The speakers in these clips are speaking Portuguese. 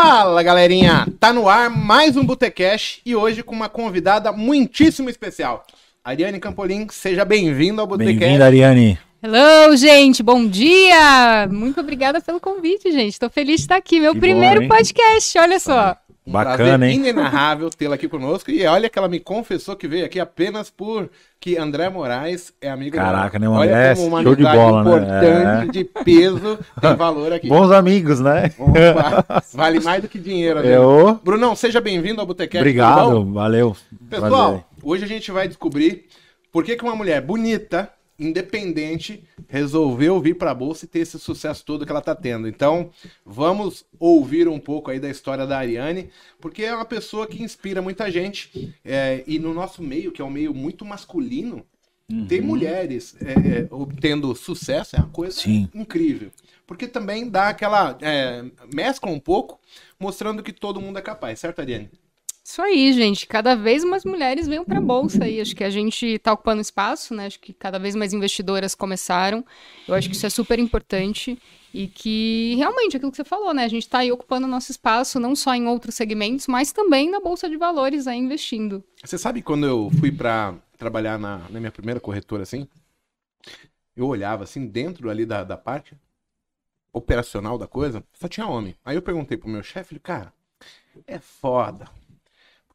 Fala galerinha, tá no ar mais um Botecash e hoje com uma convidada muitíssimo especial. Ariane Campolim, seja bem-vinda ao Botecash. Bem-vinda, Ariane. Hello, gente, bom dia! Muito obrigada pelo convite, gente. Estou feliz de estar aqui. Meu Que primeiro bom, podcast, olha só. Um Bacana, hein? inenarrável tê-la aqui conosco. E olha que ela me confessou que veio aqui apenas por que André Moraes é amiga Caraca, dela. né, Olha André? como uma Show de bola, né? importante, de peso, tem valor aqui. Bons amigos, né? Opa, vale mais do que dinheiro. né? Eu. Brunão, seja bem-vindo ao tudo Obrigado, valeu. Pessoal, Prazer. hoje a gente vai descobrir por que, que uma mulher bonita, independente, resolveu vir para a bolsa e ter esse sucesso todo que ela está tendo. Então, vamos ouvir um pouco aí da história da Ariane, porque é uma pessoa que inspira muita gente. É, e no nosso meio, que é um meio muito masculino, ter mulheres é, é, obtendo sucesso é uma coisa Sim. incrível. Porque também dá aquela. é, mescla um pouco, mostrando que todo mundo é capaz, certo, Ariane? Isso aí, gente. Cada vez mais mulheres vêm para a bolsa aí. Acho que a gente está ocupando espaço, né? Acho que cada vez mais investidoras começaram. Eu acho que isso é super importante e que realmente aquilo que você falou, né? A gente está aí ocupando nosso espaço não só em outros segmentos, mas também na bolsa de valores aí investindo. Você sabe quando eu fui pra trabalhar na, na minha primeira corretora assim? Eu olhava assim, dentro ali da, da parte operacional da coisa, só tinha homem. Aí eu perguntei pro meu chefe, cara, é foda.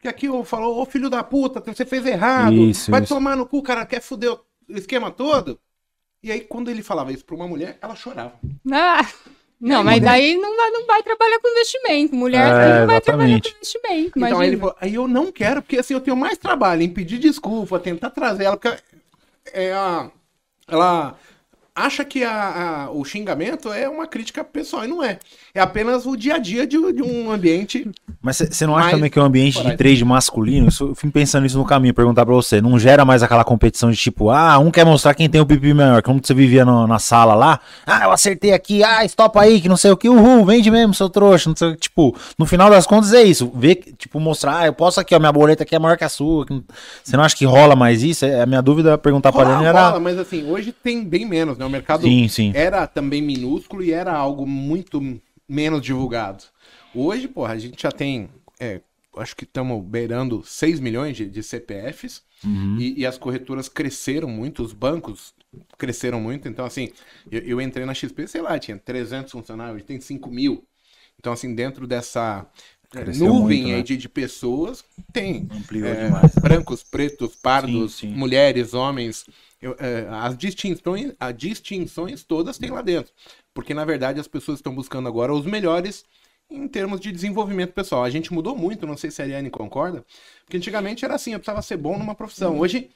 Porque aqui eu falou, ô filho da puta, você fez errado. Isso, vai isso. tomar no cu, cara, quer foder o esquema todo? E aí, quando ele falava isso pra uma mulher, ela chorava. Ah! Não, Aí, mas mulher- daí não vai, não vai trabalhar com investimento. Mulher É, não vai trabalhar com investimento. Então aí Imagina. ele falou, aí eu não quero, porque assim eu tenho mais trabalho em pedir desculpa, tentar trazer ela, porque é a, ela acha que a, a- o xingamento é uma crítica pessoal, e não é. É apenas o dia a dia de, de um ambiente. Mas você não acha Mais também que o ambiente de trade masculino, isso, eu fui pensando nisso no caminho, perguntar pra você, não gera mais aquela competição de tipo, ah, um quer mostrar quem tem o pipi maior, como você vivia no- na sala lá, ah, eu acertei aqui, ah, stop aí, que não sei o que, uhul, vende mesmo, seu trouxa, não sei o que, tipo, no final das contas é isso, ver, tipo, mostrar, ah, eu posso aqui, ó, minha boleta aqui é maior que a sua, você não acha que rola mais isso? É, a minha dúvida, perguntar pra Rola, Ariane era... rola, mas assim, hoje tem bem menos, né? O mercado Sim, sim. era também minúsculo e era algo muito menos divulgado. Hoje, porra, a gente já tem, é, acho que estamos beirando 6 milhões de, de CPFs Uhum. e, e as corretoras cresceram muito, os bancos cresceram muito. Então, assim, eu, eu entrei na XP, sei lá, tinha 300 funcionários, hoje tem 5 mil. Então, assim, dentro dessa é, Cresceu nuvem muito, né? aí de, de pessoas, tem é, demais. né? brancos, pretos, pardos, Sim, sim. mulheres, homens. Eu, é, as, distinções, as distinções todas tem lá dentro. Porque, na verdade, as pessoas estão buscando agora os melhores em termos de desenvolvimento pessoal. A gente mudou muito, não sei se a Ariane concorda, porque antigamente era assim, eu precisava ser bom numa profissão. Hoje,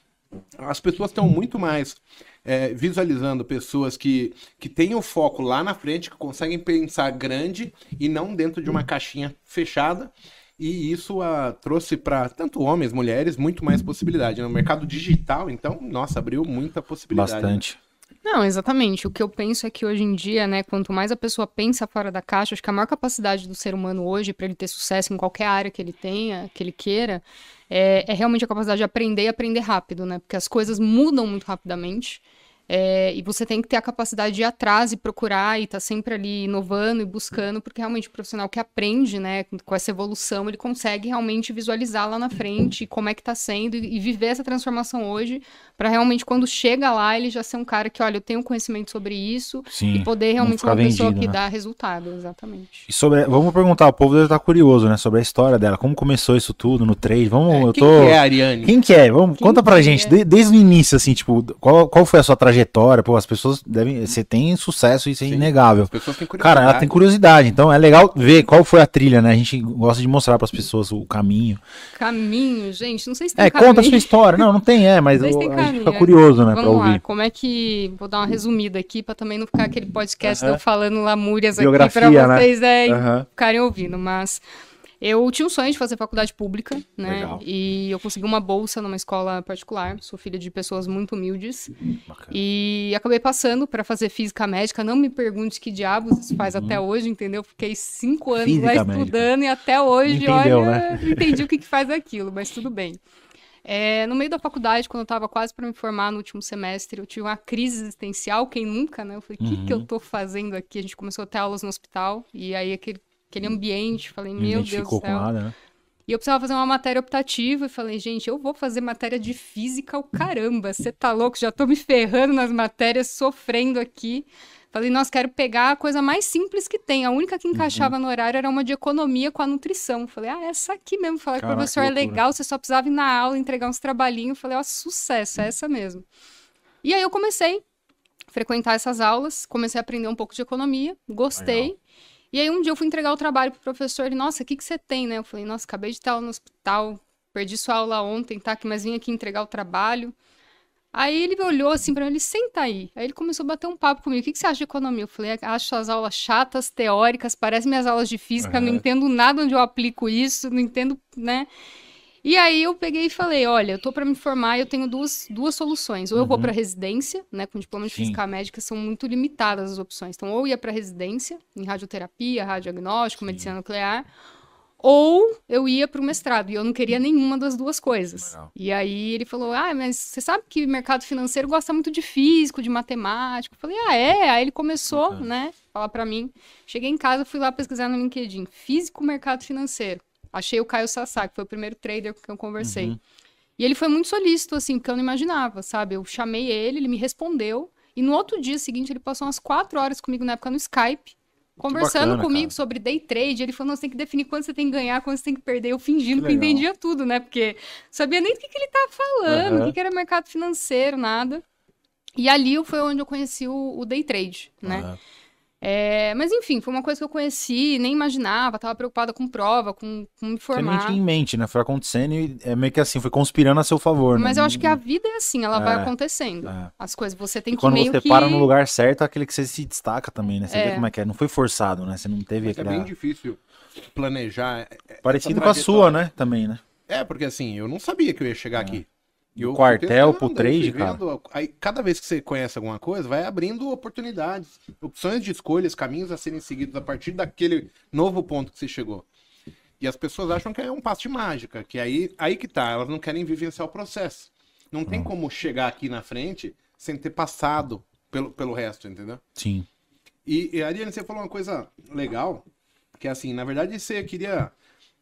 as pessoas estão muito mais é, visualizando pessoas que, que têm o foco lá na frente, que conseguem pensar grande e não dentro de uma caixinha fechada. E isso ah, trouxe para tanto homens, mulheres, muito mais possibilidade. No mercado digital, então, nossa, abriu muita possibilidade. né? Não, exatamente. O que eu penso é que hoje em dia, né, quanto mais a pessoa pensa fora da caixa, acho que a maior capacidade do ser humano hoje para ele ter sucesso em qualquer área que ele tenha, que ele queira, é, é realmente a capacidade de aprender e aprender rápido, né? Porque as coisas mudam muito rapidamente. É, e você tem que ter a capacidade de ir atrás e procurar e estar sempre ali inovando e buscando, porque realmente o profissional que aprende, né, com essa evolução, ele consegue realmente visualizar lá na frente como é que está sendo e, e viver essa transformação hoje, para realmente quando chega lá ele já ser um cara que, olha, eu tenho conhecimento sobre isso Sim. e poder realmente ser uma pessoa vendido, que né? dá resultado, exatamente. E sobre, vamos perguntar, o povo deve estar curioso, né, sobre a história dela, como começou isso tudo no trade, vamos, É, eu quem tô... que é a Ariane? Quem que é? Vamos, Quem conta pra que gente, é? de- desde o início, assim, tipo, qual, qual foi a sua trajetória? Pô, as pessoas devem. Você tem sucesso, isso é Sim. inegável. As pessoas têm curiosidade. Cara, ela tem curiosidade, então é legal ver qual foi a trilha, né? A gente gosta de mostrar pras pessoas o caminho. Caminho, gente, não sei se tem É, caminho. conta a sua história. Não, não tem, é, mas Não sei se o- tem a gente fica é. curioso, né, pra Vamos lá, ouvir. como é que. Vou dar uma resumida aqui pra também não ficar aquele podcast Aham. eu falando lamúrias aqui Biografia, pra né? vocês é, Aham. ficarem ouvindo. Mas eu tinha um sonho de fazer faculdade pública, né? Legal. E eu consegui uma bolsa numa escola particular. Sou filha de pessoas muito humildes. Bacana. E acabei passando para fazer física médica. Não me pergunte que diabos isso faz até hoje, entendeu? Fiquei cinco anos lá Uhum. Médica. estudando e até hoje, Entendeu, olha, né? não entendi o que, que faz aquilo, mas tudo bem. É, no meio da faculdade, quando eu estava quase para me formar no último semestre, eu tive uma crise existencial, quem nunca, né? Eu falei, o que, que eu Uhum. tô fazendo aqui? A gente começou a ter aulas no hospital, e aí aquele aquele ambiente. Falei, meu Deus do céu. nada, né? E eu precisava fazer uma matéria optativa e falei, gente, eu vou fazer matéria de física, o caramba, você tá louco? Já tô me ferrando nas matérias, sofrendo aqui. Falei, nossa, quero pegar a coisa mais simples que tem. A única que encaixava no horário era uma de economia com a nutrição. Falei, ah, essa aqui mesmo. Falei, Caraca, professor, é legal, você só precisava ir na aula, entregar uns trabalhinhos. Falei, ó, sucesso, é essa mesmo. E aí eu comecei a frequentar essas aulas, comecei a aprender um pouco de economia, gostei. Legal. E aí um dia eu fui entregar o trabalho pro professor, ele, nossa, o que que você tem, né? Eu falei, nossa, acabei de estar no hospital, perdi sua aula ontem, tá? Mas vim aqui entregar o trabalho. Aí ele olhou assim pra mim, ele, senta aí. Aí ele começou a bater um papo comigo, o que que você acha de economia? Eu falei, acho suas aulas chatas, teóricas, parecem minhas aulas de física, não Aham. entendo nada onde eu aplico isso, não entendo, né? E aí eu peguei e falei, olha, eu tô para me formar e eu tenho duas, duas soluções. Ou eu vou Uhum. para residência, né, com diploma de Sim. física médica, são muito limitadas as opções. Então, ou ia para residência em radioterapia, radiodiagnóstico, medicina nuclear, ou eu ia para o mestrado, e eu não queria nenhuma das duas coisas. Legal. E aí ele falou: Ah, mas você sabe que o mercado financeiro gosta muito de físico, de matemático. Eu falei: Ah, é? Aí ele começou, Bacana. né, falar para mim. Cheguei em casa, fui lá pesquisar no LinkedIn: Físico Mercado Financeiro. Achei o Caio Sasaki, foi o primeiro trader com quem eu conversei. Uhum. E ele foi muito solícito, assim, porque eu não imaginava, sabe? Eu chamei ele, ele me respondeu. E no outro dia seguinte, ele passou umas quatro horas comigo na época no Skype, conversando bacana, comigo cara. sobre day trade. Ele falou: não, você tem que definir quanto você tem que ganhar, quanto você tem que perder. Eu fingindo Que que, entendia tudo, né? Porque sabia nem do que, que ele tava falando, o que, que era mercado financeiro, nada. E ali foi onde eu conheci o, o day trade, né? Aham. É, mas enfim, foi uma coisa que eu conheci, nem imaginava, tava preocupada com prova, com, com me Você nem formar. tinha em mente, né? Foi acontecendo e é meio que assim, foi conspirando a seu favor, né? Mas eu acho que a vida é assim, ela vai É, acontecendo. é. As coisas, você tem E que quando meio você que... para no lugar certo, é aquele que você se destaca também, né? Você vê É. como é que é. Não foi forçado, né? Você não teve é aquela... bem difícil planejar. é- é- Parecido com a sua, né? Também, né? É, porque assim, eu não sabia que eu ia chegar aqui. Eu quartel testando, pro trade, cara. vendo, Aí, cada vez que você conhece alguma coisa, vai abrindo oportunidades, opções de escolhas, caminhos a serem seguidos a partir daquele novo ponto que você chegou. E as pessoas acham que é um passo de mágica, que aí, aí que tá, elas não querem vivenciar o processo. Não tem como chegar aqui na frente sem ter passado pelo, pelo resto, entendeu? Sim. E, e Ariane, você falou uma coisa legal, que é assim, na verdade você queria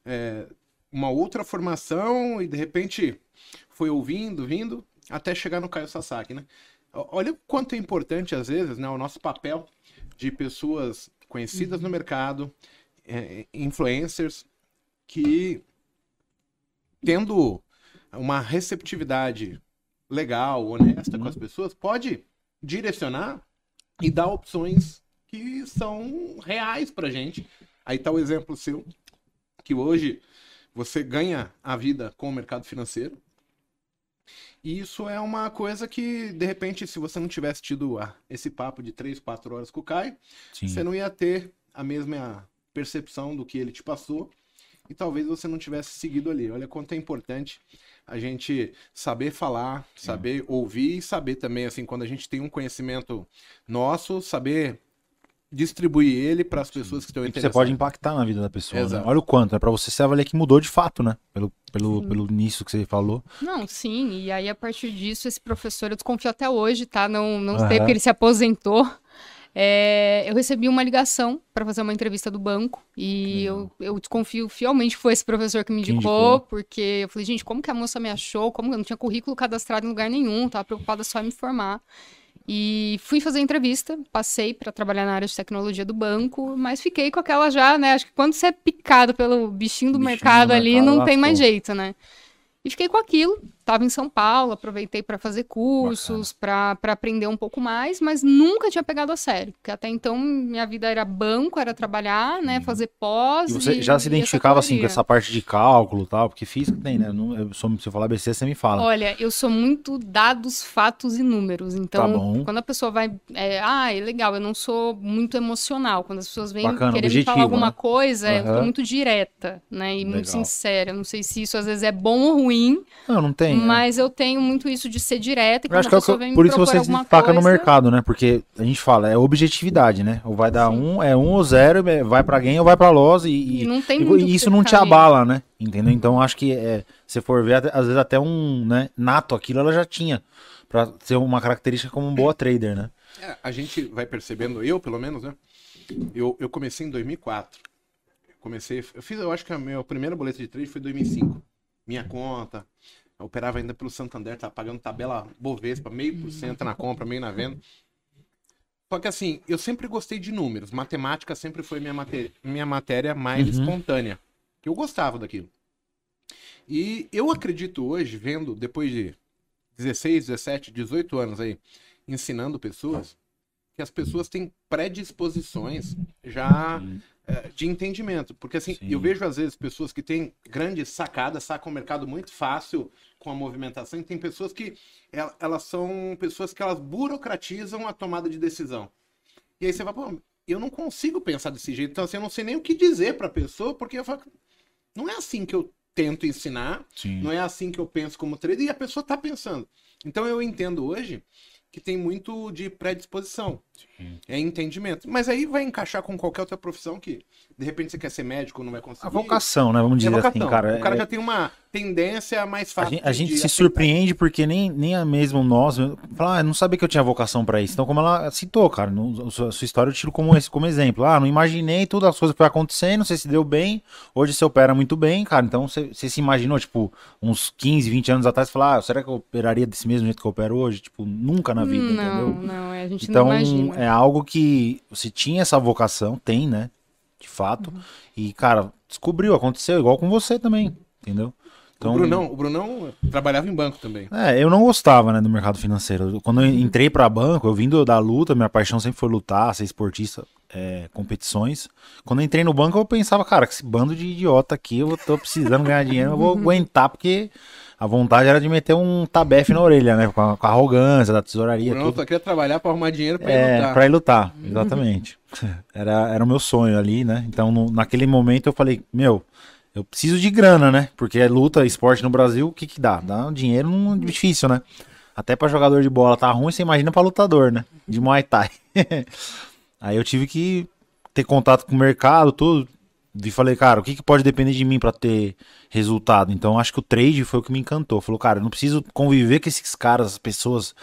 é, uma outra formação e de repente foi ouvindo, vindo, até chegar no Caio Sasaki, né? Olha o quanto é importante, às vezes, né, o nosso papel de pessoas conhecidas no mercado, é, influencers, que tendo uma receptividade legal, honesta com as pessoas, pode direcionar e dar opções que são reais pra gente. Aí tá o exemplo seu, que hoje você ganha a vida com o mercado financeiro. E isso é uma coisa que, de repente, se você não tivesse tido ah, esse papo de 3, 4 horas com o Caio, Sim. você não ia ter a mesma percepção do que ele te passou e talvez você não tivesse seguido ali. Olha quanto é importante a gente saber falar, saber ouvir e saber também, assim, quando a gente tem um conhecimento nosso, saber distribuir ele para as pessoas que estão que você interessadas. pode impactar na vida da pessoa. né? Olha o quanto, é pra você se avaliar que mudou de fato, né? Pelo, pelo, pelo início que você falou. Não, sim, e aí a partir disso, esse professor, eu desconfio até hoje, tá? Não, não Aham. sei porque ele se aposentou. É, eu recebi uma ligação para fazer uma entrevista do banco e eu, eu desconfio fielmente que foi esse professor que me indicou, indicou. porque eu falei, gente, como que a moça me achou? Como eu não tinha currículo cadastrado em lugar nenhum, tava preocupada só em me formar. E fui fazer entrevista, passei para trabalhar na área de tecnologia do banco, mas fiquei com aquela já, né? Acho que quando você é picado pelo bichinho do Bichinho do mercado ali, mercado, não tem mais jeito, né? E fiquei com aquilo. Tava em São Paulo, aproveitei para fazer cursos, para aprender um pouco mais, mas nunca tinha pegado a sério. Porque até então minha vida era banco, era trabalhar, né? Fazer pós. E você já se e identificava assim com essa parte de cálculo e tal, porque física tem, né? Não, eu sou, se eu falar besteira, você me fala. Olha, eu sou muito dados, fatos e números. Então, Tá quando a pessoa vai. É, ah, é legal, eu não sou muito emocional. Quando as pessoas vêm Bacana, querer me objetivo, falar alguma né? coisa, eu Aham. sou muito direta, né? E muito Legal. sincera. Eu Não sei se isso às vezes é bom ou ruim, Não, não tem. É. mas eu tenho muito isso de ser direta. E Eu quando acho a que é o que- vem me por isso você se destaca no coisa- mercado, né? Porque a gente fala, é objetividade, né? Ou vai dar Sim. um, é um ou zero, é- vai pra alguém ou vai pra loss e, E não tem e- e isso não te abala, né? Entendeu? Então acho que é, se for ver, até- às vezes até um né, nato aquilo ela já tinha. Pra ser uma característica como um boa trader, né? É, a gente vai percebendo, eu pelo menos, né? Eu, eu comecei em 2004. comecei, eu fiz, eu acho que a meu primeiro boleto de trade foi em 2005. Minha conta, eu operava ainda pelo Santander, tava pagando tabela Bovespa, meio por cento na compra, meio na venda. Só que assim, eu sempre gostei de números. Matemática sempre foi minha, matéria, minha matéria mais Uhum. espontânea. Eu gostava daquilo. E eu acredito hoje, vendo, depois de 16, 17, 18 anos aí, ensinando pessoas, que as pessoas têm predisposições já eh, de entendimento. Porque assim, Sim. eu vejo às vezes pessoas que têm grandes sacadas, sacam o mercado muito fácil com a movimentação, e tem pessoas que el- elas são pessoas que elas burocratizam a tomada de decisão. E aí você vai, pô, eu não consigo pensar desse jeito, então assim, eu não sei nem o que dizer pra pessoa, porque eu falo, não é assim que eu tento ensinar, Sim. não é assim que eu penso como trader e a pessoa tá pensando. Então eu entendo hoje que tem muito de predisposição. É entendimento. Mas aí vai encaixar com qualquer outra profissão que, de repente, você quer ser médico, não vai conseguir. A vocação, né? Vamos É dizer vocação. assim, cara. o cara é- já tem uma tendência mais A fácil. gente, a gente se aceitar. surpreende porque nem, nem a mesmo nós. Fala, ah, eu não sabia que eu tinha vocação pra isso. Então, como ela citou, cara, no- a sua, a sua história eu tiro como, esse- como exemplo. Ah, não imaginei tudo, as coisas que foi acontecendo, você se deu bem. Hoje você opera muito bem, cara. Então, você, você se imaginou, tipo, uns 15, 20 anos atrás, falar, ah, será que eu operaria desse mesmo jeito que eu opero hoje? Tipo, nunca na vida, não, entendeu? não, é, a gente Então, não imagina. é algo que você tinha essa vocação, tem, né? De fato. Uhum. E, cara, descobriu, aconteceu, igual com você também, entendeu? Então, O Brunão, o Brunão trabalhava em banco também. É, eu não gostava, né, do mercado financeiro. Quando eu entrei pra banco, eu vim do- da luta, minha paixão sempre foi lutar, ser esportista, é, competições. Quando eu entrei no banco, eu pensava, cara, que esse bando de idiota aqui, eu tô precisando ganhar dinheiro, eu vou aguentar, porque a vontade era de meter um tabefe na orelha, né, com a, com a arrogância da O tesouraria, Brunão tudo. só queria trabalhar pra arrumar dinheiro pra ir É, lutar. pra ir lutar, exatamente. Era, era o meu sonho ali, né? Então, no- naquele momento eu falei, meu, eu preciso de grana, né? Porque é luta, esporte no Brasil, o que que dá? Dá dinheiro não, difícil, né? Até pra jogador de bola tá ruim, você imagina pra lutador, né? De Muay Thai. Aí eu tive que ter contato com o mercado, tudo. E falei, cara, o que, que pode depender de mim pra ter resultado? Então acho que o trade foi o que me encantou. Falou, cara, eu não preciso conviver com esses caras, as pessoas,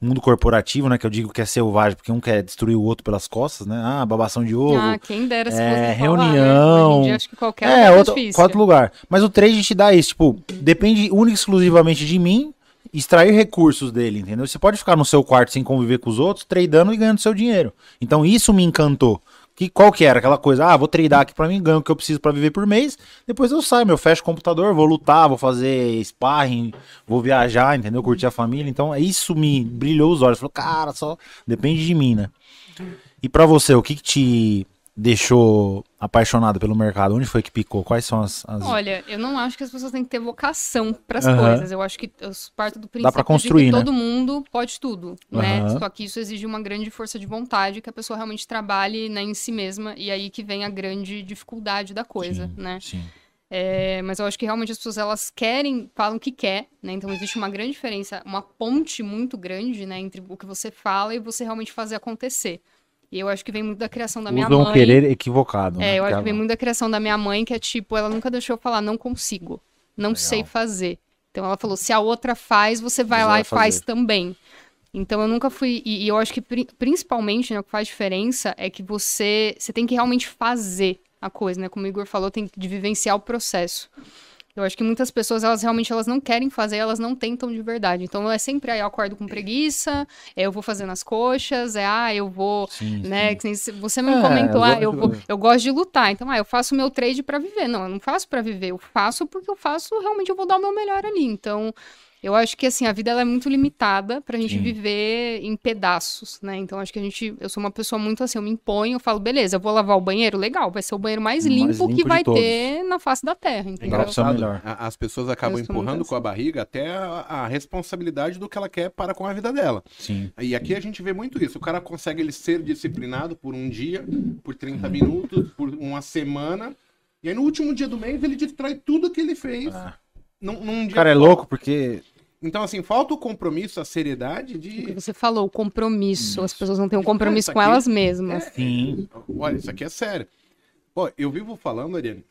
mundo corporativo, né? Que eu digo que é selvagem, porque um quer destruir o outro pelas costas, né? Ah, babação de ovo. Ah, quem dera se é, fosse falar, reunião. Né? Acho que qualquer É, lugar é outro, lugar. Mas o trade te dá isso, tipo, depende única e exclusivamente de mim extrair recursos dele, entendeu? Você pode ficar no seu quarto sem conviver com os outros, tradando e ganhando seu dinheiro. Então isso me encantou. Que, qual que era aquela coisa? Ah, vou tradar aqui pra mim, ganho o que eu preciso pra viver por mês, depois eu saio, meu, fecho o computador, vou lutar, vou fazer sparring, vou viajar, entendeu? Curtir a família. Então isso me brilhou os olhos. Falou, cara, só depende de mim, né? E pra você, o que, que te deixou apaixonado pelo mercado? Onde foi que picou? Quais são as. as- Olha, eu não acho que as pessoas têm que ter vocação para as Aham. coisas. Eu acho que eu parto do princípio pra construir, de que né? todo mundo pode tudo, né? Aham. Só que isso exige uma grande força de vontade, que a pessoa realmente trabalhe né, em si mesma, e aí que vem a grande dificuldade da coisa, Sim, né? Sim. É, mas eu acho que realmente as pessoas elas querem, falam que quer, né? Então existe uma grande diferença, uma ponte muito grande, né, entre o que você fala e você realmente fazer acontecer. E eu acho que vem muito da criação da minha Usam mãe. um querer equivocado. né? É, eu acho que Aquela- vem muito da criação da minha mãe, que é tipo, ela nunca deixou eu falar, não consigo, não sei fazer. Então ela falou, se a outra faz, você vai Você lá vai e faz fazer. também. Então eu nunca fui, e, e eu acho que pri- principalmente, né, o que faz diferença é que você, você tem que realmente fazer a coisa, né? Como o Igor falou, tem que vivenciar o processo. Eu acho que muitas pessoas, elas realmente elas não querem fazer, elas não tentam de verdade. Então é sempre, aí eu acordo com preguiça, é, eu vou fazer nas coxas, é, ah, eu vou Sim, né? sim. Você me É, comentou, eu ah, eu, gosto- vou- eu gosto de lutar, então, ah, eu faço meu trade pra viver. Não, eu não faço pra viver, eu faço porque eu faço, realmente eu vou dar o meu melhor ali. Então, eu acho que, assim, a vida ela é muito limitada pra gente Sim. viver em pedaços, né? Então, acho que a gente, eu sou uma pessoa muito assim, eu me imponho, eu falo, beleza, eu vou lavar o banheiro, legal, vai ser o banheiro mais Mais limpo, limpo que vai todos. ter na face da terra, É entendeu? Engraçado, As pessoas acabam empurrando assim. com a barriga até a, a responsabilidade do que ela quer para com a vida dela. Sim. E aqui a gente vê muito isso. O cara consegue ele ser disciplinado por um dia, por 30 minutos, por uma semana. E aí no último dia do mês ele destrói tudo que ele fez Ah. Num, num dia. Cara, é louco porque. Então, assim, falta o compromisso, a seriedade de. Você falou, o compromisso, as pessoas não têm um Isso compromisso com elas mesmas. Sim. Olha, isso aqui é sério. Pô, eu vivo falando, Ariane,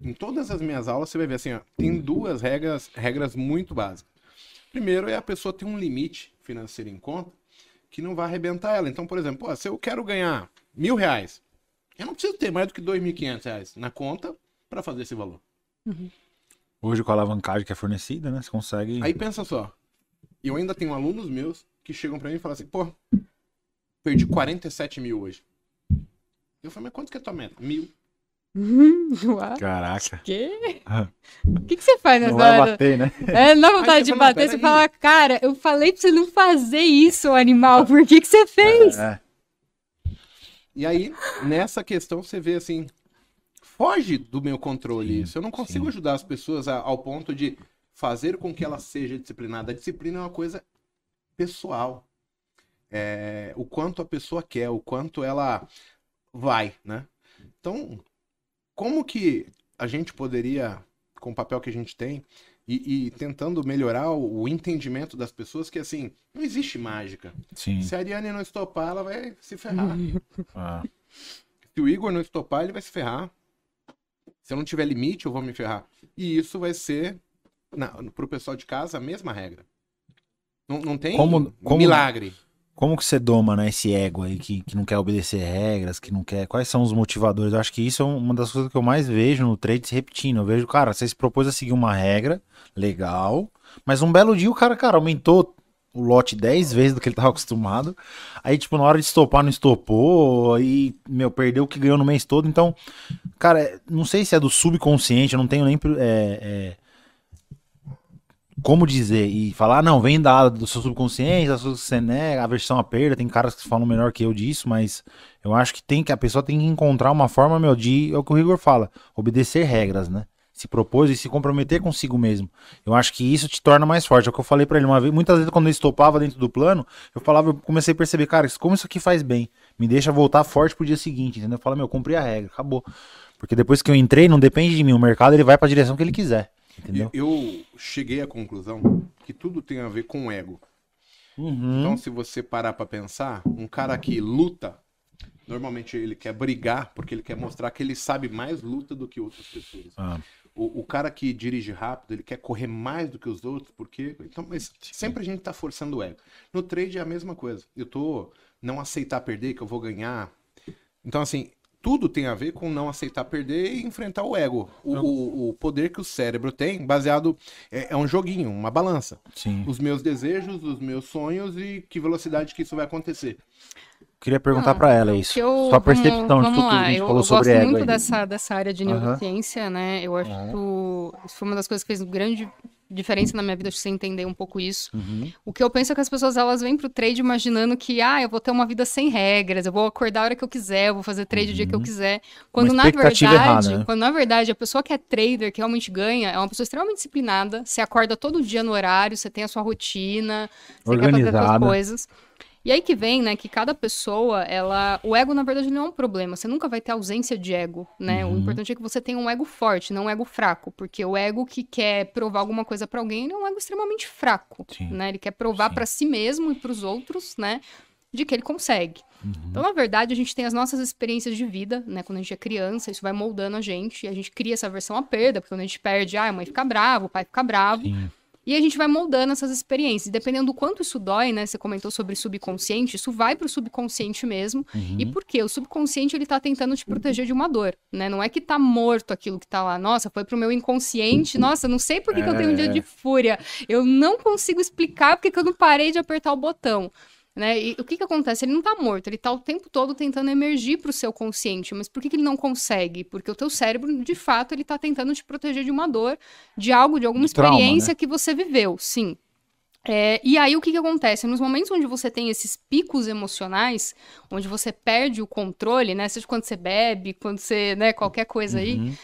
em todas as minhas aulas você vai ver assim, ó, tem duas regras, regras muito básicas. Primeiro é a pessoa ter um limite financeiro em conta que não vai arrebentar ela. Então, por exemplo, pô, se eu quero ganhar mil reais, Eu não preciso ter mais do que 2.500 reais na conta para fazer esse valor. Hoje com a alavancagem que é fornecida, né? Você consegue. Aí pensa só. Eu ainda tenho alunos meus que chegam para mim e falam assim, pô, perdi 47 mil hoje. Eu falei, mas quanto que é a tua meta? Mil. Caraca. Quê? Ah. O que, que você faz nessa Não vai hora? bater, né? É, não dá vontade Aí de fala, bater, "Não, você peraí." fala, cara, eu falei pra você não fazer isso, animal, por que, que você fez? É. E aí, nessa questão, você vê assim, foge do meu controle isso. Eu não consigo sim. ajudar as pessoas a- ao ponto de fazer com que ela seja disciplinada. A disciplina é uma coisa pessoal. É, o quanto a pessoa quer, o quanto ela vai, né? Então, como que a gente poderia, com o papel que a gente tem, e, e tentando melhorar o, o entendimento das pessoas, que assim, não existe mágica. Sim. Se a Ariane não estopar, ela vai se ferrar. Ah. Se o Igor não estopar, ele vai se ferrar. Se eu não tiver limite, eu vou me ferrar. E isso vai ser, na, pro pessoal de casa, a mesma regra. Não, não tem Como- como- milagre. Como que você doma, né, esse ego aí que, que não quer obedecer regras, que não quer. Quais são os motivadores? Eu acho que isso é uma das coisas que eu mais vejo no trade se repetindo. Eu vejo, cara, você se propôs a seguir uma regra, legal, mas um belo dia o cara, cara, aumentou o lote 10 vezes do que ele tava acostumado. Aí, tipo, na hora de estopar, não estopou, aí, meu, perdeu o que ganhou no mês todo. Então, cara, é- não sei se é do subconsciente, eu não tenho nem. é, é, como dizer e falar, não, vem da do seu subconsciente, que você nega, a versão à perda, tem caras que falam melhor que eu disso, mas eu acho que tem que a pessoa tem que encontrar uma forma, meu, de, é o que o Rigor fala, obedecer regras, né? Se propôs e se comprometer consigo mesmo. Eu acho que isso te torna mais forte. É o que eu falei pra ele uma vez. Muitas vezes, quando eu estopava dentro do plano, eu falava, eu comecei a perceber, cara, como isso aqui faz bem. Me deixa voltar forte pro dia seguinte, entendeu? Eu falo, meu, cumpri a regra, acabou. Porque depois que eu entrei, não depende de mim. O mercado ele vai pra direção que ele quiser. Entendeu? Eu, eu cheguei à conclusão que tudo tem a ver com ego. Uhum. Então, se você parar pra pensar, um cara que luta, normalmente ele quer brigar porque ele quer mostrar que ele sabe mais luta do que outras pessoas. Ah, O, o cara que dirige rápido, ele quer correr mais do que os outros, porque. Então, mas sempre a gente tá forçando o ego. No trade é a mesma coisa. Eu tô não aceitar perder, que eu vou ganhar. Então, assim, tudo tem a ver com não aceitar perder e enfrentar o ego. O, o, o poder que o cérebro tem, baseado. É, é um joguinho, uma balança. sim. Os meus desejos, os meus sonhos e que velocidade que isso vai acontecer. Queria perguntar pra ela isso. que eu- Sua percepção vamos, de vamos tudo que lá. a gente eu, falou eu sobre gosto ego muito aí. dessa, dessa área de neurociência, né? Eu acho que isso foi uma das coisas que fez grande diferença na minha vida, acho que você entender um pouco isso. Uhum. O que eu penso é que as pessoas elas vêm pro trade imaginando que, ah, eu vou ter uma vida sem regras, eu vou acordar a hora que eu quiser, eu vou fazer trade o dia que eu quiser. Quando na verdade, errada, né? quando na verdade a pessoa que é trader, que realmente ganha, é uma pessoa extremamente disciplinada, você acorda todo dia no horário, você tem a sua rotina, você quer fazer as coisas. E aí que vem, né, que cada pessoa, ela, o ego na verdade não é um problema. Você nunca vai ter ausência de ego, né? Uhum. O importante é que você tenha um ego forte, não um ego fraco, porque o ego que quer provar alguma coisa pra alguém é um ego extremamente fraco, Sim. né? Ele quer provar pra si mesmo e pros outros, né, de que ele consegue. Uhum. Então, na verdade, a gente tem as nossas experiências de vida, né? Quando a gente é criança, isso vai moldando a gente, e a gente cria essa versão à perda, porque quando a gente perde, ah, a mãe fica brava, o pai fica bravo, Sim. E a gente vai moldando essas experiências. Dependendo do quanto isso dói, né? Você comentou sobre subconsciente, isso vai pro subconsciente mesmo. Uhum. E por quê? O subconsciente, ele tá tentando te proteger de uma dor, né? Não é que tá morto aquilo que tá lá. Nossa, foi pro meu inconsciente. Nossa, não sei por que, que eu tenho um dia É. de fúria. Eu não consigo explicar porque que eu não parei de apertar o botão. Né? E o que, que acontece? Ele não tá morto, ele tá o tempo todo tentando emergir pro seu consciente. Mas por que, que ele não consegue? Porque o teu cérebro, de fato, ele tá tentando te proteger de uma dor, de algo, de alguma De trauma, experiência que você viveu, sim. É, e aí, o que, que acontece? Nos momentos onde você tem esses picos emocionais, onde você perde o controle, né? Seja quando você bebe, quando você, né, qualquer coisa aí, Uhum.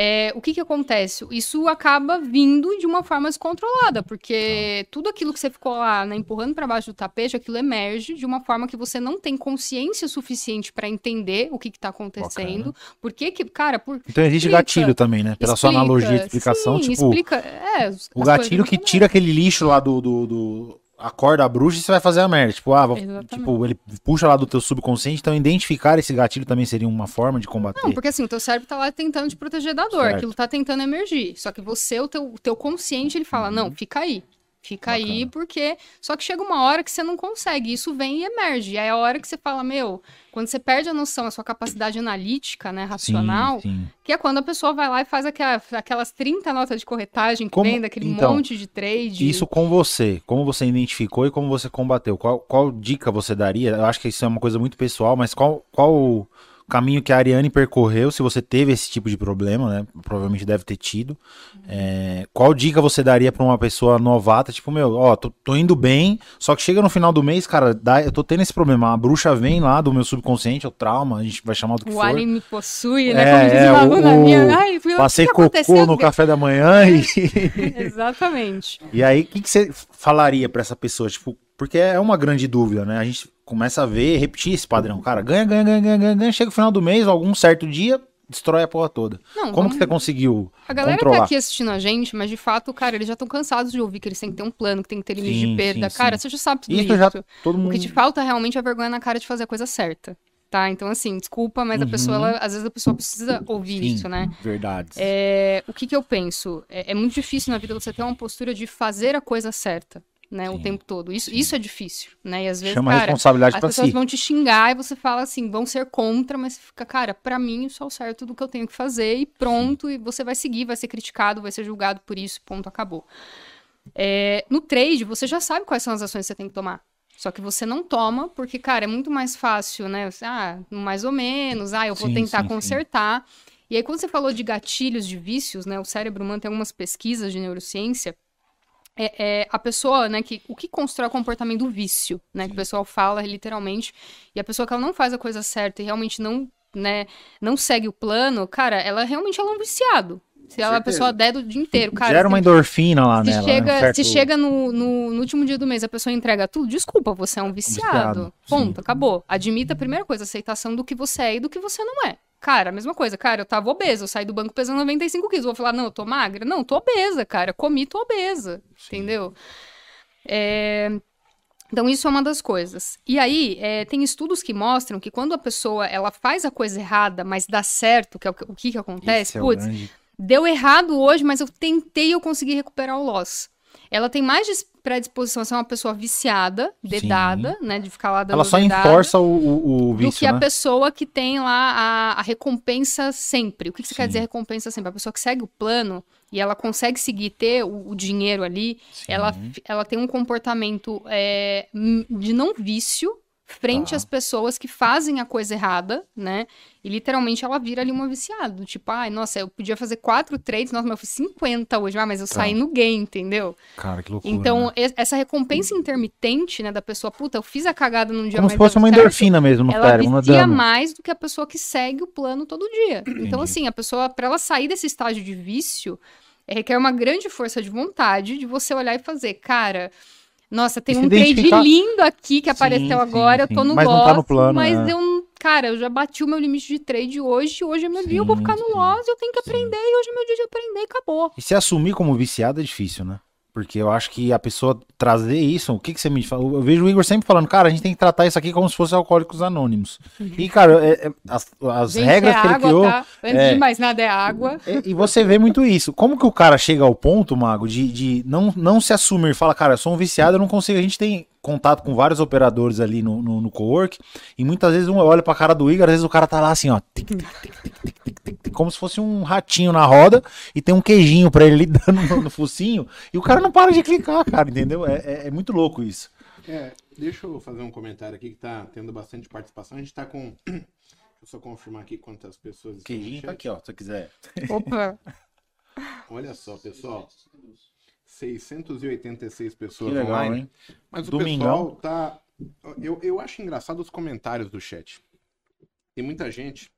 É, o que que acontece? Isso acaba vindo de uma forma descontrolada, porque Tá. tudo aquilo que você ficou lá, né, empurrando para baixo do tapete, aquilo emerge de uma forma que você não tem consciência suficiente para entender o que que tá acontecendo. Por que que, cara, por Então existe Explica. gatilho também, né? Pela sua Explica. analogia de explicação, Sim, tipo, explica, é, o gatilho que tira aquele lixo lá do, do, do- acorda a bruxa e você vai fazer a merda. Tipo, ah, Exatamente. tipo, ele puxa lá do teu subconsciente, então identificar esse gatilho também seria uma forma de combater. Não, porque assim, o teu cérebro tá lá tentando te proteger da dor, Certo. aquilo tá tentando emergir. Só que você, o teu, o teu consciente, ele fala, Uhum. não, fica aí. Fica aí porque. Só que chega uma hora que você não consegue. Isso vem e emerge. E aí é a hora que você fala, meu, quando você perde a noção, a sua capacidade analítica, né, racional, Sim, sim. que é quando a pessoa vai lá e faz aquela- aquelas 30 notas de corretagem que Como- vem daquele então, monte de trade. Isso com você, como você identificou e como você combateu. Qual, qual dica você daria? Eu acho que isso é uma coisa muito pessoal, mas qual, qual caminho que a Ariane percorreu, se você teve esse tipo de problema, né? Provavelmente deve ter tido. É, qual dica você daria pra uma pessoa novata? Tipo, meu, ó, tô, tô indo bem, só que chega no final do mês, cara, dá, eu tô tendo esse problema. A bruxa vem lá do meu subconsciente, é o trauma, a gente vai chamar do que O for. alien me possui, né? É, Como diz é, uma o- aluna o- minha. Ai, fui lá, Passei o que cocô no café da manhã e. Exatamente. E aí, o que, que você falaria pra essa pessoa? Tipo, porque é uma grande dúvida, né? A gente começa a ver, repetir esse padrão. Cara, ganha, ganha, ganha, ganha, ganha, ganha, chega o final do mês, algum certo dia, destrói a porra toda. Não, Como vamos- que você conseguiu A galera controlar? tá aqui assistindo a gente, mas de fato, cara, eles já estão cansados de ouvir que eles têm que ter um plano, que tem que ter limite Sim, de perda. sim, cara, sim. você já sabe tudo Isso isso. já todo O mundo... que te falta realmente é a vergonha na cara de fazer a coisa certa. Tá? Então, assim, desculpa, mas a pessoa, ela- às vezes a pessoa precisa ouvir isso, né? Verdade. É, o que que eu penso? É, é muito difícil na vida você ter uma postura de fazer a coisa certa, né? O Sim, tempo todo. Isso, isso é difícil, né? E às vezes, Chama a cara, responsabilidade as pessoas si. vão te xingar e você fala assim, vão ser contra, mas você fica, cara, pra mim isso é o certo do que eu tenho que fazer e pronto, e você vai seguir, vai ser criticado, vai ser julgado por isso, ponto, acabou. É, no trade, você já sabe quais são as ações que você tem que tomar. Só que você não toma, porque, cara, é muito mais fácil, né? Ah, mais ou menos, ah, eu vou Sim, tentar sim, sim. consertar. E aí, quando você falou de gatilhos de vícios, né? O cérebro humano tem algumas pesquisas de neurociência. É, é a pessoa, né, que o que constrói o comportamento do vício, né, que o pessoal fala literalmente, e a pessoa que ela não faz a coisa certa e realmente não, né, não segue o plano, cara, ela realmente ela é um viciado. Se ela, a certeza. pessoa der do dia inteiro, cara, Gera uma endorfina lá se nela. né? chega, Um certo- se chega no, no, no último dia do mês, a pessoa entrega tudo, desculpa, você é um viciado. viciado, Ponto, sim. acabou. Admita a primeira coisa, aceitação do que você é e do que você não é. Cara, a mesma coisa, cara, eu tava obesa, eu saí do banco pesando 95 quilos. Vou falar, não, eu tô magra? Não, tô obesa, cara. Comi, tô obesa. Entendeu? É, Então, isso é uma das coisas. E aí, é, tem estudos que mostram que quando a pessoa ela faz a coisa errada, mas dá certo, que é o que, o que, que acontece, é putz, grande- deu errado hoje, mas eu tentei eu consegui recuperar o loss. Ela tem mais predisposição a ser uma pessoa viciada, dedada, né? De ficar lá dando Ela só dedada, enforça o, o, o do que vício, a né? pessoa que tem lá a, a recompensa sempre. O que, que você quer Sim. dizer recompensa sempre? A pessoa que segue o plano e ela consegue seguir, ter o, o dinheiro ali, Sim. ela, ela tem um comportamento é, de não vício frente Tá. às pessoas que fazem a coisa errada, né? E literalmente ela vira ali uma viciada. Tipo, ai, nossa, eu podia fazer quatro trades, nossa, mas eu fiz 50 hoje, ah, mas eu Tá. saí no game, entendeu? Cara, que loucura. Então, né? essa recompensa intermitente, né, da pessoa, puta, eu fiz a cagada num dia Como mas se fosse uma certo, endorfina mesmo no ela cérebro, vicia mais do que a pessoa que segue o plano todo dia. Então, Entendi. assim, a pessoa, pra ela sair desse estágio de vício, é, requer uma grande força de vontade de você olhar e fazer, cara. Nossa, tem um trade lindo aqui que Sim, apareceu sim, agora, sim. eu tô no Mas loss, tá no plano, mas é. eu, não- cara, eu já bati o meu limite de trade hoje, hoje é meu dia, eu vou Sim, ficar no sim, loss, eu tenho que sim. aprender, e hoje é meu dia de aprender e acabou. E se assumir como viciado é difícil, né? Porque eu acho que a pessoa trazer isso, o que, que você me fala? Eu vejo o Igor sempre falando, cara, a gente tem que tratar isso aqui como se fosse alcoólicos anônimos. E, cara, é- é- as, as Gente, regras é que ele água, criou. tá? Antes é. de mais nada, é água. E, e você vê muito isso. Como que o cara chega ao ponto, Mago, de, de não, não se assumir? Fala, cara, eu sou um viciado, eu não consigo. A gente tem contato com vários operadores ali no, no, no co-work, e muitas vezes um olha pra cara do Igor, às vezes o cara tá lá assim, ó, tic, tic, tic, como se fosse um ratinho na roda, e tem um queijinho pra ele dando no, no focinho, e o cara não para de clicar, cara, entendeu? É, é, é muito louco isso. É, deixa eu fazer um comentário aqui que tá tendo bastante participação, a gente tá com... Deixa eu só confirmar aqui quantas pessoas... Queijinho tá aqui, ó, se você quiser. Opa! Olha só, pessoal. 686 pessoas Que legal, online. hein? Mas o Domingão. pessoal tá. Eu, eu acho engraçado os comentários do chat. Tem muita gente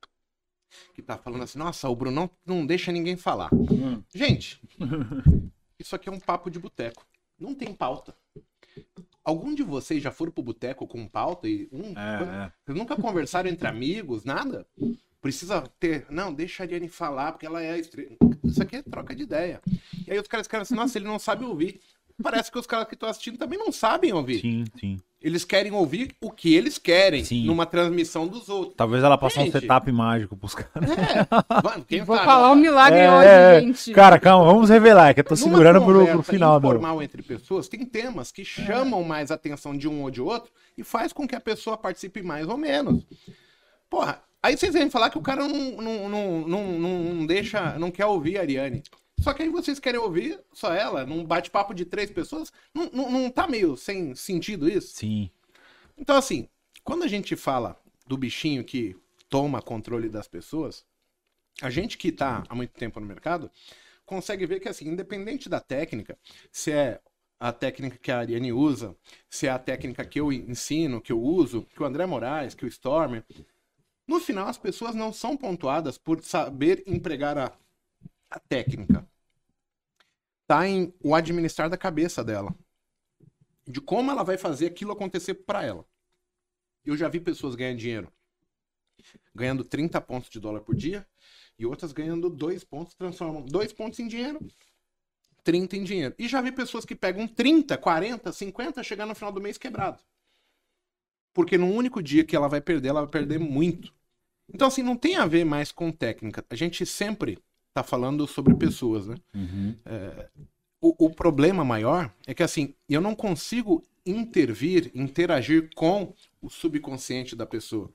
que tá falando assim, nossa, o Brunão não deixa ninguém falar. Hum. Gente, isso aqui é um papo de boteco. Não tem pauta. Algum de vocês já foram pro boteco com pauta e um, É, é. vocês nunca conversaram entre amigos, nada? Precisa ter. Não, deixa a Ariane falar, porque ela é a estrela. Isso aqui é troca de ideia. E aí os caras escrevem assim, nossa, ele não sabe ouvir. Parece que os caras que estão assistindo também não sabem ouvir. Sim, sim. Eles querem ouvir o que eles querem Sim. numa transmissão dos outros. Talvez ela passe um Gente. setup mágico pros caras. É, mano, quem Vou sabe? falar um milagre É, hoje, é. gente. Cara, calma, vamos revelar, é que eu tô Numa segurando pro, pro conversa final. Do... informal entre pessoas, tem temas que chamam mais a atenção de um ou de outro e faz com que a pessoa participe mais ou menos. Porra, aí vocês vêm falar que o cara não, não, não, não, não, deixa, não quer ouvir a Ariane. Só que aí vocês querem ouvir só ela, num bate-papo de três pessoas, não, não, não tá meio sem sentido isso? Sim. Então, assim, quando a gente fala do bichinho que toma controle das pessoas, a gente que tá há muito tempo no mercado consegue ver que, assim, independente da técnica, se é a técnica que a Ariane usa, se é a técnica que eu ensino, que eu uso, que o André Moraes, que o Stormer, no final as pessoas não são pontuadas por saber empregar a, a técnica. Tá em o administrar da cabeça dela. De como ela vai fazer aquilo acontecer para ela. Eu já vi pessoas ganhando dinheiro ganhando 30 pontos de dólar por dia e outras ganhando 2 pontos, transformam 2 pontos em dinheiro, 30 em dinheiro. E já vi pessoas que pegam 30, 40, 50, chegar no final do mês quebrado. Porque no único dia que ela vai perder, ela vai perder muito. Então, assim, não tem a ver mais com técnica. A gente sempre tá falando sobre pessoas, né? Uhum. O, o problema maior é que, assim, eu não consigo intervir, interagir com o subconsciente da pessoa.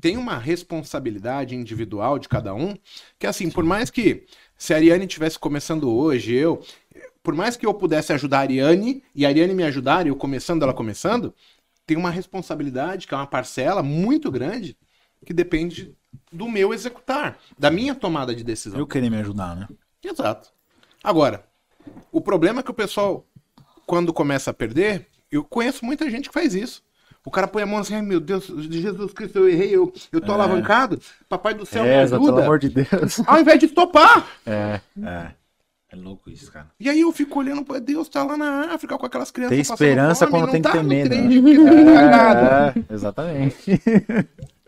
Tem uma responsabilidade individual de cada um, que, assim, por mais que se a Ariane estivesse começando hoje, eu, por mais que eu pudesse ajudar a Ariane e a Ariane me ajudar, eu começando, ela começando, tem uma responsabilidade, que é uma parcela muito grande, que depende do meu executar, da minha tomada de decisão. Eu queria me ajudar, né? Exato. Agora, o problema é que o pessoal, quando começa a perder, eu conheço muita gente que faz isso. O cara põe a mão assim, ai meu Deus, Jesus Cristo, eu errei, eu, eu tô alavancado, papai do céu me É, pelo ajuda. amor de Deus. Ao invés de topar. É, é. É louco isso, cara. E aí eu fico olhando, pô, Deus tá lá na África com aquelas crianças Tem esperança fome, quando não tem que tá ter medo, trade, porque você tá cagado. É, exatamente.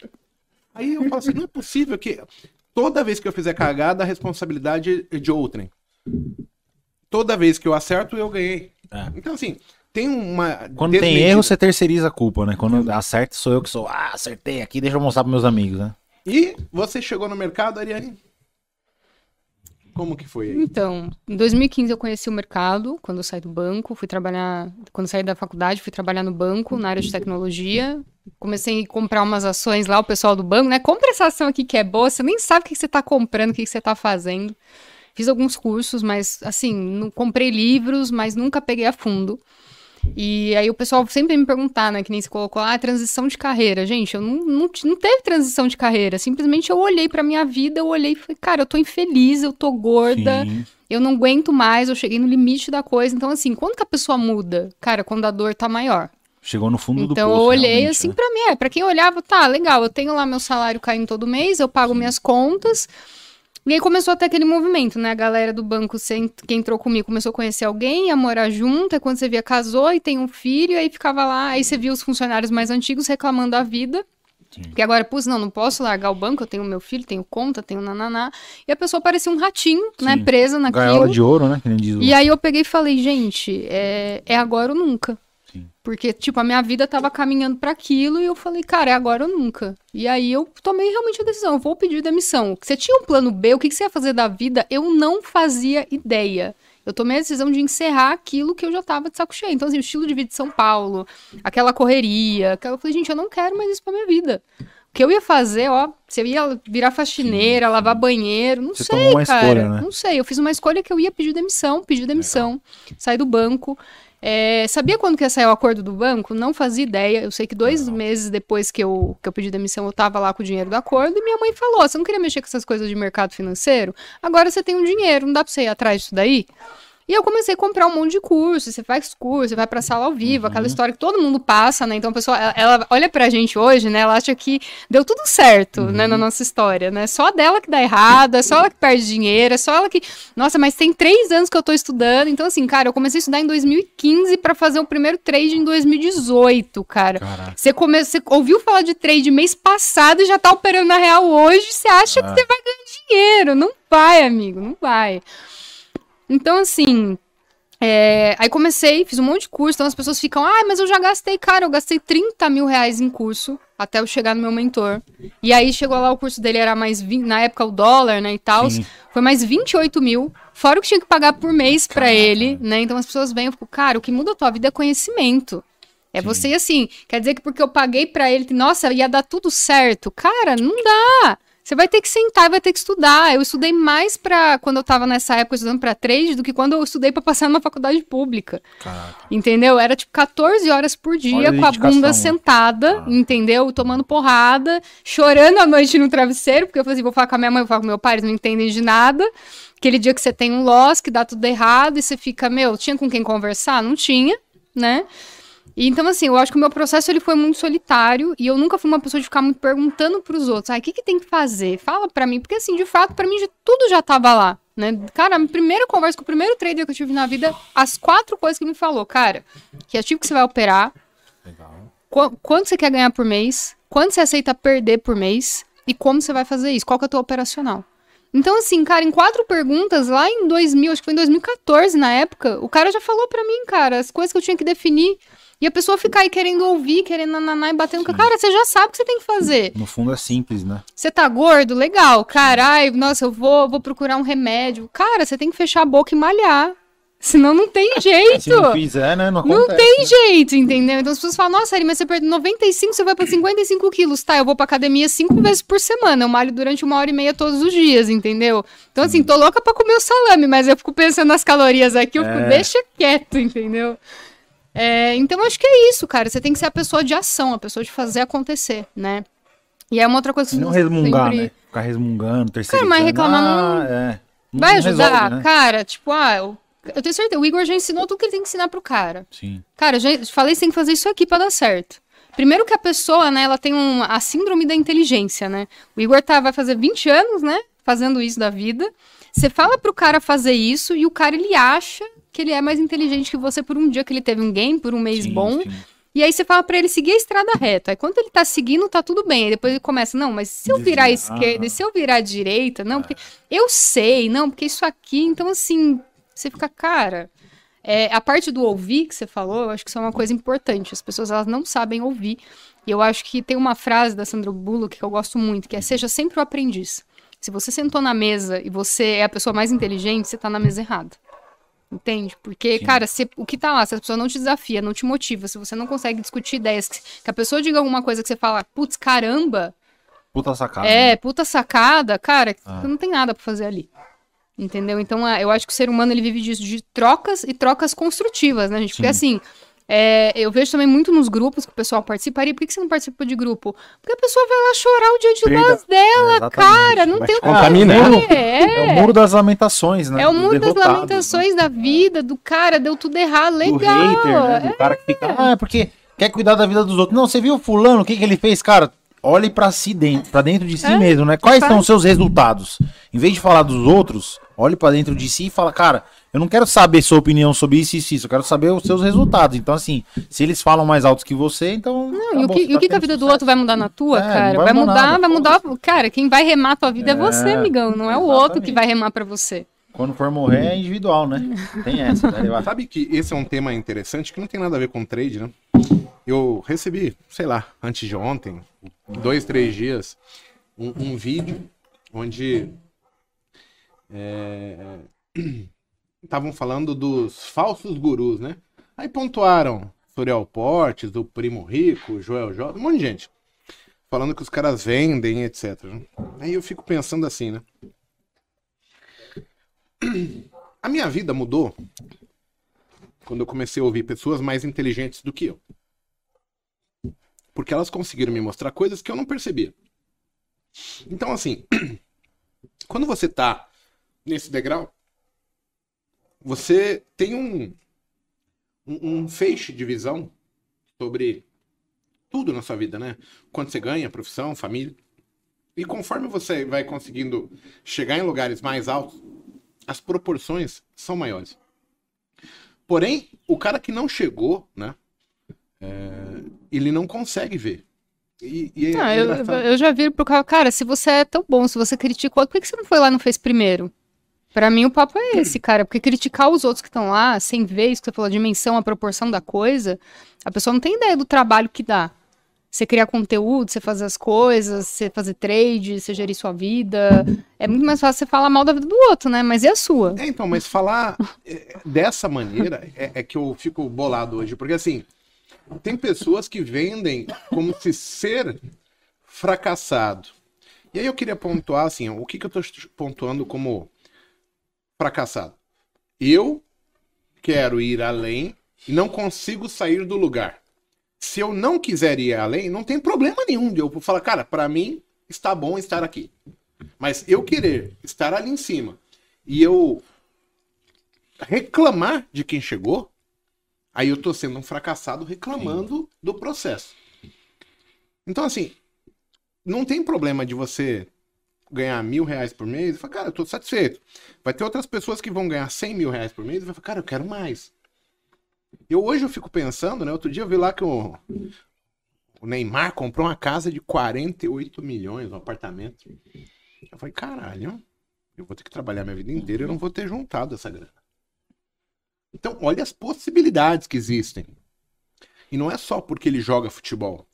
Aí eu falo assim, não é possível que toda vez que eu fizer cagada, a responsabilidade é de outrem. Toda vez que eu acerto, eu ganhei. É. Então, assim, tem uma. Quando tem erro, você terceiriza a culpa, né? Quando acerta, sou eu que sou. Ah, acertei aqui, deixa eu mostrar pros meus amigos, né? E você chegou no mercado, Ariane? Como que foi aí? Então, em 2015 eu conheci o mercado, quando eu saí do banco, fui trabalhar, quando saí da faculdade, fui trabalhar no banco, na área de tecnologia. Comecei a comprar umas ações lá, o pessoal do banco, né? Compra essa ação aqui que é boa, você nem sabe o que você tá comprando, o que você tá fazendo. Fiz alguns cursos, mas assim, não comprei livros, mas nunca peguei a fundo. E aí o pessoal sempre me perguntar, né, que nem se colocou, ah, transição de carreira. Gente, eu não, não, não teve transição de carreira. Simplesmente eu olhei pra minha vida, eu olhei e falei, cara, eu tô infeliz, eu tô gorda, Sim. eu não aguento mais, eu cheguei no limite da coisa. Então, assim, quando que a pessoa muda? Cara, quando a dor tá maior. Chegou no fundo do Então poço. eu olhei assim né? pra mim, é, pra quem olhava, tá, legal, eu tenho lá meu salário caindo todo mês, eu pago minhas contas. E aí começou até aquele movimento, né? A galera do banco, quem entrou comigo, começou a conhecer alguém, a morar junto, aí quando você via, casou e tem um filho, aí ficava lá, aí você via os funcionários mais antigos reclamando da vida. Sim. Porque agora, putz, não, não posso largar o banco, eu tenho meu filho, tenho conta, tenho nananá. E a pessoa parecia um ratinho, né? Sim. Presa naquilo. Gaiola de ouro, né? Que nem diz o... E aí eu peguei e falei, gente, é, é agora ou nunca. Sim. Porque, tipo, a minha vida tava caminhando para aquilo e eu falei, cara, é agora ou nunca. E aí eu tomei realmente a decisão, eu vou pedir demissão. Você tinha um plano B, o que, você ia fazer da vida? Eu não fazia ideia. Eu tomei a decisão de encerrar aquilo que eu já tava de saco cheio. Então, assim, o estilo de vida de São Paulo, aquela correria, aquela... eu falei, gente, eu não quero mais isso pra minha vida. O que eu ia fazer, ó, você ia virar faxineira, lavar banheiro, não Você sei, cara. escolha, né? Não sei, eu fiz uma escolha que eu ia pedir demissão, pedir demissão, sair do banco. É, sabia quando que ia sair o acordo do banco? Não fazia ideia. Eu sei que dois meses depois que eu, que eu pedi demissão, eu tava lá com o dinheiro do acordo e minha mãe falou: você não queria mexer com essas coisas de mercado financeiro? Agora você tem um dinheiro, não dá pra você ir atrás disso daí? E eu comecei a comprar um monte de curso. Você faz curso, você vai pra sala ao vivo, aquela história que todo mundo passa, né? Então a pessoa, ela, ela olha pra gente hoje, né? Ela acha que deu tudo certo, né, na nossa história, né? Só dela que dá errado, é só ela que perde dinheiro, é só ela que. Nossa, mas tem três anos que eu tô estudando. Então, assim, cara, eu comecei a estudar em 2015 pra fazer o primeiro trade em 2018, cara. Caraca. Você, come... você ouviu falar de trade mês passado e já tá operando na real hoje, você acha que Ah. você vai ganhar dinheiro. Não vai, amigo, não vai. Então, assim, É, aí comecei, fiz um monte de curso, então as pessoas ficam, ah, mas eu já gastei, cara, eu gastei 30 mil reais em curso até eu chegar no meu mentor. E aí chegou lá, o curso dele era mais, 20, na época o dólar, né, e tal, foi mais 28 mil, fora o que tinha que pagar por mês pra ele, né, então as pessoas vêm e ficam, cara, o que muda a tua vida é conhecimento. É Sim. você, assim, quer dizer que porque eu paguei pra ele, que, nossa, ia dar tudo certo. Cara, não dá. Você vai ter que sentar e vai ter que estudar. Eu estudei mais pra, quando eu tava nessa época estudando pra trade, do que quando eu estudei pra passar numa faculdade pública. Caraca. Entendeu? Era tipo 14 horas por dia Olha com a bunda sentada, Ah. entendeu? Tomando porrada, chorando à noite no travesseiro, porque eu falei assim, vou falar com a minha mãe, vou falar com meu pai, eles não entendem de nada. Aquele dia que você tem um loss, que dá tudo errado, e você fica, meu, tinha com quem conversar? Não tinha, né? E, então, assim, eu acho que o meu processo ele foi muito solitário e eu nunca fui uma pessoa de ficar muito perguntando pros outros, ah, o que que tem que fazer? Fala pra mim, porque assim, de fato, pra mim tudo já tava lá, né? Cara, a primeira conversa com o primeiro trader que eu tive na vida, as quatro coisas que ele me falou, cara, que ativo que você vai operar, Legal. qu- quanto você quer ganhar por mês, quanto você aceita perder por mês e como você vai fazer isso, qual que é o teu operacional. Então, assim, cara, em quatro perguntas, lá em 2000, acho que foi em 2014, na época, o cara já falou pra mim, cara, as coisas que eu tinha que definir. E a pessoa ficar aí querendo ouvir, querendo nananá e batendo a cara, você já sabe o que você tem que fazer. No fundo é simples, né? Você tá gordo? Legal. Cara, ai, nossa, eu vou, vou procurar um remédio. Cara, você tem que fechar a boca e malhar. Senão não tem jeito. Se não fizer, né? Não Não acontece. tem jeito, entendeu? Então as pessoas falam, nossa, Ari, mas você perde 95, você vai pra 55 quilos. Tá, eu vou pra academia cinco vezes por semana. Eu malho durante uma hora e meia todos os dias, entendeu? Então, assim, tô louca pra comer o salame, mas eu fico pensando nas calorias aqui, eu fico, É. deixa quieto, entendeu? É, então, acho que é isso, cara. Você tem que ser a pessoa de ação, a pessoa de fazer acontecer, né? E é uma outra coisa que não resmungar, sempre- né? Ficar resmungando, terceiro. mas reclamar não- É. Não Vai resolve, ajudar? né? Cara, tipo, ah, eu, eu tenho certeza, o Igor já ensinou tudo que ele tem que ensinar pro cara. Sim. Cara, já falei que você tem que fazer isso aqui pra dar certo. Primeiro que a pessoa, né, ela tem um, a síndrome da inteligência, né? O Igor tá, vai fazer 20 anos, né, fazendo isso da vida. Você fala pro cara fazer isso e o cara, ele acha que ele é mais inteligente que você por um dia que ele teve um game, por um mês sim, bom. sim. E aí você fala pra ele seguir a estrada reta. Aí quando ele tá seguindo, tá tudo bem. Aí depois ele começa, não, mas se eu virar à esquerda, e se eu virar à direita, não, porque eu sei, não, porque isso aqui, então assim, você fica, cara, é, a parte do ouvir que você falou, eu acho que isso é uma coisa importante. As pessoas elas não sabem ouvir. E eu acho que tem uma frase da Sandra Bullock que eu gosto muito, que é seja sempre o aprendiz. Se você sentou na mesa e você é a pessoa mais inteligente, você tá na mesa errada. Entende? Porque, Sim. cara, se, o que tá lá, se a pessoa não te desafia, não te motiva, se você não consegue discutir ideias, que, que a pessoa diga alguma coisa que você fala, putz, caramba, Puta sacada. é, né? puta sacada, cara, Ah. não tem nada pra fazer ali. Entendeu? Então, é, eu acho que o ser humano ele vive disso, de trocas e trocas construtivas, né, gente? Porque assim, é, eu vejo também muito nos grupos que o pessoal participa. Ari, por que você não participa de grupo? Porque a pessoa vai lá chorar o dia de loss dela, Exatamente. cara. Não Vai tem te o que fazer. É o É, muro das lamentações, né? é o mundo das derrotados, lamentações da vida, do cara, deu tudo errado, né? Do legal. hater, né? Do cara que fica. Ah, é porque quer cuidar da vida dos outros. Não, você viu o fulano, o que, que ele fez, cara? Olhe pra si dentro, para dentro de si É, mesmo, né? Quais são os seus resultados? Em vez de falar dos outros, olhe pra dentro de si e fala, cara, eu não quero saber sua opinião sobre isso e isso, isso, eu quero saber os seus resultados. Então, assim, se eles falam mais altos que você, então. Não, tá e o que, você e o tá que que a vida do sucesso. outro vai mudar na tua, É, cara? vai Vai mudar mudar, nada, vai mudar. Cara, quem vai remar a tua vida é, É, você, amigão. Não é o outro que exatamente. vai remar pra você. Quando for morrer é individual, né? Tem essa, né? Eu acho. Sabe que esse é um tema interessante que não tem nada a ver com trade, né? Eu recebi, sei lá, antes de ontem, dois, três dias, um, um vídeo onde é, estavam falando dos falsos gurus, né? Aí pontuaram Suriel Portes, do Primo Rico, Joel J, um monte de gente. Falando que os caras vendem, etc. Aí eu fico pensando assim, né? A minha vida mudou quando eu comecei a ouvir pessoas mais inteligentes do que eu. Porque elas conseguiram me mostrar coisas que eu não percebia. Então, assim, quando você tá nesse degrau, você tem um, um, um feixe de visão sobre tudo na sua vida, né? Quanto você ganha, profissão, família. E conforme você vai conseguindo chegar em lugares mais altos, as proporções são maiores. Porém, o cara que não chegou, né? é, ele não consegue ver. E, e é Ah, eu, eu já vi pro cara, cara, se você é tão bom, se você outro, por que você não foi lá e não fez primeiro? Pra mim o papo é esse, cara, porque criticar os outros que estão lá, sem ver isso que você falou, a dimensão, a proporção da coisa, a pessoa não tem ideia do trabalho que dá. Você criar conteúdo, você fazer as coisas, você fazer trade, você gerir sua vida. É muito mais fácil você falar mal da vida do outro, né? Mas e a sua? É, então, mas falar é, dessa maneira é, é que eu fico bolado hoje, porque assim, tem pessoas que vendem como se ser fracassado. E aí eu queria pontuar assim, o que, que eu tô pontuando como fracassado? Eu quero ir além e não consigo sair do lugar. Se eu não quiser ir além, não tem problema nenhum de eu falar, cara, para mim está bom estar aqui. Mas eu querer estar ali em cima e eu reclamar de quem chegou, aí eu tô sendo um fracassado reclamando do processo. Então, assim, não tem problema de você ganhar mil reais por mês falar, cara, eu tô satisfeito. Vai ter outras pessoas que vão ganhar cem mil reais por mês e vai falar, cara, eu quero mais. Eu hoje eu fico pensando, né? Outro dia eu vi lá que o, o Neymar comprou uma casa de 48 milhões, um apartamento. Eu falei, caralho, eu vou ter que trabalhar minha vida inteira eu não vou ter juntado essa grana. Então, olha as possibilidades que existem. E não é só porque ele joga futebol.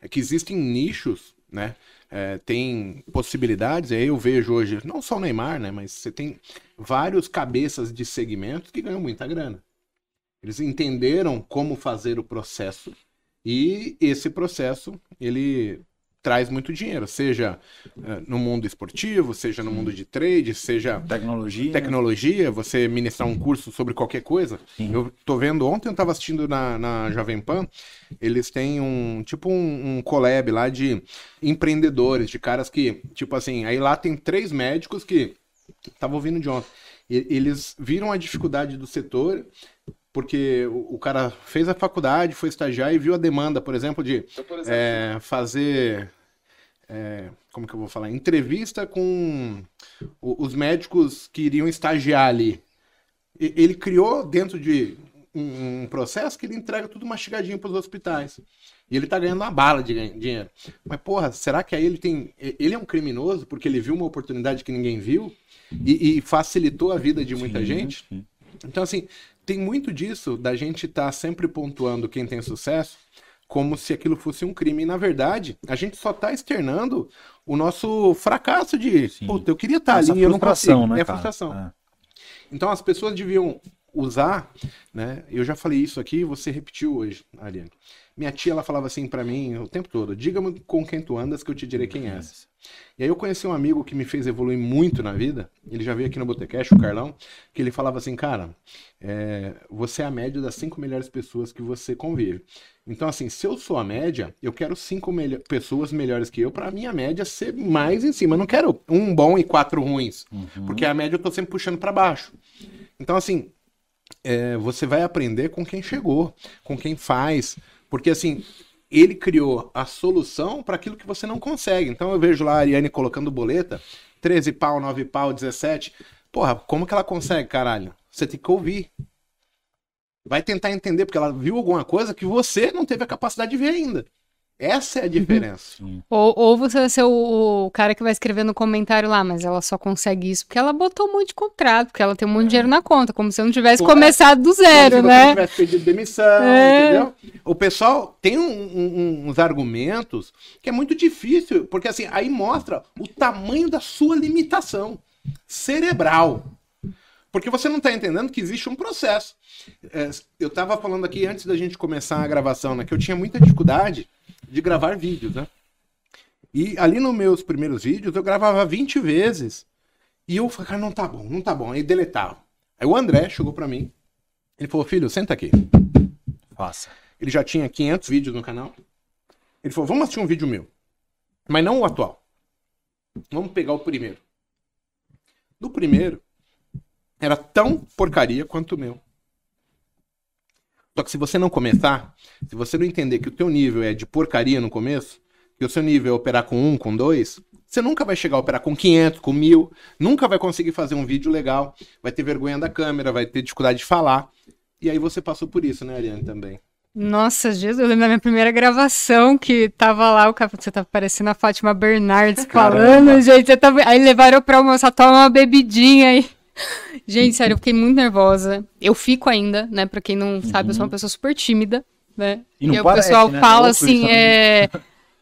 É que existem nichos, né? É, tem possibilidades, aí eu vejo hoje, não só o Neymar, né? Mas você tem vários cabeças de segmentos que ganham muita grana. Eles entenderam como fazer o processo e esse processo ele traz muito dinheiro, seja uh, no mundo esportivo, seja no mundo de trade, seja tecnologia, tecnologia, você ministrar um curso sobre qualquer coisa. Sim. Eu tô vendo ontem, eu estava assistindo na, na Jovem Pan, eles têm um tipo um, um collab lá de empreendedores, de caras que tipo assim, aí lá tem três médicos que tava ouvindo de ontem. Eles viram a dificuldade do setor porque o, o, cara fez a faculdade, foi estagiar e viu a demanda, por exemplo, de por exemplo, é, fazer. É, como que eu vou falar? Entrevista com os médicos que iriam estagiar ali. Ele criou dentro de um processo que ele entrega tudo mastigadinho para os hospitais. E ele tá ganhando uma bala de dinheiro. Mas, porra, será que aí ele tem. Ele é um criminoso porque ele viu uma oportunidade que ninguém viu e, e facilitou a vida de muita sim, gente? Sim. Então, assim, tem muito disso da gente estar tá sempre pontuando quem tem sucesso como se aquilo fosse um crime. E, na verdade, a gente só está externando o nosso fracasso de, puta, eu queria estar tá ali e eu não consigo. Né, é cara? frustração. É. Então, as pessoas deviam usar, né? Eu já falei isso aqui, você repetiu hoje, Ariane. Minha tia, ela falava assim para mim o tempo todo: diga-me com quem tu andas que eu te direi quem és. E aí eu conheci um amigo que me fez evoluir muito na vida. Ele já veio aqui no Botecast, o Carlão, que ele falava assim, cara, é, você é a média das cinco melhores pessoas que você convive. Então, assim, se eu sou a média, eu quero cinco pessoas melhores que eu para minha média ser mais em cima. Eu não quero um bom e quatro ruins, uhum. porque a média eu tô sempre puxando para baixo. Então, assim, é, você vai aprender com quem chegou, com quem faz, porque assim, ele criou a solução para aquilo que você não consegue. Então eu vejo lá a Ariane colocando boleta, 13 pau, 9 pau, 17. Porra, como que ela consegue, caralho? Você tem que ouvir. Vai tentar entender, porque ela viu alguma coisa que você não teve a capacidade de ver ainda. Essa é a diferença. ou, ou você vai ser o, o, cara que vai escrever no comentário lá, mas ela só consegue isso porque ela botou um monte de contrato, porque ela tem um monte de dinheiro na conta, como se eu não tivesse começado do zero, como se né? Você tivesse pedido demissão, é. entendeu? O pessoal tem um, um, uns argumentos que é muito difícil, porque assim, aí mostra o tamanho da sua limitação cerebral. Porque você não está entendendo que existe um processo. É, eu estava falando aqui antes da gente começar a gravação, né? Que eu tinha muita dificuldade de gravar vídeos, né? E ali nos meus primeiros vídeos eu gravava 20 vezes. E eu falei, cara, não tá bom, não tá bom. Aí deletava. Aí o André chegou para mim. Ele falou, filho, senta aqui. Faça. Ele já tinha 500 vídeos no canal. Ele falou, vamos assistir um vídeo meu. Mas não o atual. Vamos pegar o primeiro. Do primeiro, era tão porcaria quanto o meu. Só que se você não começar, se você não entender que o teu nível é de porcaria no começo, que o seu nível é operar com um, com dois, você nunca vai chegar a operar com 500, com mil, nunca vai conseguir fazer um vídeo legal, vai ter vergonha da câmera, vai ter dificuldade de falar. E aí você passou por isso, né, Ariane, também. Nossa, Jesus, eu lembro da minha primeira gravação que tava lá, o cara, você tava parecendo a Fátima Bernardes falando, gente, tava... aí levaram pra almoçar, toma uma bebidinha aí. Gente, sério, eu fiquei muito nervosa. Eu fico ainda, né? Pra quem não sabe, eu sou uma Uhum. pessoa super tímida, né? E aí o pessoal né? fala assim, é.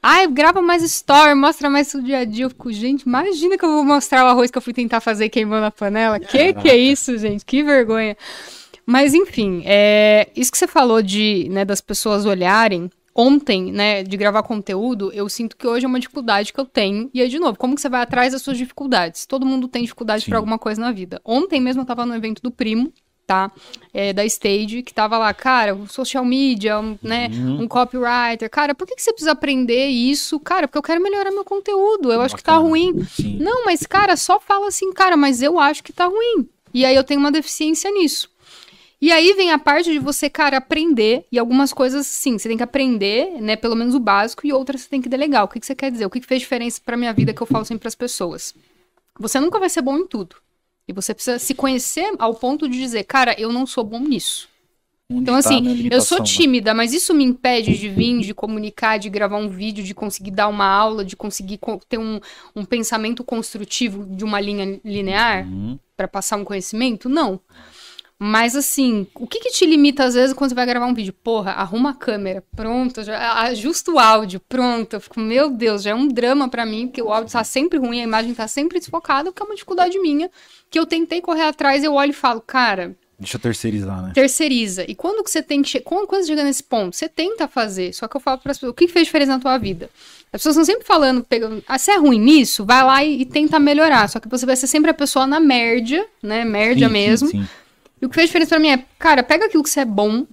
Ai, grava mais story, mostra mais o dia a dia. Eu fico, gente, imagina que eu vou mostrar o arroz que eu fui tentar fazer queimando a panela. Que que é isso, gente? Que vergonha. Mas, enfim, é, isso que você falou de, né, das pessoas olharem. Ontem, né, de gravar conteúdo, eu sinto que hoje é uma dificuldade que eu tenho. E aí, de novo, como que você vai atrás das suas dificuldades? Todo mundo tem dificuldade para alguma coisa na vida. Ontem mesmo eu tava no evento do primo, tá? É, da Stage, que tava lá, cara, um social media, um, né, Uhum. um copywriter. Cara, por que, que você precisa aprender isso? Cara, porque eu quero melhorar meu conteúdo. Eu acho que tá ruim. Sim. Não, mas, cara, só fala assim, cara, mas eu acho que tá ruim. E aí eu tenho uma deficiência nisso. E aí vem a parte de você, cara, aprender. E algumas coisas, sim, você tem que aprender, né? Pelo menos o básico, e outras você tem que delegar. O que, que você quer dizer? O que, que fez diferença pra minha vida que eu falo sempre pras pessoas? Você nunca vai ser bom em tudo. E você precisa se conhecer ao ponto de dizer, cara, eu não sou bom nisso. Então, tá assim, eu sou né? tímida, mas isso me impede de vir, de comunicar, de gravar um vídeo, de conseguir dar uma aula, de conseguir co- ter um, um pensamento construtivo de uma linha linear Uhum. para passar um conhecimento? Não. Mas assim, o que que te limita às vezes quando você vai gravar um vídeo? Porra, arruma a câmera, pronto, já, ajusta o áudio, pronto. Eu fico, meu Deus, já é um drama pra mim, porque o áudio tá sempre ruim, a imagem tá sempre desfocada, que é uma dificuldade minha, que eu tentei correr atrás, eu olho e falo, cara, Deixa eu terceirizar, né? terceiriza. E quando que você tem que quando, quando você chega nesse ponto, você tenta fazer. Só que eu falo para as pessoas, o que fez diferença na tua vida? As pessoas estão sempre falando, pegando, ah, você é ruim nisso? Vai lá e, e tenta melhorar. Só que você vai ser sempre a pessoa na média, né? Média Sim, mesmo. Sim, sim. E o que fez diferença pra mim é, cara, pega aquilo que você é bom,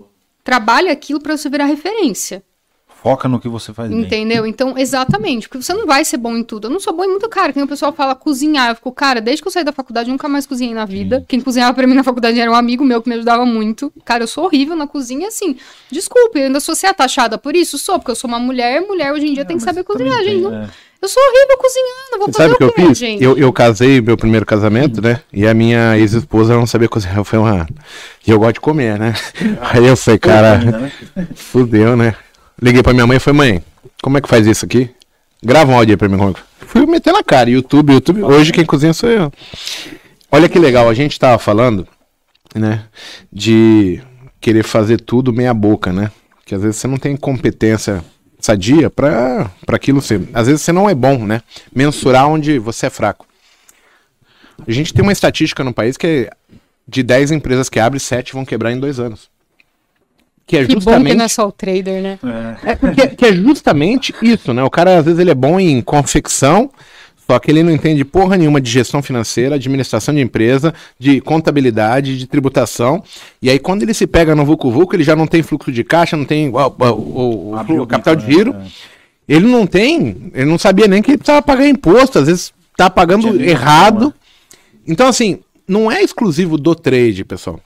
trabalha aquilo pra você virar referência. Foca no que você faz bem. Entendeu? Então, exatamente, porque você não vai ser bom em tudo. Eu não sou bom em muito, cara, que nem o pessoal fala cozinhar. Eu fico, cara, desde que eu saí da faculdade, eu nunca mais cozinhei na vida. Quem cozinhava pra mim na faculdade era um amigo meu que me ajudava muito. Cara, eu sou horrível na cozinha, assim. Desculpe, eu ainda sou ser taxada por isso? Sou, porque eu sou uma mulher, mulher hoje em dia tem que saber cozinhar, gente. Não- É. Eu sou horrível cozinhando, vou fazer Sabe o o que eu quê, fiz? gente? Eu, eu casei, meu primeiro casamento, né? E a minha ex-esposa não sabia cozinhar. Foi uma. E eu gosto de comer, né? Aí eu falei, cara, né? fudeu, né? Liguei pra minha mãe e falei, mãe, como é que faz isso aqui? Grava um áudio aí pra mim. é Fui meter na cara, YouTube, YouTube. Hoje quem cozinha sou eu. Olha que legal, a gente tava falando, né? De querer fazer tudo meia boca, né? Que às vezes você não tem competência sadia pra, pra aquilo ser. Às vezes você não é bom, né? Mensurar onde você é fraco. A gente tem uma estatística no país que é de 10 empresas que abrem, 7 vão quebrar em dois anos. Que é Que bom que justamente. não é só o trader, né? É. É porque que é justamente isso, né? O cara às vezes ele é bom em confecção, só que ele não entende porra nenhuma de gestão financeira, administração de empresa, de contabilidade, de tributação. E aí quando ele se pega no Vucu Vucu, ele já não tem fluxo de caixa, não tem o, o- o- o capital de giro. né? Ele não tem, ele não sabia nem que ele precisava pagar imposto, às vezes tá pagando errado. Então assim, não é exclusivo do trade, pessoal.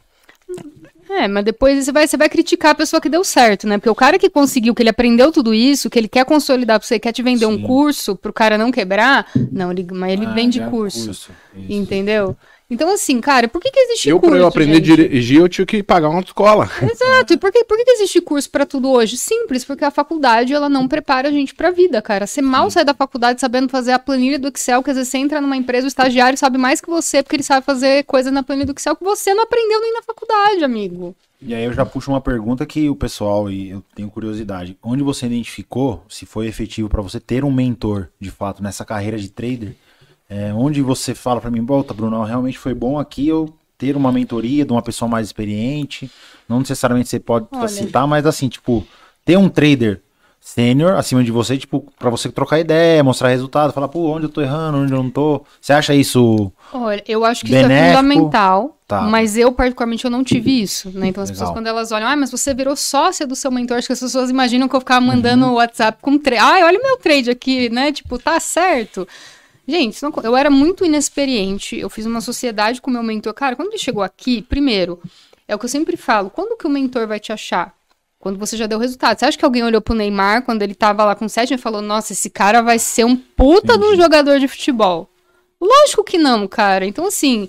É, mas depois você vai, você vai criticar a pessoa que deu certo, né? Porque o cara que conseguiu, que ele aprendeu tudo isso, que ele quer consolidar pra você, quer te vender um Sim. curso pro cara não quebrar, não, ele, mas ele Ah, vende é curso, Isso. Entendeu? Então, assim, cara, por que, que existe Eu, curso? pra eu aprender a dirigir, eu tive que pagar uma escola. Exato. E por que, por que, que existe curso pra tudo hoje? Simples, porque a faculdade ela não prepara a gente pra vida, cara. Você mal sai da faculdade sabendo fazer a planilha do Excel, que às vezes você entra numa empresa, o estagiário sabe mais que você, porque ele sabe fazer coisa na planilha do Excel que você não aprendeu nem na faculdade, amigo. E aí eu já puxo uma pergunta que o pessoal, e eu tenho curiosidade, onde você identificou se foi efetivo pra você ter um mentor, de fato, nessa carreira de trader? É, onde você fala pra mim, volta, Bruno, realmente foi bom aqui eu ter uma mentoria de uma pessoa mais experiente. Não necessariamente você pode Olha. citar, mas assim, tipo, ter um trader sênior acima de você, tipo, pra você trocar ideia, mostrar resultado, falar, pô, onde eu tô errando, onde eu não tô. Você acha isso Olha, eu acho que isso é Benéfico. fundamental, Tá. mas eu, particularmente, eu não tive isso, né? Então, as pessoas, Legal. quando elas olham, ah, mas você virou sócia do seu mentor, acho que as pessoas imaginam que eu ficava mandando Uhum. o WhatsApp com trade. Ai, olha o meu trade aqui, né? Tipo, tá certo. Gente, não- eu era muito inexperiente, eu fiz uma sociedade com o meu mentor. Cara, quando ele chegou aqui, primeiro, é o que eu sempre falo, quando que o mentor vai te achar? Quando você já deu resultado. Você acha que alguém olhou pro Neymar quando ele tava lá com 7 e falou: Nossa, esse cara vai ser um puta de um jogador de futebol? Lógico que não, cara. Então, assim,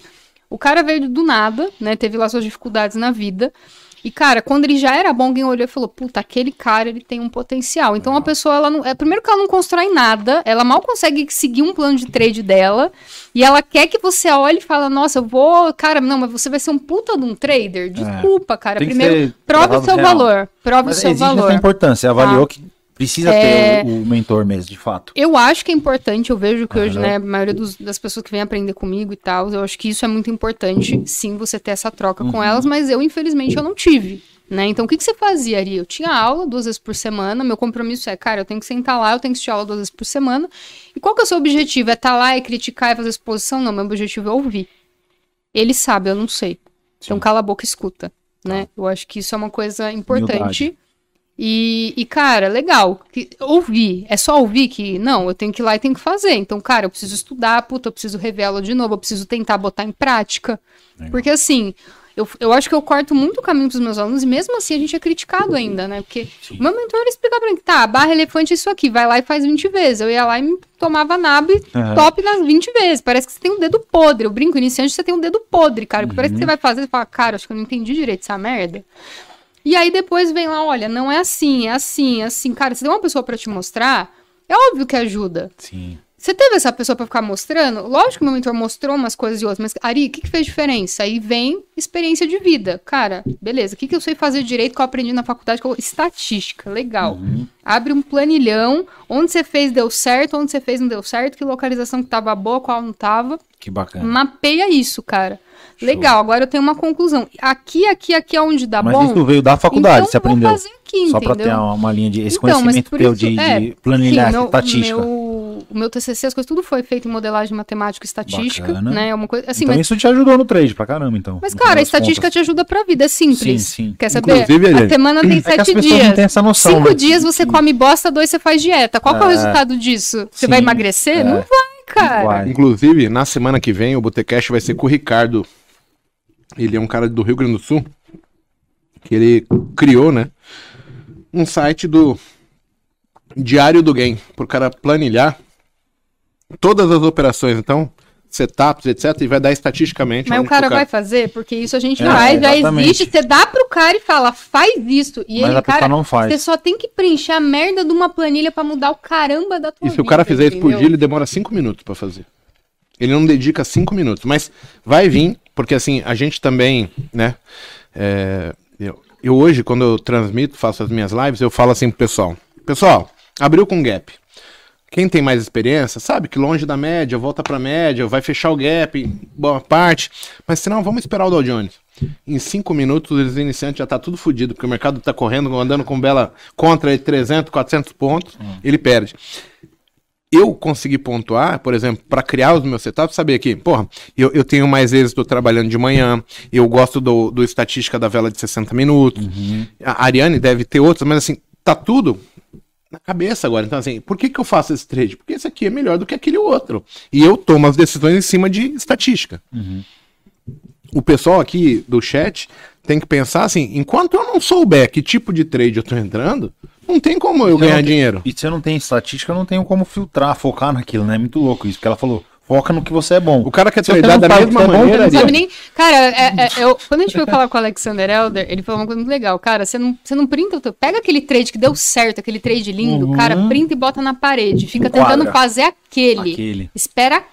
o cara veio do nada, né? Teve lá suas dificuldades na vida. E, cara, quando ele já era bom, alguém olhou e falou: puta, aquele cara ele tem um potencial. Então a pessoa, ela não. É, primeiro que ela não constrói nada, ela mal consegue seguir um plano de trade dela. E ela quer que você olhe e fala: nossa, eu vou. Cara, não, mas você vai ser um puta de um trader? Desculpa, cara. Tem que Primeiro, prove o seu real. valor. Prove Mas o seu existe valor. essa importância. Avaliou que precisa É. ter o, o mentor mesmo, de fato. Eu acho que é importante, eu vejo que hoje, Aham. né, a maioria dos- das pessoas que vêm aprender comigo e tal, eu acho que isso é muito importante, sim, você ter essa troca Uhum. com elas, mas eu, infelizmente, eu não tive, né? Então, o que, que você fazia, Ari? Eu tinha aula duas vezes por semana, meu compromisso é, cara, eu tenho que sentar lá, eu tenho que assistir aula duas vezes por semana, e qual que é o seu objetivo? É estar lá, é criticar, é fazer exposição? Não, meu objetivo é ouvir. Ele sabe, eu não sei. Então, Sim. cala a boca e escuta, né? Eu acho que isso é uma coisa importante. Humildade. E, e, cara, legal. Que, ouvir. É só ouvir que, não, eu tenho que ir lá e tenho que fazer. Então, cara, eu preciso estudar, puta, eu preciso rever ela de novo, eu preciso tentar botar em prática. Legal. Porque, assim, eu, eu acho que eu corto muito o caminho pros meus alunos e mesmo assim a gente é criticado ainda, né? Porque Sim. o meu mentor ele explica pra mim, tá, barra elefante é isso aqui, vai lá e faz 20 vezes. Eu ia lá e me tomava nabo e Aham. top nas 20 vezes. Parece que você tem um dedo podre. Eu brinco, iniciante, você tem um dedo podre, cara. Porque Parece que você vai fazer e fala, cara, acho que eu não entendi direito essa merda. E aí depois vem lá, olha, não é assim, é assim, é assim. Cara, você tem uma pessoa pra te mostrar, é óbvio que ajuda. Sim. Você teve essa pessoa pra ficar mostrando? Lógico que meu mentor mostrou umas coisas e outras, mas, Ari, o que, que fez diferença? Aí vem experiência de vida. Cara, beleza, o que, que eu sei fazer direito que eu aprendi na faculdade? Eu... Estatística, legal. Uhum. Abre um planilhão, onde você fez deu certo, onde você fez não deu certo, que localização que tava boa, qual não tava. Que bacana. Mapeia isso, cara. Show. Legal, agora eu tenho uma conclusão. Aqui, aqui, aqui é onde dá Mas bom. isso veio da faculdade, então você vou aprendeu. fazer aqui, Só pra entendeu? ter uma, uma linha de. Esse Então, mas conhecimento teu isso- de, é, de planilhar Sim, estatística. Meu, o meu TCC, as coisas, tudo foi feito em modelagem matemática e estatística, Bacana. né? É uma coisa, assim, então mas, isso te ajudou no trade pra caramba, então. mas cara, a estatística contas. te ajuda pra vida, é simples. Sim, sim. Quer saber? Inclusive, a semana tem É que as sete não dias. têm essa noção. Cinco né? dias você come bosta, dois você faz dieta. Qual que é o É. resultado disso? Você Sim, vai emagrecer? é. Não vai, cara. Vai. Inclusive, na semana que vem, o Botecast vai ser com o Ricardo. Ele é um cara do Rio Grande do Sul. Que ele criou, né? Um site do Diário do Game. Pro cara planilhar todas as operações. Então, setups, etc. E vai dar estatisticamente. Mas o cara que vai fazer, porque isso a gente É, faz, já exatamente. existe. Você dá pro cara e fala, faz isso. E Mas ele, a pessoa cara, não faz. você só tem que preencher a merda de uma planilha pra mudar o caramba da tua E se o vida, cara fizer isso por entendeu? dia, ele demora cinco minutos pra fazer. Ele não dedica cinco minutos, mas vai vir, porque assim, a gente também, né? é, eu, eu hoje, quando eu transmito, faço as minhas lives, eu falo assim pro pessoal: Pessoal, abriu com gap. Quem tem mais experiência sabe que longe da média, volta pra média, vai fechar o gap boa parte. Mas se não, vamos esperar o Dow Jones. Em cinco minutos, os iniciantes já tá tudo fodido, porque o mercado tá correndo, andando com bela contra aí 300, 400 pontos, ele perde eu consegui pontuar, por exemplo, para criar os meus setups, saber que, porra, eu, eu tenho mais êxito trabalhando de manhã, eu gosto do, do estatística da vela de 60 minutos, a Ariane deve ter outras, mas assim, tá tudo na cabeça agora. Então, assim, por que, que eu faço esse trade? Porque esse aqui é melhor do que aquele outro. E eu tomo as decisões em cima de estatística. O pessoal aqui do chat tem que pensar assim, enquanto eu não souber que tipo de trade eu tô entrando, não tem como eu ganhar tem- dinheiro. E se eu não tenho estatística, eu não tenho como filtrar, focar naquilo, né? É muito louco isso, porque ela falou, foca no que você é bom. O cara quer não da mesma é bom, maneira. Não sabe Ariane. nem. Cara, é- é- eu- quando a gente foi falar com o Alexander Elder, ele falou uma coisa muito legal. Cara, você não, você não printa o teu. Pega aquele trade que deu certo, aquele trade lindo, Uhum. cara, printa e bota na parede. Fica tentando Quadra. fazer aquele. Aquele. Espera aquele,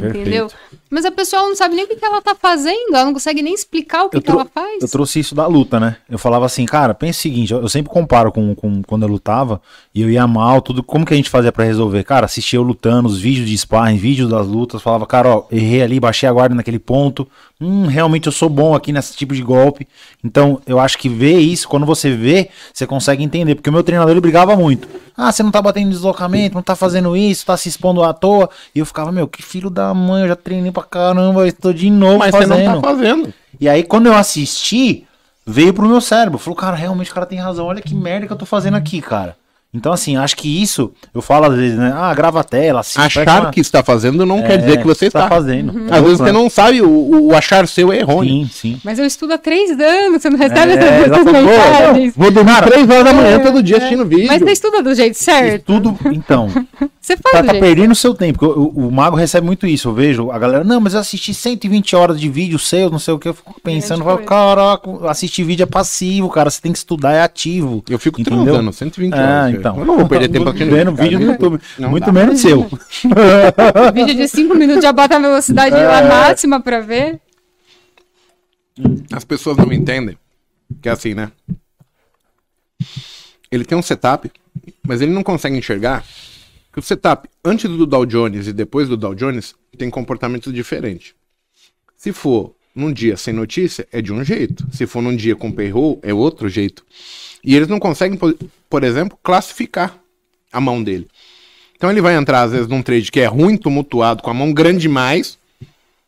Perfeito. entendeu? Mas a pessoa não sabe nem o que, que ela tá fazendo, ela não consegue nem explicar o que, que ela faz. Eu trouxe isso da luta, né? Eu falava assim, cara, pensa o seguinte, eu, sempre comparo com, com quando eu lutava e eu ia mal, tudo. Como que a gente fazia pra resolver? Cara, assistia eu lutando, os vídeos de sparring, vídeos das lutas, falava, cara, ó, errei ali, baixei a guarda naquele ponto. Hum, realmente eu sou bom aqui nesse tipo de golpe. Então, eu acho que ver isso, quando você vê, você consegue entender. Porque o meu treinador ele brigava muito. Ah, você não tá batendo deslocamento, não tá fazendo isso, tá se expondo à toa. E eu ficava, meu, que filho da mãe, eu já treinei pra caramba, estou de novo Mas fazendo. você não tá fazendo. E aí, quando eu assisti, veio pro meu cérebro. Falou, cara, realmente o cara tem razão. Olha que merda que eu tô fazendo aqui, cara. Então, assim, acho que isso, eu falo às vezes, né? Ah, grava a tela, assim. Achar que está fazendo não quer dizer que você está. tá fazendo. Às vezes você não sabe, o, o achar seu é errôneo. Sim, sim. Mas eu estudo há três anos, você não recebe É, essas mensagens. Vou dormir três horas da manhã É, todo dia é. assistindo vídeo. Mas você estuda do jeito certo? Tudo, então, Você faz tá, tá perdendo o seu tempo. porque O, o Mago recebe muito isso, eu vejo. A galera, não, mas eu assisti 120 horas de vídeo seu, não sei o que. Eu fico pensando, falo, caraca, assistir vídeo é passivo, cara. Você tem que estudar, é ativo. Eu fico Entendeu? transando 120 horas. Então. Eu não vou perder tempo assistindo Vendo vídeo no. YouTube. Não muito dá. menos seu. Vídeo de 5 minutos já bota a velocidade É. lá máxima pra ver. As pessoas não entendem que é assim, né? Ele tem um setup, mas ele não consegue enxergar que o setup antes do Dow Jones e depois do Dow Jones tem comportamentos diferentes. Se for num dia sem notícia, é de um jeito. Se for num dia com payroll, é outro jeito. E eles não conseguem, por- exemplo, classificar a mão dele. Então ele vai entrar, às vezes, num trade que é ruim, tumultuado, com a mão grande demais,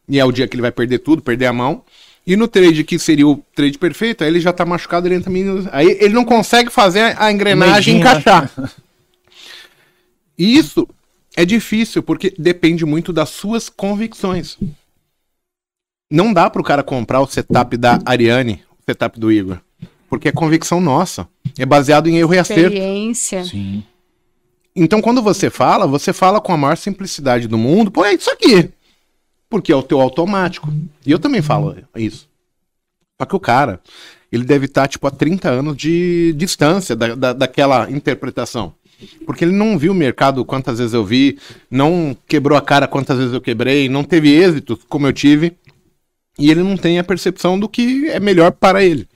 e é o dia que ele vai perder tudo, perder a mão. E no trade que seria o trade perfeito, aí ele já tá machucado, ele entra menos. Aí ele não consegue fazer a engrenagem Medinho, encaixar. E isso é difícil, porque depende muito das suas convicções. Não dá pro cara comprar o setup da Ariane, o setup do Igor. Porque é convicção nossa. É baseado em erro e acerto. Experiência. Sim. Então, quando você fala, você fala com a maior simplicidade do mundo. Pô, é isso aqui. Porque é o teu automático. E eu também falo isso. Só que o cara, ele deve estar, tipo, a 30 anos de distância da, da, daquela interpretação. Porque ele não viu o mercado quantas vezes eu vi, não quebrou a cara quantas vezes eu quebrei, não teve êxito como eu tive. E ele não tem a percepção do que é melhor para ele.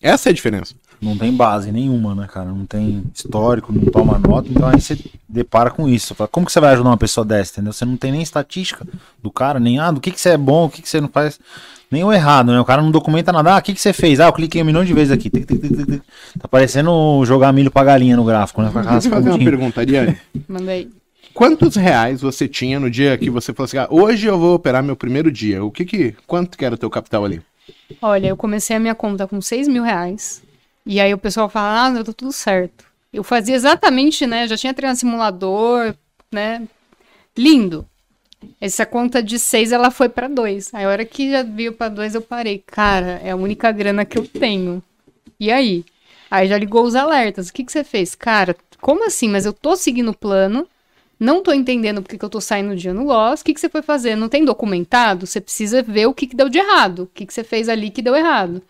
Essa é a diferença. Não tem base nenhuma, né, cara? Não tem histórico, não toma nota, então aí você depara com isso. Fala, Como que você vai ajudar uma pessoa dessa, entendeu? Você não tem nem estatística do cara, nem ah, do que, que você é bom, o que, que você não faz. Nem o errado, né? O cara não documenta nada. Ah, o que, que você fez? Ah, eu cliquei um milhão de vezes aqui. Tá parecendo jogar milho pra galinha no gráfico, né? Aquelas Deixa eu fazer uma pergunta, Ariane. Mandei. Quantos reais você tinha no dia que você falou assim, ah, hoje eu vou operar meu primeiro dia? O que que, quanto que era o teu capital ali? Olha, eu comecei a minha conta com 6 mil reais. E aí o pessoal fala, ah, não, tá tudo certo. Eu fazia exatamente, né? Já tinha treinado simulador, né? Lindo. Essa conta de 6, ela foi pra 2. Aí a hora que já viu pra 2, eu parei. Cara, é a única grana que eu tenho. E aí? Aí já ligou os alertas. O que, que você fez? Cara, como assim? Mas eu tô seguindo o plano. Não tô entendendo porque que eu tô saindo dia no loss. O que, que você foi fazer? Não tem documentado? Você precisa ver o que, que deu de errado. O que, que você fez ali que deu errado.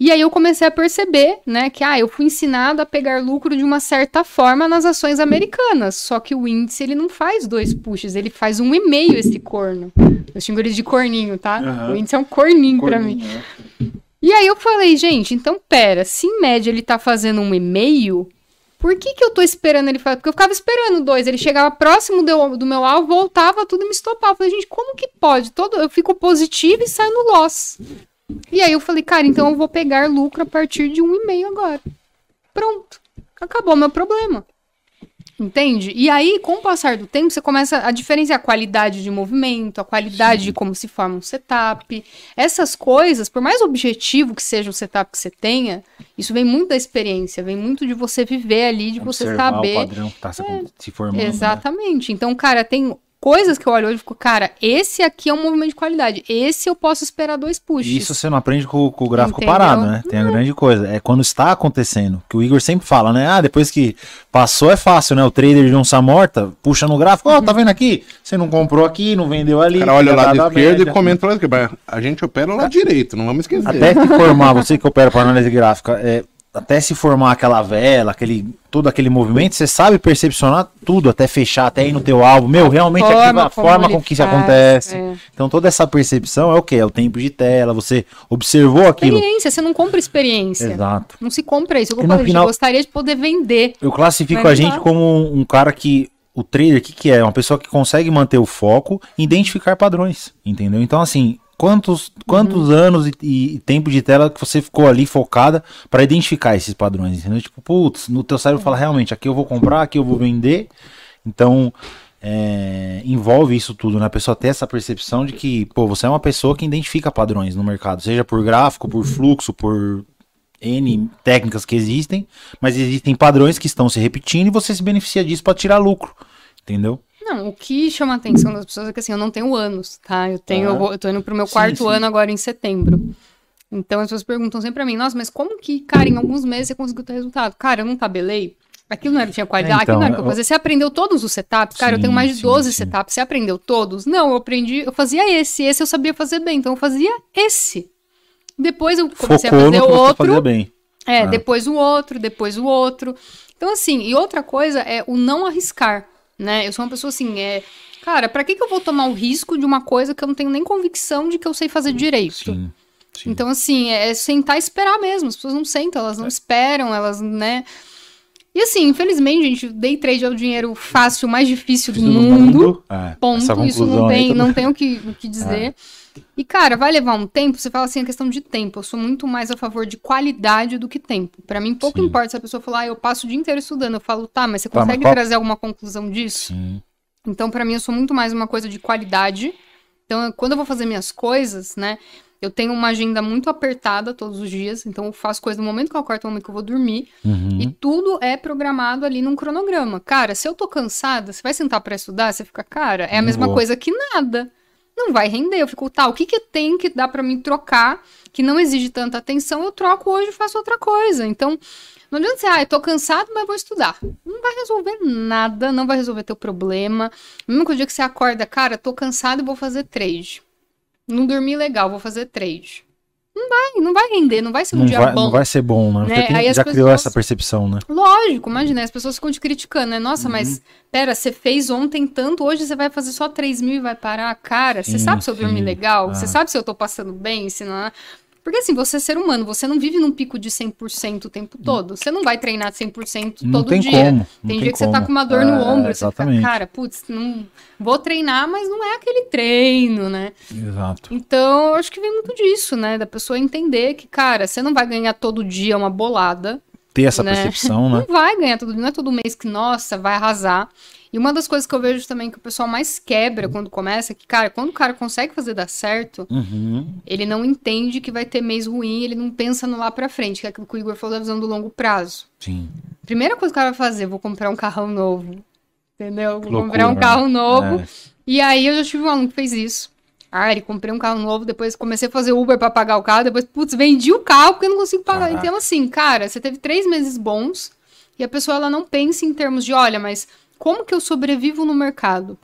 E aí eu comecei a perceber, né, que ah, eu fui ensinado a pegar lucro de uma certa forma nas ações americanas. Só que o índice ele não faz dois pushes, ele faz um e meio esse corno. Eu xingo ele de corninho, tá? Aham. O índice é um corninho pra mim. E aí eu falei, gente, então pera, se em média ele tá fazendo um e-mail, por que que eu tô esperando ele fazer? Porque eu ficava esperando dois, ele chegava próximo do, do meu alvo, voltava tudo e me estopava. Eu falei, gente, como que pode? Todo, eu fico positivo e saio no loss. E aí eu falei, cara, então eu vou pegar lucro a partir de um e-mail agora. Pronto. Acabou meu problema. Entende? E aí, com o passar do tempo, você começa a diferenciar a qualidade de movimento, a qualidade de como se forma um setup. Essas coisas, por mais objetivo que seja o setup que você tenha, isso vem muito da experiência, vem muito de você viver ali, de você Observar saber. o padrão que tá se, se formando. né? Exatamente. Então, cara, tem coisas que eu olho hoje e fico, cara, esse aqui é um movimento de qualidade. Esse eu posso esperar dois pushes. Isso você não aprende com, com o gráfico Entendeu? parado, né? Tem a grande coisa. É quando está acontecendo. Que o Igor sempre fala, né? Ah, depois que passou é fácil, né? O trader de onça morta puxa no gráfico. Ó, tá vendo aqui? Você não comprou aqui, não vendeu ali. O cara olha o tá lado da esquerdo e comenta o lado esquerdo. A gente opera o lado direito, não vamos esquecer. Até se formar, você que opera para análise gráfica, é, até se formar aquela vela, aquele, todo aquele movimento, você sabe percepcionar tudo, até fechar, até ir no teu alvo. Meu, realmente aqui forma a forma com que isso faz, acontece. é. Então toda essa percepção é o quê? É o tempo de tela, você observou aquilo. Experiência, você não compra experiência. Exato. Não se compra isso. Eu falei, final- eu gostaria de poder vender. Eu classifico a gente como um, um cara que. O trader, o que, que é? Uma pessoa que consegue manter o foco e identificar padrões. Entendeu? Então, assim, quantos, quantos Uhum. anos e, e tempo de tela que você ficou ali focada para identificar esses padrões? Entendeu? Tipo, putz, no teu cérebro fala realmente, aqui eu vou comprar, aqui eu vou vender. Então, é, envolve isso tudo, né? A pessoa ter essa percepção de que, pô, você é uma pessoa que identifica padrões no mercado, seja por gráfico, por fluxo, por N técnicas que existem, mas existem padrões que estão se repetindo e você se beneficia disso para tirar lucro. Entendeu? Não, o que chama a atenção das pessoas é que assim, eu não tenho anos, tá? Eu tenho, Ah. eu, vou- eu tô indo pro meu Sim, quarto sim. ano agora em setembro. Então as pessoas perguntam sempre pra mim, nossa, mas como que, cara, em alguns meses você conseguiu ter resultado? Cara, eu não tabelei. Aquilo não era tinha qualidade, É, então, aquilo não era o que eu eu- fazia. Você aprendeu todos os setups? Cara, eu Sim, tenho mais de sim, 12 sim. setups. Você aprendeu todos? Não, eu aprendi, eu fazia esse, esse eu sabia fazer bem, então eu fazia esse. Depois eu comecei Focou a fazer você outro. bem. É, Ah. depois o outro, depois o outro. Então, assim, e outra coisa é o não arriscar, né? Eu sou uma pessoa assim, é. Cara, pra que, que eu vou tomar o risco de uma coisa que eu não tenho nem convicção de que eu sei fazer direito? Sim. sim. Então, assim, é sentar e esperar mesmo. As pessoas não sentam, elas não esperam, elas, né? E assim, infelizmente, gente, day trade é o dinheiro fácil, mais difícil do, Do mundo. É, Ponto, isso não tem, não tem o que, o que dizer. E, cara, vai levar um tempo, você fala assim, a questão de tempo. Eu sou muito mais a favor de qualidade do que tempo. Pra mim, pouco Sim. importa se a pessoa falar, ah, eu passo o dia inteiro estudando. Eu falo, tá, mas você Tá, mas consegue qual- trazer alguma conclusão disso? Sim. Então, pra mim, eu sou muito mais uma coisa de qualidade. Então, eu- quando eu vou fazer minhas coisas, né? Eu tenho uma agenda muito apertada todos os dias. Então, eu faço coisa no momento que eu acordo, no momento que eu vou dormir. Uhum. E tudo é programado ali num cronograma. Cara, se eu tô cansada, você vai sentar pra estudar, você fica, cara, é a Não mesma vou. coisa que nada. Não vai render. Eu fico, tá, o que que tem que dá pra mim trocar, que não exige tanta atenção, eu troco hoje e faço outra coisa. Então, não adianta você, ah, eu tô cansado, mas vou estudar. Não vai resolver nada, não vai resolver teu problema. Mesmo que o dia que você acorda, cara, tô cansado e vou fazer trade. Não dormi legal, vou fazer trade. Não vai, não vai render, não vai ser um Não dia vai, bom. não vai ser bom, né? Né? Tem- Aí já criou pessoas- essa percepção, né? Lógico, imagina, as pessoas ficam te criticando, né? Nossa, Uhum. mas pera, você fez ontem tanto, hoje você vai fazer só 3 mil e vai parar. Cara, você sabe se eu dormi legal? Ah. Você sabe se eu tô passando bem? Se não... Porque assim, você é ser humano, você não vive num pico de 100% o tempo todo. Você não vai treinar 100% Não todo tem dia. como. não Tem, dia que você tá com uma dor no É, ombro, você Exatamente. fica, cara, putz, não vou treinar, mas não é aquele treino, né? Exato. Então, eu acho que vem muito disso, né? Da pessoa entender que, cara, você não vai ganhar todo dia uma bolada, Ter essa Né? percepção, né? não vai ganhar todo, não é todo mês que, nossa, vai arrasar. E uma das coisas que eu vejo também que o pessoal mais quebra quando começa é que, cara, quando o cara consegue fazer dar certo, Uhum. ele não entende que vai ter mês ruim, ele não pensa no lá pra frente, que é aquilo que o Igor falou da visão do longo prazo. Sim. Primeira coisa que o cara vai fazer, vou comprar um carrão novo. Entendeu? Vou Loucura, comprar um né? carro novo. É. E aí eu já tive um aluno que fez isso. Ah, ele comprei um carro novo, depois comecei a fazer Uber pra pagar o carro, depois, putz, vendi o carro porque eu não consigo pagar. Então, assim, cara, você teve três meses bons e a pessoa ela não pensa em termos de, olha, mas como que eu sobrevivo no mercado?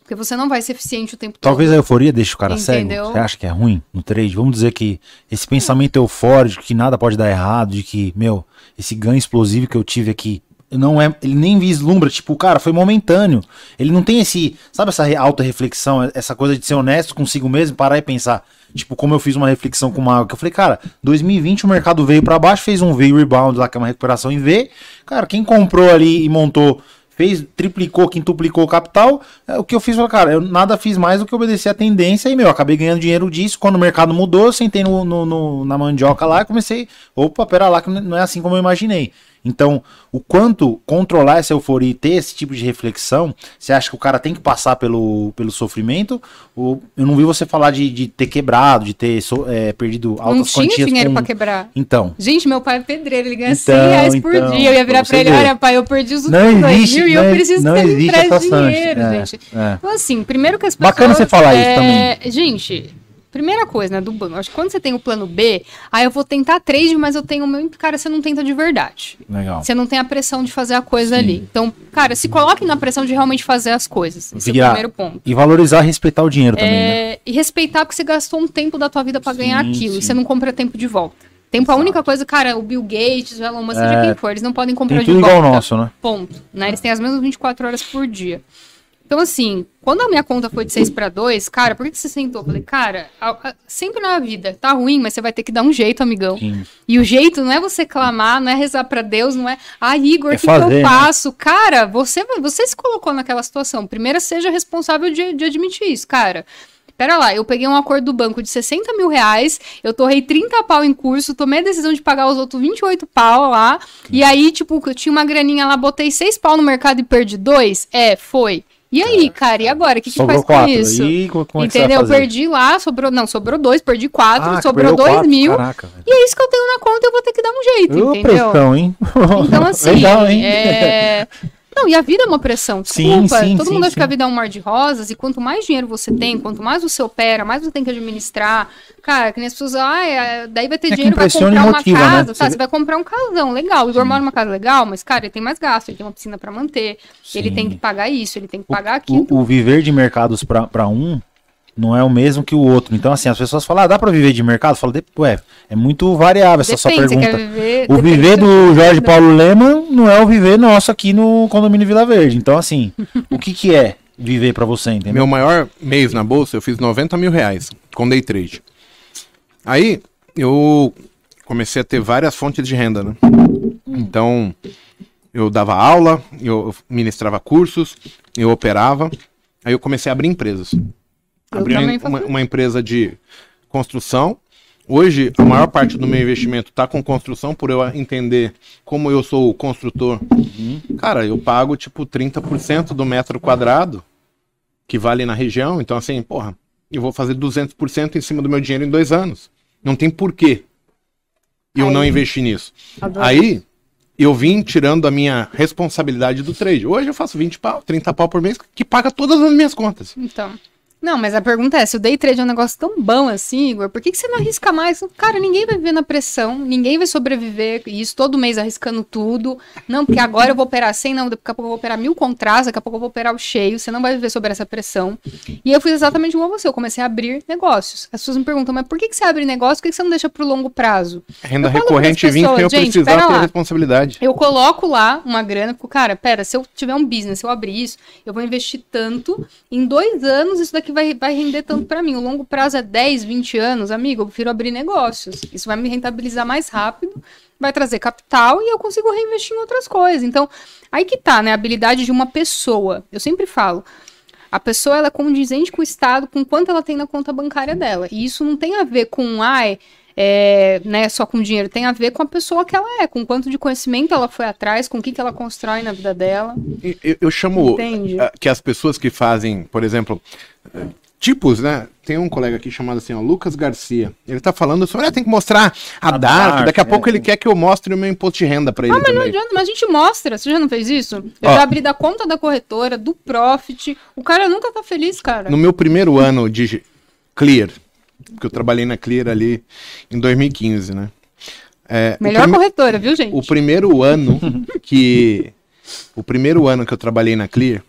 Porque você não vai ser eficiente o tempo Talvez a euforia deixe o cara Entendeu? cego. Você acha que é ruim no trade? Vamos dizer que esse pensamento eufórico, que nada pode dar errado, de que, meu, esse ganho explosivo que eu tive aqui, não é, ele nem vislumbra, tipo, cara, foi momentâneo. Ele não tem esse, sabe essa re- auto-reflexão, essa coisa de ser honesto consigo mesmo, parar e pensar, tipo, como eu fiz uma reflexão com uma, que eu falei, cara, 2020 o mercado veio pra baixo, fez um V rebound lá, que é uma recuperação em V. Cara, quem comprou ali e montou fez, triplicou, quintuplicou o capital. É, o que eu fiz cara, eu nada fiz mais do que obedecer a tendência e, meu, acabei ganhando dinheiro disso. Quando o mercado mudou, eu sentei no, no- no- na mandioca lá e comecei, opa, pera lá, que não é assim como eu imaginei. Então, o quanto controlar essa euforia e ter esse tipo de reflexão, você acha que o cara tem que passar pelo, pelo sofrimento? Ou, eu não vi você falar de, de ter quebrado, de ter so- é, perdido Não altas tinha quantias. dinheiro com- pra quebrar. Então, Gente, meu pai é pedreiro, ele ganha Então, 100 reais por então, dia. Eu ia virar pra ele, olha, pai, eu perdi os não existe, mil e não, eu preciso não que chance. dinheiro, É, gente. é. Então, assim, primeiro que as pessoas... Bacana você falar isso é, Gente, primeira coisa, né, do. Acho que quando você tem o plano B, aí eu vou tentar trade, mas eu tenho o meu... Cara, você não tenta de verdade. Legal. Você não tem a pressão de fazer a coisa Sim. ali. Então, cara, se coloque na pressão de realmente fazer as coisas. Esse é o Virar. primeiro ponto. E valorizar respeitar o dinheiro também, né? É, E respeitar porque você gastou um tempo da tua vida pra ganhar aquilo. sim. E você não compra tempo de volta. Tempo é a Exato. única coisa, cara, o Bill Gates, o Elon Musk, seja É, quem for, eles não podem comprar Tem de tudo volta. igual o nosso, né? Ponto. Né? Eles têm as mesmas 24 horas por dia. Então, assim, quando a minha conta foi de 6 para 2, cara, por que, que você sentou? Eu falei, cara, a- a- sempre na vida, tá ruim, mas você vai ter que dar um jeito, amigão. Sim. E o jeito não é você clamar, não é rezar pra Deus, não é, ah, Igor, É o que, que fazer, eu né? faço? Cara, você, você se colocou naquela situação. Primeiro, seja responsável de, de admitir isso, cara. Pera lá, eu peguei um acordo do banco de 60 mil reais, eu torrei 30 pau em curso, tomei a decisão de pagar os outros 28 pau lá, e aí, tipo, eu tinha uma graninha lá, botei 6 pau no mercado e perdi 2? É, foi. E aí, cara, e agora? O que, que Sobrou faz com quatro. isso? E como é que Entendeu? fazer? Perdi lá, sobrou. Não, sobrou dois, perdi quatro, Ah, sobrou dois quatro? mil. Caraca. E é isso que eu tenho na conta, eu vou ter que dar um jeito, Ô, entendeu? pressão, hein? Então, assim, Legal, hein? é... Não, e a vida é uma pressão. Sim, Desculpa, sim, todo sim, mundo acha sim. que a vida é um mar de rosas, e quanto mais dinheiro você tem, quanto mais você opera, mais você tem que administrar. Cara, que nem as pessoas, ah, é, daí vai ter É dinheiro, vai e comprar uma motiva, né? casa. Tá, Você você vai comprar um casão, legal. O Igor mora numa casa legal, mas, cara, ele tem mais gasto, ele tem uma piscina pra manter, ele Sim. tem que pagar isso, ele tem que pagar aquilo. O, o viver de mercados pra pra um não é o mesmo que o outro. Então, assim, as pessoas falam, ah, dá pra viver de mercado? Fala, "De- ué, é muito variável essa sua pergunta. viver... O viver do Jorge Paulo Lema não é o viver nosso aqui no condomínio Vila Verde. Então, assim, o que que é viver pra você, entendeu? Meu maior mês na bolsa, eu fiz 90 mil reais com day trade. Aí eu comecei a ter várias fontes de renda, né? Então eu dava aula, eu ministrava cursos, eu operava. Aí eu comecei a abrir empresas. Eu Abri também uma, uma empresa de construção. Hoje, a maior parte do meu investimento está com construção, por eu entender como eu sou o construtor. Cara, eu pago tipo 30% do metro quadrado que vale na região. Então, assim, porra, eu vou fazer 200% em cima do meu dinheiro em dois anos. Não tem porquê eu Aí- não investir nisso. Adoro. Aí, eu vim tirando a minha responsabilidade do trade. Hoje eu faço 20 pau, 30 pau por mês, que paga todas as minhas contas. Então. Não, mas a pergunta é: se o day trade é um negócio tão bom assim, Igor, por que, que você não arrisca mais? Cara, ninguém vai viver na pressão, ninguém vai sobreviver, e isso todo mês arriscando tudo. Não, porque agora eu vou operar 100, não, daqui a pouco eu vou operar mil contratos, daqui a pouco eu vou operar o cheio, você não vai viver sobre essa pressão. E eu fiz exatamente igual você, eu comecei a abrir negócios. As pessoas me perguntam, mas por que, que você abre negócio? Por que, que você não deixa pro longo prazo? Renda recorrente vir sem eu precisar ter lá. responsabilidade. Eu coloco lá uma grana, fico, cara, pera, se eu tiver um business, se eu abrir isso, eu vou investir tanto, em dois anos isso daqui vai, vai render tanto pra mim. O longo prazo é 10, 20 anos, amigo, eu prefiro abrir negócios. Isso vai me rentabilizar mais rápido, vai trazer capital e eu consigo reinvestir em outras coisas. Então, aí que tá, né, a habilidade de uma pessoa. Eu sempre falo, a pessoa ela é condizente com o Estado, com quanto ela tem na conta bancária dela. E isso não tem a ver com, ai, é, né, só com dinheiro, tem a ver com a pessoa que ela é, com quanto de conhecimento ela foi atrás, com o que, que ela constrói na vida dela. Eu, eu chamo Entende? ah, que as pessoas que fazem, por exemplo, eh, tipos, né? Tem um colega aqui chamado assim, ó, Lucas Garcia. Ele tá falando sobre, ah, tem que mostrar a, A Dark. Dark, Daqui a é. pouco ele quer que eu mostre o meu imposto de renda pra ele Ah, mas não também. adianta, mas a gente mostra. Você já não fez isso? Eu Ó. já abri da conta da corretora, do Profit. O cara nunca tá feliz, cara. No meu primeiro ano de Clear, porque eu trabalhei na Clear ali em 2015, né? É, Melhor corretora, viu, gente? O primeiro ano que. O primeiro ano que eu trabalhei na Clear,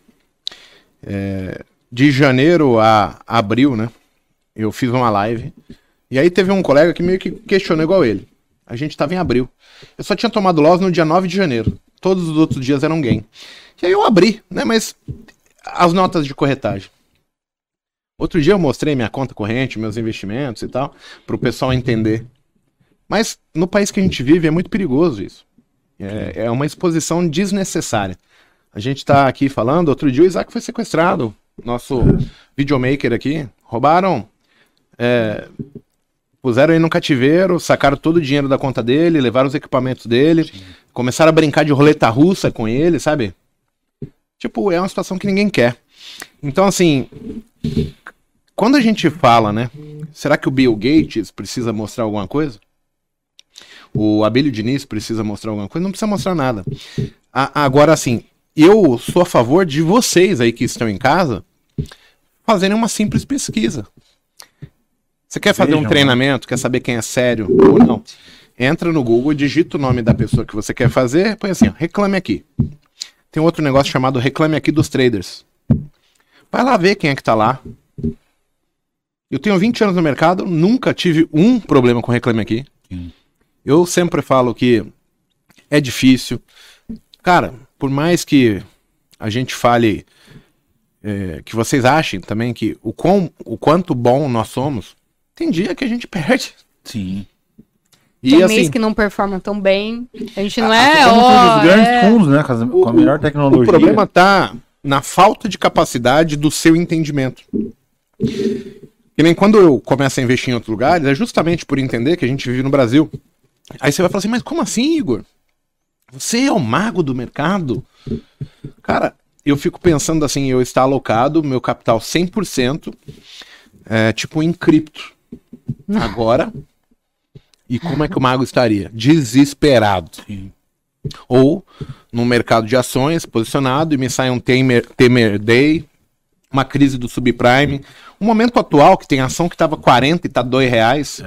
é, de janeiro a abril, né? Eu fiz uma live. E aí teve um colega que meio que questionou igual ele. A gente tava em abril. Eu só tinha tomado loss no dia 9 de janeiro. Todos os outros dias eram gain. E aí eu abri, né? Mas as notas de corretagem. Outro dia eu mostrei minha conta corrente, meus investimentos e tal, para o pessoal entender. Mas no país que a gente vive é muito perigoso isso. É, é uma exposição desnecessária. A gente tá aqui falando, outro dia o Isaac foi sequestrado, nosso videomaker aqui. Roubaram, é, puseram ele no cativeiro, sacaram todo o dinheiro da conta dele, levaram os equipamentos dele, começaram a brincar de roleta russa com ele, sabe? Tipo, é uma situação que ninguém quer. Então, assim, quando a gente fala, né? Será que o Bill Gates precisa mostrar alguma coisa? O Abílio Diniz precisa mostrar alguma coisa? Não precisa mostrar nada. A- agora, assim, eu sou a favor de vocês aí que estão em casa fazerem uma simples pesquisa. Você quer fazer Vejam, um né? treinamento, quer saber quem é sério ou não? Entra no Google, digita o nome da pessoa que você quer fazer, põe assim, ó, reclame aqui. Tem outro negócio chamado Reclame Aqui dos Traders. Vai lá ver quem é que tá lá. Eu tenho 20 anos no mercado, nunca tive um problema com Reclame Aqui. Sim. Eu sempre falo que é difícil. Cara, por mais que a gente fale, é, que vocês achem também que o, quão, o quanto bom nós somos, tem dia que a gente perde. Sim. E Tem assim, mês que não performa tão bem. A gente não Ah, é, ó, dos grandes é... fundos, né? Com, as- com a O- melhor tecnologia. O problema tá na falta de capacidade do seu entendimento. Que nem quando eu começo a investir em outros lugares, é justamente por entender que a gente vive no Brasil. Aí você vai falar assim, mas como assim, Igor? Você é o mago do mercado? Cara, eu fico pensando assim, eu estar alocado, meu capital 100%, é, tipo em cripto. Agora, e como é que o mago estaria? Desesperado. Ou no mercado de ações, posicionado, e me sai um Temer, Temer Day, uma crise do subprime. O momento atual, que tem ação que estava 40 e está 2 reais,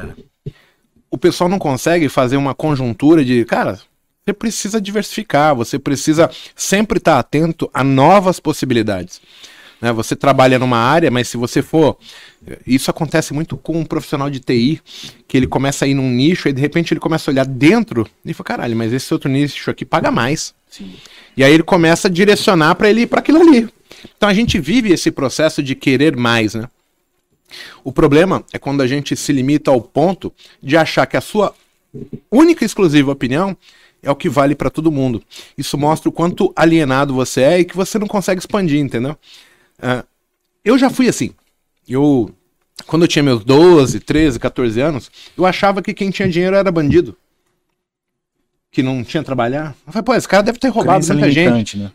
o pessoal não consegue fazer uma conjuntura de, cara, você precisa diversificar, você precisa sempre estar atento a novas possibilidades. Né? Você trabalha numa área, mas se você for. Isso acontece muito com um profissional de TI, que ele começa a ir num nicho e de repente ele começa a olhar dentro e fala: caralho, mas esse outro nicho aqui paga mais. Sim. E aí ele começa a direcionar para ele para aquilo ali. Então a gente vive esse processo de querer mais, né? O problema é quando a gente se limita ao ponto de achar que a sua única e exclusiva opinião é o que vale para todo mundo. Isso mostra o quanto alienado você é e que você não consegue expandir, entendeu? Uh, eu já fui assim. Eu, quando eu tinha meus 12, 13, 14 anos, eu achava que quem tinha dinheiro era bandido. Que não tinha trabalhar. Eu falei, pô, esse cara deve ter roubado muita gente. Né?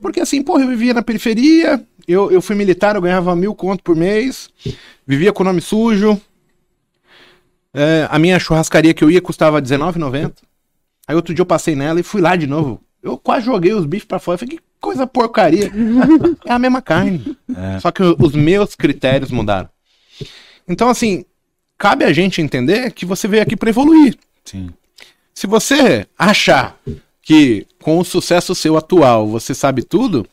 Porque assim, porra, eu vivia na periferia, eu, eu fui militar, eu ganhava mil conto por mês, vivia com nome sujo. É, a minha churrascaria que eu ia custava R$19,90. Aí outro dia eu passei nela e fui lá de novo. Eu quase joguei os bifes pra fora. Falei, que coisa porcaria. é a mesma carne. É. Só que os meus critérios mudaram. Então, assim, cabe a gente entender que você veio aqui para evoluir. Sim. Se você achar que com o sucesso seu atual você sabe tudo,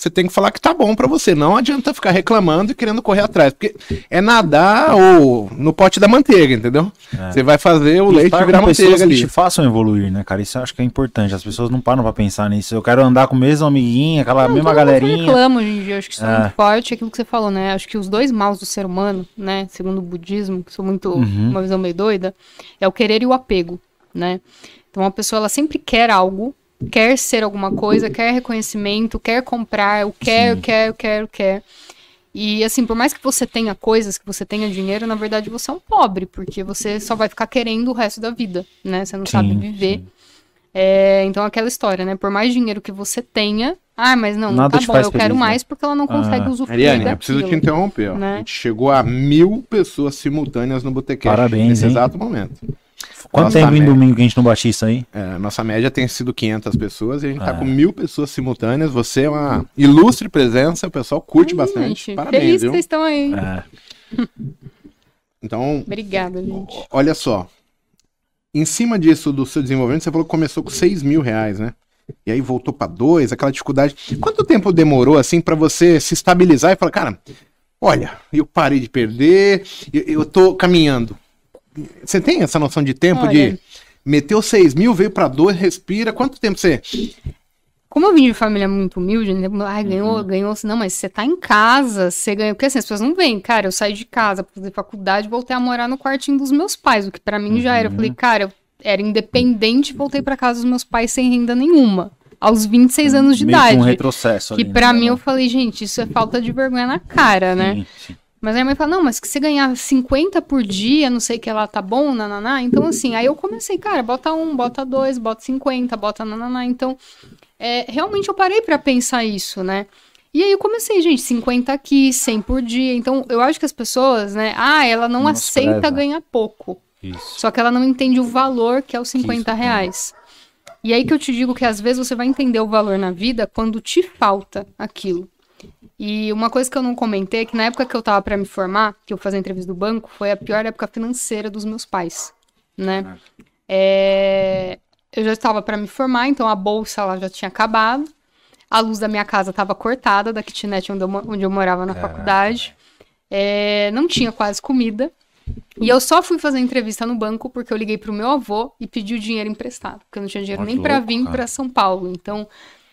você tem que falar que tá bom para você. Não adianta ficar reclamando e querendo correr atrás. Porque é nadar ou no pote da manteiga, entendeu? É. Você vai fazer o e leite virar manteiga ali. Que te façam evoluir, né, cara? Isso eu acho que é importante. As pessoas não param pra pensar nisso. Eu quero andar com o mesmo amiguinho, aquela não, mesma galerinha. Eu reclamo hoje em dia. Acho que isso é. é muito forte. Aquilo que você falou, né? Acho que os dois maus do ser humano, né? Segundo o budismo, que sou muito uhum. uma visão meio doida, é o querer e o apego, né? Então a pessoa ela sempre quer algo quer ser alguma coisa, quer reconhecimento, quer comprar, o quer, o quer, o quer, o quer. E assim, por mais que você tenha coisas, que você tenha dinheiro, na verdade você é um pobre, porque você só vai ficar querendo o resto da vida, né? Você não sim, sabe viver. É, então aquela história, né? Por mais dinheiro que você tenha, ah, mas não, Nada tá bom, eu feliz, quero né? mais porque ela não consegue ah. usufruir Ariane, daquilo, eu preciso te interromper, ó. Né? A gente chegou a mil pessoas simultâneas no Botequete Parabéns, nesse hein? exato momento. Quanto tempo em domingo que a gente não bate isso aí? É, nossa média tem sido 500 pessoas e a gente tá é. tá com mil pessoas simultâneas. Você é uma ilustre presença, o pessoal curte Ai, bastante. Gente, Parabéns, feliz viu? que vocês estão aí. É. Então, obrigada, gente. Olha só. Em cima disso do seu desenvolvimento, você falou que começou com 6 mil reais, né? E aí voltou para dois, aquela dificuldade. Quanto tempo demorou assim para você se estabilizar e falar, cara, olha, eu parei de perder, eu, eu tô caminhando. Você tem essa noção de tempo Olha, de meteu 6 mil, veio para 2, respira. Quanto tempo você. Como eu vim de família muito humilde, né? Ai, ganhou, uhum. ganhou. Não, mas você tá em casa, você ganhou. Porque assim, as pessoas não vêm. Cara, eu saí de casa pra fazer faculdade voltei a morar no quartinho dos meus pais, o que para mim uhum. já era. Eu falei, cara, eu era independente, voltei para casa dos meus pais sem renda nenhuma. Aos 26 anos de Meio idade. um retrocesso. Que para né? mim eu falei, gente, isso é falta de vergonha na cara, né? sim, né? Sim. Mas aí a mãe fala, não, mas que você ganhar 50 por dia, não sei o que lá, tá bom, nananá. Então, assim, aí eu comecei, cara, bota um, bota dois, bota 50, bota nananá. Então, é, realmente eu parei para pensar isso, né? E aí eu comecei, gente, 50 aqui, 100 por dia. Então, eu acho que as pessoas, né, ah, ela não Nossa, aceita preza. ganhar pouco. Isso. Só que ela não entende o valor que é os 50 reais. E aí que eu te digo que às vezes você vai entender o valor na vida quando te falta aquilo. E uma coisa que eu não comentei é que na época que eu tava para me formar, que eu fazia entrevista do banco, foi a pior época financeira dos meus pais, né? É... Eu já estava para me formar, então a bolsa lá já tinha acabado. A luz da minha casa estava cortada da kitnet onde eu, onde eu morava na faculdade. É... Não tinha quase comida. E eu só fui fazer entrevista no banco porque eu liguei pro meu avô e pedi o dinheiro emprestado, porque eu não tinha dinheiro Muito nem para vir para São Paulo. Então,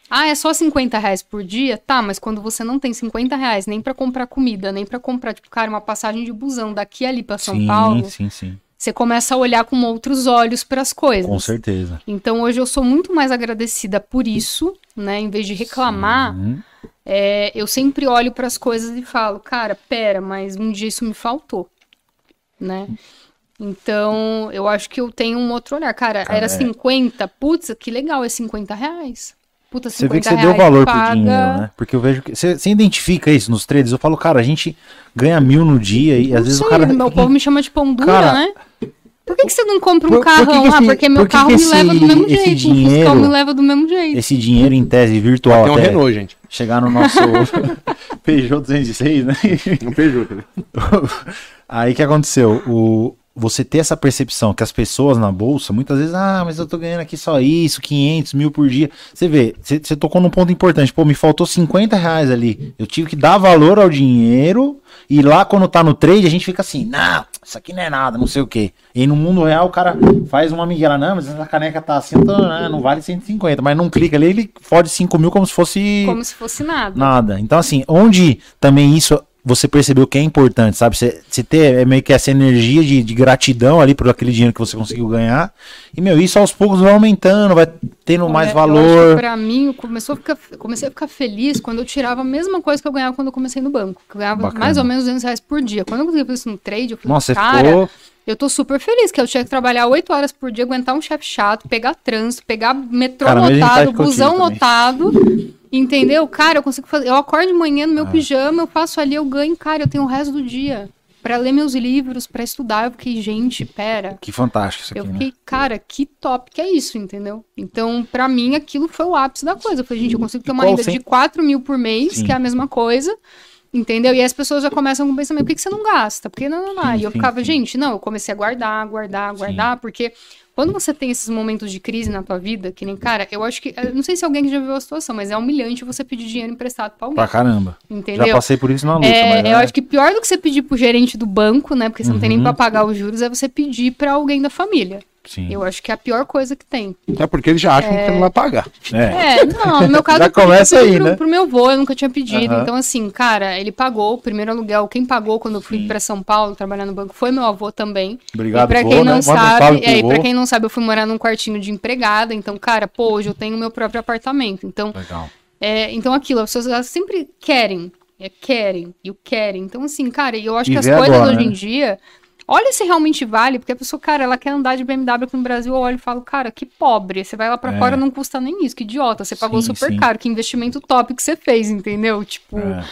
ah, é só 50 reais por dia? Tá, mas quando você não tem 50 reais nem para comprar comida, nem para comprar, tipo, cara, uma passagem de busão daqui ali para São sim, Paulo. Sim, sim. Você começa a olhar com outros olhos para as coisas. Com certeza. Então hoje eu sou muito mais agradecida por isso, né? Em vez de reclamar, é, eu sempre olho para as coisas e falo, cara, pera, mas um dia isso me faltou, né? Então, eu acho que eu tenho um outro olhar. Cara, cara era é... 50, putz, que legal, é 50 reais. Puta, Você vê que 50 você deu valor paga. pro dinheiro, né? Porque eu vejo que. Você, você identifica isso nos traders. Eu falo, cara, a gente ganha mil no dia e às Não vezes sei, o cara. meu povo me chama de pão dura, Cara, né? Por que, que você não compra um por- por que carrão? que ah, esse- porque meu por que carro que me leva do esse- mesmo esse jeito. O fiscal dinheiro- me leva do mesmo jeito. Esse dinheiro em tese virtual Tem um Renault, gente. chegar no nosso Peugeot 206, né? Um Peugeot. né? Aí que aconteceu? O, você ter essa percepção que as pessoas na bolsa, muitas vezes, ah, mas eu tô ganhando aqui só isso, 500 mil por dia. Você vê, você, você tocou num ponto importante. Pô, me faltou 50 reais ali. Eu tive que dar valor ao dinheiro. E lá, quando tá no trade, a gente fica assim, não, isso aqui não é nada, não sei o quê. E no mundo real, o cara faz uma miguela, não, mas essa caneca tá assim, então, né, não vale 150. Mas não clica ali, ele fode 5 mil como se fosse Como se fosse nada. nada. Então, assim, onde também isso você percebeu que é importante, sabe? Você, você ter é meio que essa energia de, de gratidão ali por aquele dinheiro que você conseguiu ganhar. E, meu, isso aos poucos vai aumentando, vai tendo Olha, mais valor. Pra mim, começou a ficar, comecei a ficar feliz quando eu tirava a mesma coisa que eu ganhava quando eu comecei no banco. Que eu ganhava Bacana. mais ou menos 200 reais por dia. Quando eu consegui fazer isso no trade, eu falei, Nossa, cara, ficou. eu tô super feliz, que eu tinha que trabalhar 8 horas por dia, aguentar um chefe chato, pegar trânsito, pegar metrô Cara, mesma lotado, busão lotado. Entendeu? Cara, eu consigo fazer. Eu acordo de manhã no meu Ah. pijama, eu faço ali, eu ganho, cara, eu tenho o resto do dia. Pra ler meus livros, pra estudar. Eu fiquei, gente, pera. Que fantástico isso Eu aqui, né? fiquei, cara, que top que é isso, entendeu? Então, pra mim, aquilo foi o ápice da coisa. Eu falei, gente, eu consigo ter uma renda sem- de 4 mil por mês, Sim. que é a mesma coisa, entendeu? E as pessoas já começam com o pensamento, por que, que você não gasta? Porque não, não, não. Sim, E eu sim, ficava, sim. gente, não, eu comecei a guardar, guardar, guardar, porque quando você tem esses momentos de crise na tua vida, que nem, cara, eu acho que, eu não sei se alguém que já viu a situação, mas é humilhante você pedir dinheiro emprestado pra alguém, Pra caramba. entendeu? Já passei por isso na luta, É, mas eu é- acho que pior do que você pedir pro gerente do banco, né? Porque você não tem nem Uhum. pra pagar os juros, é você pedir pra alguém da família. Sim. Eu acho que é a pior coisa que tem. É porque eles já acham que você não vai pagar. É. É, não, no meu caso, Já eu pedi começa aí, pro, né? pro meu avô, eu nunca tinha pedido. Aham. Então, assim, cara, ele pagou o primeiro aluguel. Quem pagou quando eu fui pra São Paulo trabalhar no banco foi meu avô também. Obrigado, e pra vô, quem né? não um sabe, é, e pra vô. quem não sabe, eu fui morar num quartinho de empregada. Então, cara, pô, hoje eu tenho meu próprio apartamento. Então, Legal. é, então aquilo, as pessoas elas sempre querem. É, querem, e o querem. Então, assim, cara, eu acho E que as coisas agora, hoje né? em dia. Olha se realmente vale, porque a pessoa, cara, ela quer andar de BMW aqui no Brasil, eu olho e falo, cara, que pobre. Você vai lá pra É. fora, não custa nem isso, que idiota. Você pagou Sim, super sim. caro, que investimento top que você fez, entendeu? Tipo. É.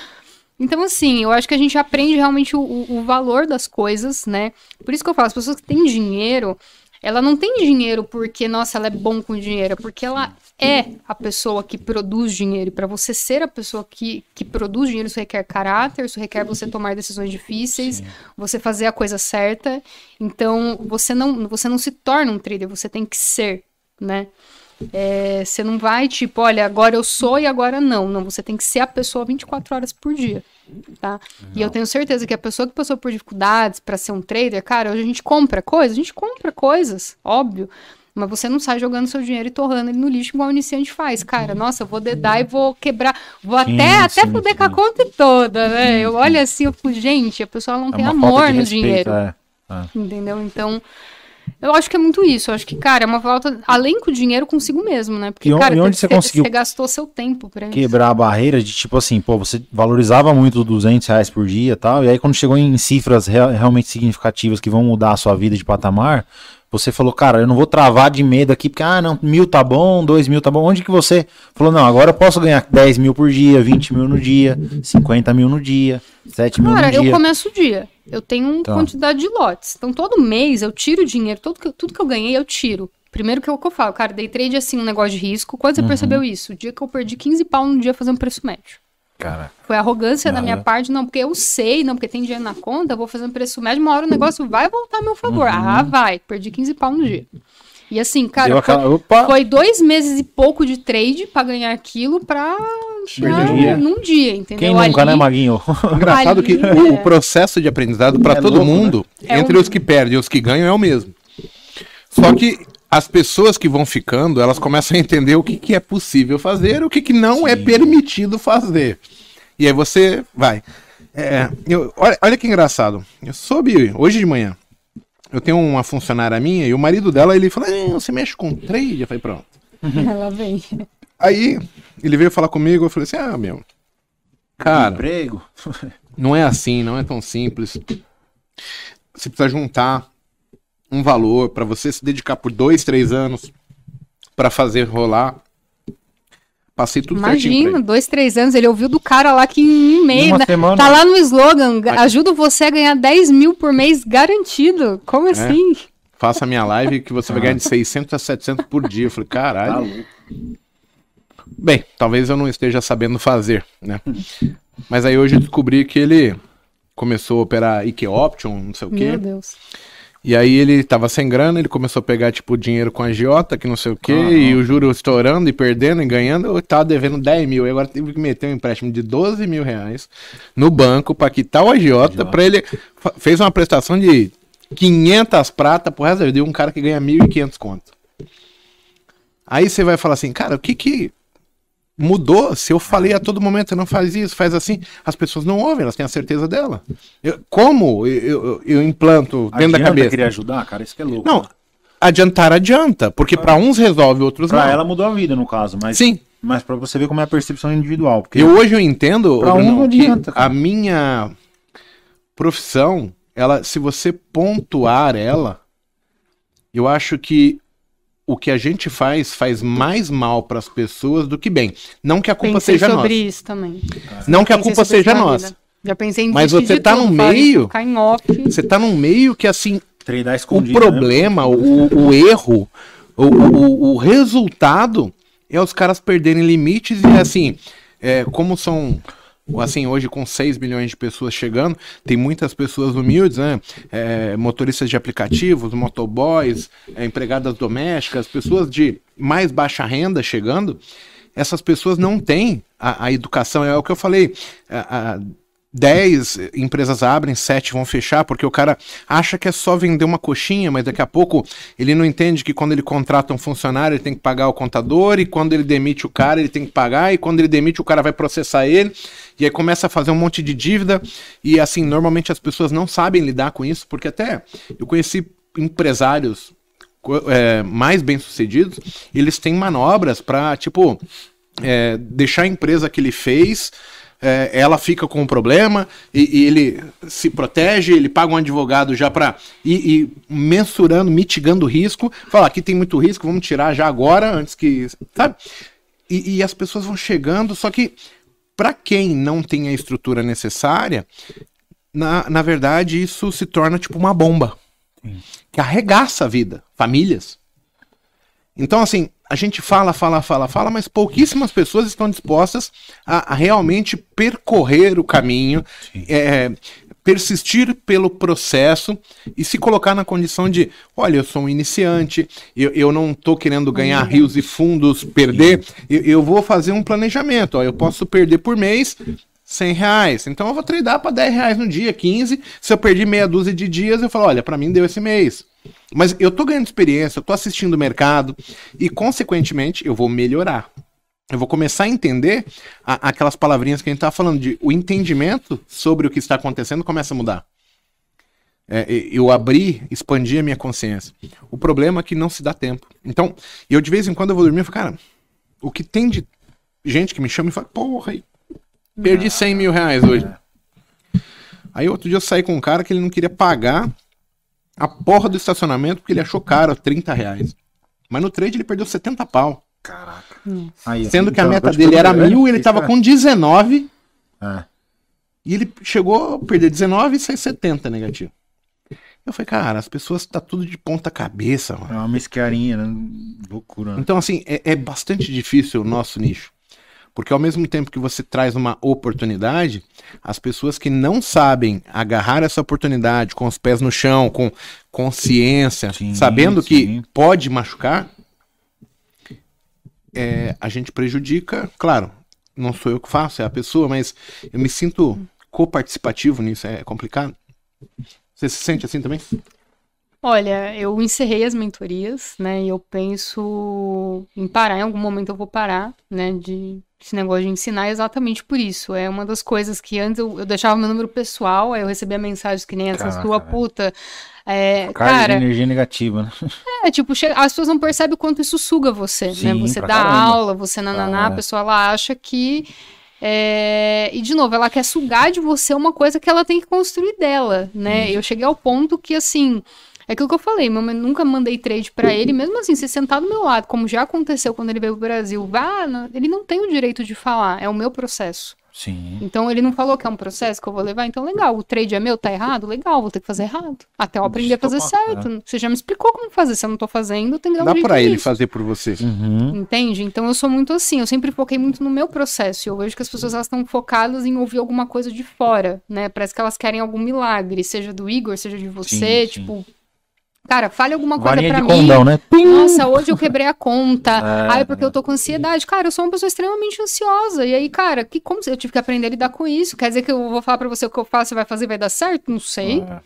Então, assim, eu acho que a gente aprende realmente o, o- o valor das coisas, né? Por isso que eu falo, as pessoas que têm dinheiro, ela não tem dinheiro porque, nossa, ela é bom com dinheiro, é porque ela é a pessoa que produz dinheiro. E para você ser a pessoa que, que produz dinheiro, isso requer caráter, isso requer você tomar decisões difíceis, você fazer a coisa certa. Então, você não, você não se torna um trader, você tem que ser, né? É, você não vai, tipo, olha, agora eu sou e agora não. Não, você tem que ser a pessoa 24 horas por dia, tá? E eu tenho certeza que a pessoa que passou por dificuldades para ser um trader, cara, hoje a gente compra coisas, a gente compra coisas, óbvio. Mas você não sai jogando seu dinheiro e torrando ele no lixo igual o iniciante faz. Cara, nossa, eu vou dedar e vou quebrar. Vou Sim, até, até sim, foder sim. com a conta toda, né? Eu olho assim, eu fico, gente, a pessoa não É tem amor no respeito, dinheiro. é. Entendeu? Então, eu acho que é muito isso. Eu acho que, cara, é uma falta, além com o dinheiro consigo mesmo, né? Porque, E cara, e onde você conseguiu Você gastou seu tempo pra isso. quebrar a barreira de tipo assim, pô, você valorizava muito os 200 reais por dia e tal, e aí quando chegou em cifras rea- realmente significativas que vão mudar a sua vida de patamar, você falou, cara, eu não vou travar de medo aqui, porque, ah, não, mil tá bom, dois mil tá bom. Onde que você falou, não, agora eu posso ganhar 10 mil por dia, 20 mil no dia, 50 mil no dia, 7 mil Cara, no eu dia. começo o dia. Eu tenho uma Tá. quantidade de lotes. Então, todo mês eu tiro dinheiro. Tudo que, tudo que eu ganhei, eu tiro. Primeiro que o que eu falo, cara, day trade é assim, um negócio de risco. Quando você Uhum. percebeu isso? O dia que eu perdi 15 pau no dia fazendo preço médio. Cara, Foi arrogância da minha parte, não, porque eu sei, não, porque tem dinheiro na conta, eu vou fazendo preço médio, uma hora o negócio vai voltar a meu favor. Uhum. Ah, vai, perdi 15 pau no dia. E assim, cara, deu foi, aquela, opa, foi dois meses e pouco de trade pra ganhar aquilo pra Perder dia. num dia, entendeu? quem nunca, Ali- né, Maguinho? Engraçado Ali, que é. o, processo de aprendizado para É todo louco, mundo, É entre um- os que perdem e os que ganham, é o mesmo. Só que as pessoas que vão ficando, elas começam a entender o que, que é possível fazer, o que, que não é permitido fazer. E aí você vai. É, eu- olha, olha que engraçado. Eu soube hoje de manhã. Eu tenho uma funcionária minha e o marido dela, ele falou: "Ah, você mexe com trade? Eu falei, pronto. Ela vem. Aí ele veio falar comigo, eu falei assim: ah, meu. Cara, Emprego. não é assim, não é tão simples. Você precisa juntar um valor para você se dedicar por dois, três anos para fazer rolar. Passei tudo Imagina, dois, três anos, ele ouviu do cara lá que em um mês, Uma né? semana. Tá lá no slogan, ajuda você a ganhar 10 mil por mês garantido. É. Como assim? Faça a minha live que você vai ganhar de 600 a 700 por dia. Eu falei, Tá caralho. louco. Bem, talvez eu não esteja sabendo fazer, né? Mas aí hoje eu descobri que ele começou a operar Ike Option, não sei o quê. Meu Deus. E aí ele tava sem grana, ele começou a pegar, tipo, dinheiro com a agiota, que não sei o quê, Aham. e o juro estourando e perdendo e ganhando, eu tava devendo 10 mil. E agora teve que meter um empréstimo de 12 mil reais no banco pra quitar o agiota, pra ele... Fez uma prestação de 500 prata pro resto da vida, e um cara que ganha 1.500 conto. Aí você vai falar assim, cara, o que que mudou? Se eu falei a todo momento, não faz isso, faz assim, as pessoas não ouvem, elas têm a certeza dela. Eu- como eu, eu- eu implanto dentro da Adianta cabeça? querer ajudar, cara, isso que é louco. Não, adiantar adianta, porque pra uns resolve, outros Pra não. ela mudou a vida, no caso, mas, Sim. mas pra você ver como é a percepção individual. Porque Eu hoje eu entendo, Pra ô, um Bruno, não adianta, a minha profissão, ela, se você pontuar ela, eu acho que o que a gente faz faz mais mal para as pessoas do que bem. Não que a culpa Pensei seja sobre nossa. isso também. Não que a culpa seja nossa. vida. Já pensei em Mas você de tá tudo, no meio-. Você tá num meio que assim, o né? problema, o, o erro, o, o, o resultado é os caras perderem limites e assim, é, como são assim hoje com 6 milhões de pessoas chegando, tem muitas pessoas humildes, né? É, motoristas de aplicativos, motoboys, é, empregadas domésticas, pessoas de mais baixa renda chegando. Essas pessoas não têm a, a educação, é o que eu falei. a- a- 10 empresas abrem, 7 vão fechar, porque o cara acha que é só vender uma coxinha, mas daqui a pouco ele não entende que quando ele contrata um funcionário, ele tem que pagar o contador, e quando ele demite o cara, ele tem que pagar, e quando ele demite, o cara vai processar ele, e aí começa a fazer um monte de dívida, e assim, normalmente as pessoas não sabem lidar com isso, porque até eu conheci empresários é, mais bem-sucedidos, eles têm manobras para, tipo, é, deixar a empresa que ele fez, é, ela fica com o problema e, e ele se protege, ele paga um advogado já para ir, ir mensurando, mitigando o risco. Fala, aqui tem muito risco, vamos tirar já agora, antes que. Sabe? E, e as pessoas vão chegando, só que para quem não tem a estrutura necessária, na, na verdade isso se torna tipo uma bomba que arregaça a vida, famílias. Então, assim, a gente fala, fala, fala, fala, mas pouquíssimas pessoas estão dispostas a, a realmente percorrer o caminho, é, persistir pelo processo e se colocar na condição de: olha, eu sou um iniciante, eu, eu não estou querendo ganhar rios e fundos, perder, eu, eu vou fazer um planejamento. Ó, eu posso perder por mês 100 reais. Então eu vou treinar para 10 reais no dia, 15. Se eu perdi meia dúzia de dias, eu falo, olha, para mim deu esse mês. Mas eu tô ganhando experiência, eu tô assistindo o mercado e, consequentemente, eu vou melhorar. Eu vou começar a entender a- aquelas palavrinhas que a gente tá falando de o entendimento sobre o que está acontecendo começa a mudar. É, eu abri, expandi a minha consciência. O problema é que não se dá tempo. Então, eu de vez em quando eu vou dormir e falo, cara, o que tem de gente que me chama e fala, porra, aí, perdi 100 mil reais hoje. Aí outro dia eu saí com um cara que ele não queria pagar a porra do estacionamento porque ele achou caro, 30 reais. Mas no trade ele perdeu 70 pau. Caraca. Aí, Sendo que a então, meta eu dele era mil, ele Esse tava com 19 É. e ele chegou a perder 19 e sair 70 negativo. Eu falei, cara, as pessoas tá tudo de ponta cabeça, mano. É uma mesquiarinha, né? Loucura. né? Então, assim, é, é bastante difícil o nosso nicho. Porque ao mesmo tempo que você traz uma oportunidade, as pessoas que não sabem agarrar essa oportunidade com os pés no chão, com consciência, Sim, sabendo sim. que pode machucar, é, a gente prejudica. Claro, não sou eu que faço, é a pessoa, mas eu me sinto coparticipativo nisso, é complicado. Você se sente assim também? Olha, eu encerrei as mentorias, né? E eu penso em parar, em algum momento eu vou parar, né? De esse negócio de ensinar exatamente por isso. É uma das coisas que antes eu, eu deixava meu número pessoal, aí eu recebia mensagens que nem essa velho. puta. É, Carga de cara, energia negativa, né? é tipo, as pessoas não percebem o quanto isso suga você, né? Sim, Você pra dá caramba. aula, você nananá, Ah, a é. pessoa ela acha que. é, E de novo, ela quer sugar de você uma coisa que ela tem que construir dela, né? Eu cheguei ao ponto que, assim, É aquilo que eu falei, meu, eu nunca mandei trade pra ele, mesmo assim, se sentar do meu lado, como já aconteceu quando ele veio pro Brasil, vá, não- ele não tem o direito de falar, é o meu processo. Sim. Então ele não falou que é um processo que eu vou levar, então legal, o trade é meu, tá errado? Legal, vou ter que fazer errado. Até eu aprender a fazer certo. Você já me explicou como fazer, se eu não tô fazendo, eu tenho que dar um Dá jeito pra ele nisso. fazer por você. Uhum. Entende? Então eu sou muito assim, eu sempre foquei muito no meu processo. E eu vejo que as pessoas elas estão focadas em ouvir alguma coisa de fora, né? Parece que elas querem algum milagre, seja do Igor, seja de você, Sim, sim. Cara, fale alguma coisa Varinha pra de mim. condão, né? Nossa, hoje eu quebrei a conta. É, Ai, porque eu tô com ansiedade. Cara, eu sou uma pessoa extremamente ansiosa. E aí, cara, que, como eu tive que aprender a lidar com isso? Quer dizer que eu vou falar pra você o que eu faço, você vai fazer, vai dar certo? Não sei. É.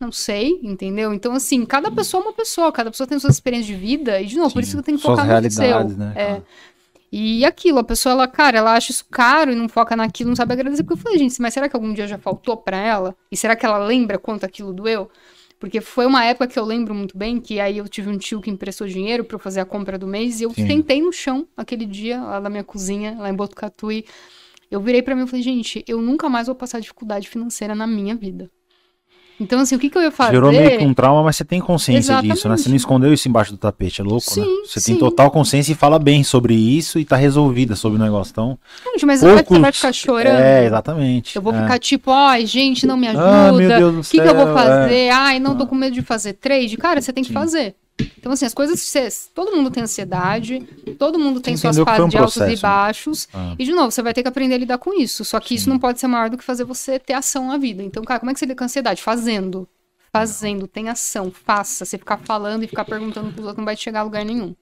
Não sei, entendeu? Então, assim, cada pessoa é uma pessoa, cada pessoa tem suas experiências de vida. E, de novo, por Sim, isso que eu tenho que focar no seu. né, É. E aquilo, a pessoa, ela, cara, ela acha isso caro e não foca naquilo, não sabe agradecer. Porque eu falei, gente, mas será que algum dia já faltou pra ela? E será que ela lembra quanto aquilo doeu? Porque foi uma época que eu lembro muito bem, que aí eu tive um tio que emprestou dinheiro pra eu fazer a compra do mês, e eu Sim. sentei no chão aquele dia, lá na minha cozinha, lá em Botucatu, e eu virei pra mim e falei, gente, eu nunca mais vou passar dificuldade financeira na minha vida. Então, assim, o que, que eu ia fazer? Gerou meio que um trauma, mas você tem consciência disso, né? Exatamente. Você não escondeu isso embaixo do tapete, é louco, né? Sim, Você sim. tem total consciência e fala bem sobre isso e tá resolvida sobre o negócio. Então, Gente, mas você vai- você vai poucos- ficar chorando. É, exatamente. Eu vou é. ficar tipo, ai, gente, não me ajuda. Ah, meu Deus do O que, que eu vou céu, fazer? Ai, não tô com medo de fazer trade. Cara, você tem que Sim. fazer. Então, assim, as coisas. Você, todo mundo tem ansiedade, todo mundo tem suas entendeu foi fases um de altos processo, e né? baixos. Ah. E, de novo, você vai ter que aprender a lidar com isso. Só que isso não pode ser maior do que fazer você ter ação na vida. Então, cara, como é que você lida com a ansiedade? Fazendo. Fazendo, tem ação, faça. Você ficar falando e ficar perguntando pros outros não vai te chegar a lugar nenhum.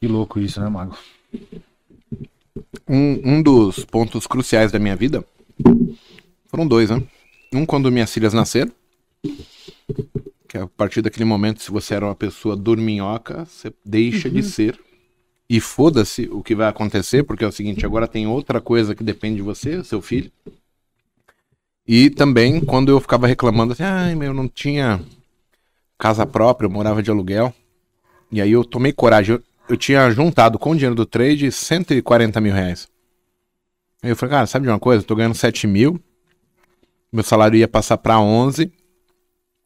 Que louco isso, né, Mago? Um, um dos pontos cruciais da minha vida foram dois, né? Um quando minhas filhas nasceram. Que é a partir daquele momento, se você era uma pessoa dorminhoca, você deixa de ser. E foda-se o que vai acontecer, porque é o seguinte, agora tem outra coisa que depende de você, seu filho. E também quando eu ficava reclamando assim, ai meu, não tinha casa própria, eu morava de aluguel. E aí eu tomei coragem. Eu, eu tinha juntado com o dinheiro do trade 140 mil reais. Aí eu falei, cara, sabe de uma coisa? Eu tô ganhando 7 mil. Meu salário ia passar pra 11.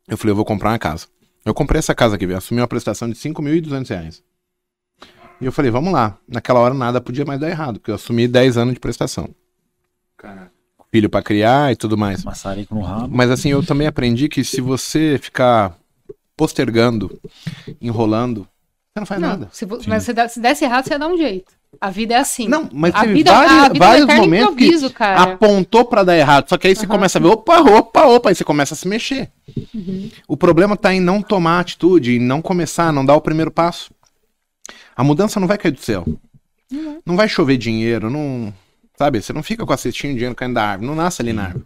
Eu falei, eu vou comprar uma casa. Eu comprei essa casa aqui. Assumi uma prestação de 5.200 reais. E eu falei, vamos lá. Naquela hora nada podia mais dar errado, porque eu assumi 10 anos de prestação. Filho pra criar e tudo mais. Maçarico no rabo. Mas assim, eu também aprendi que se você ficar postergando, enrolando, você não faz Não, nada. se, mas se desse errado, você ia dar um jeito. A vida é assim. Não, mas a vida, vários, a vida vários é momentos que cara. apontou pra dar errado. Só que aí você Aham. começa a ver, opa, opa, opa, aí você começa a se mexer. Uhum. O problema tá em não tomar atitude, em não começar, não dar o primeiro passo. A mudança não vai cair do céu. Uhum. Não vai chover dinheiro, não. Sabe, você não fica com a cestinha de dinheiro caindo da árvore, não nasce ali na árvore.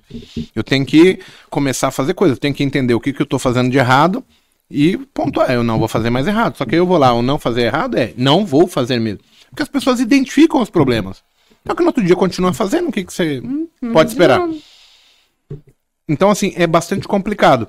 Eu tenho que começar a fazer coisas, eu tenho que entender o que, que eu tô fazendo de errado e pontuar, eu não vou fazer mais errado. Só que aí eu vou lá, o não fazer errado é, não vou fazer mesmo. Porque as pessoas identificam os problemas. Só que no outro dia continua fazendo, o que, que você pode esperar? Então, assim, é bastante complicado.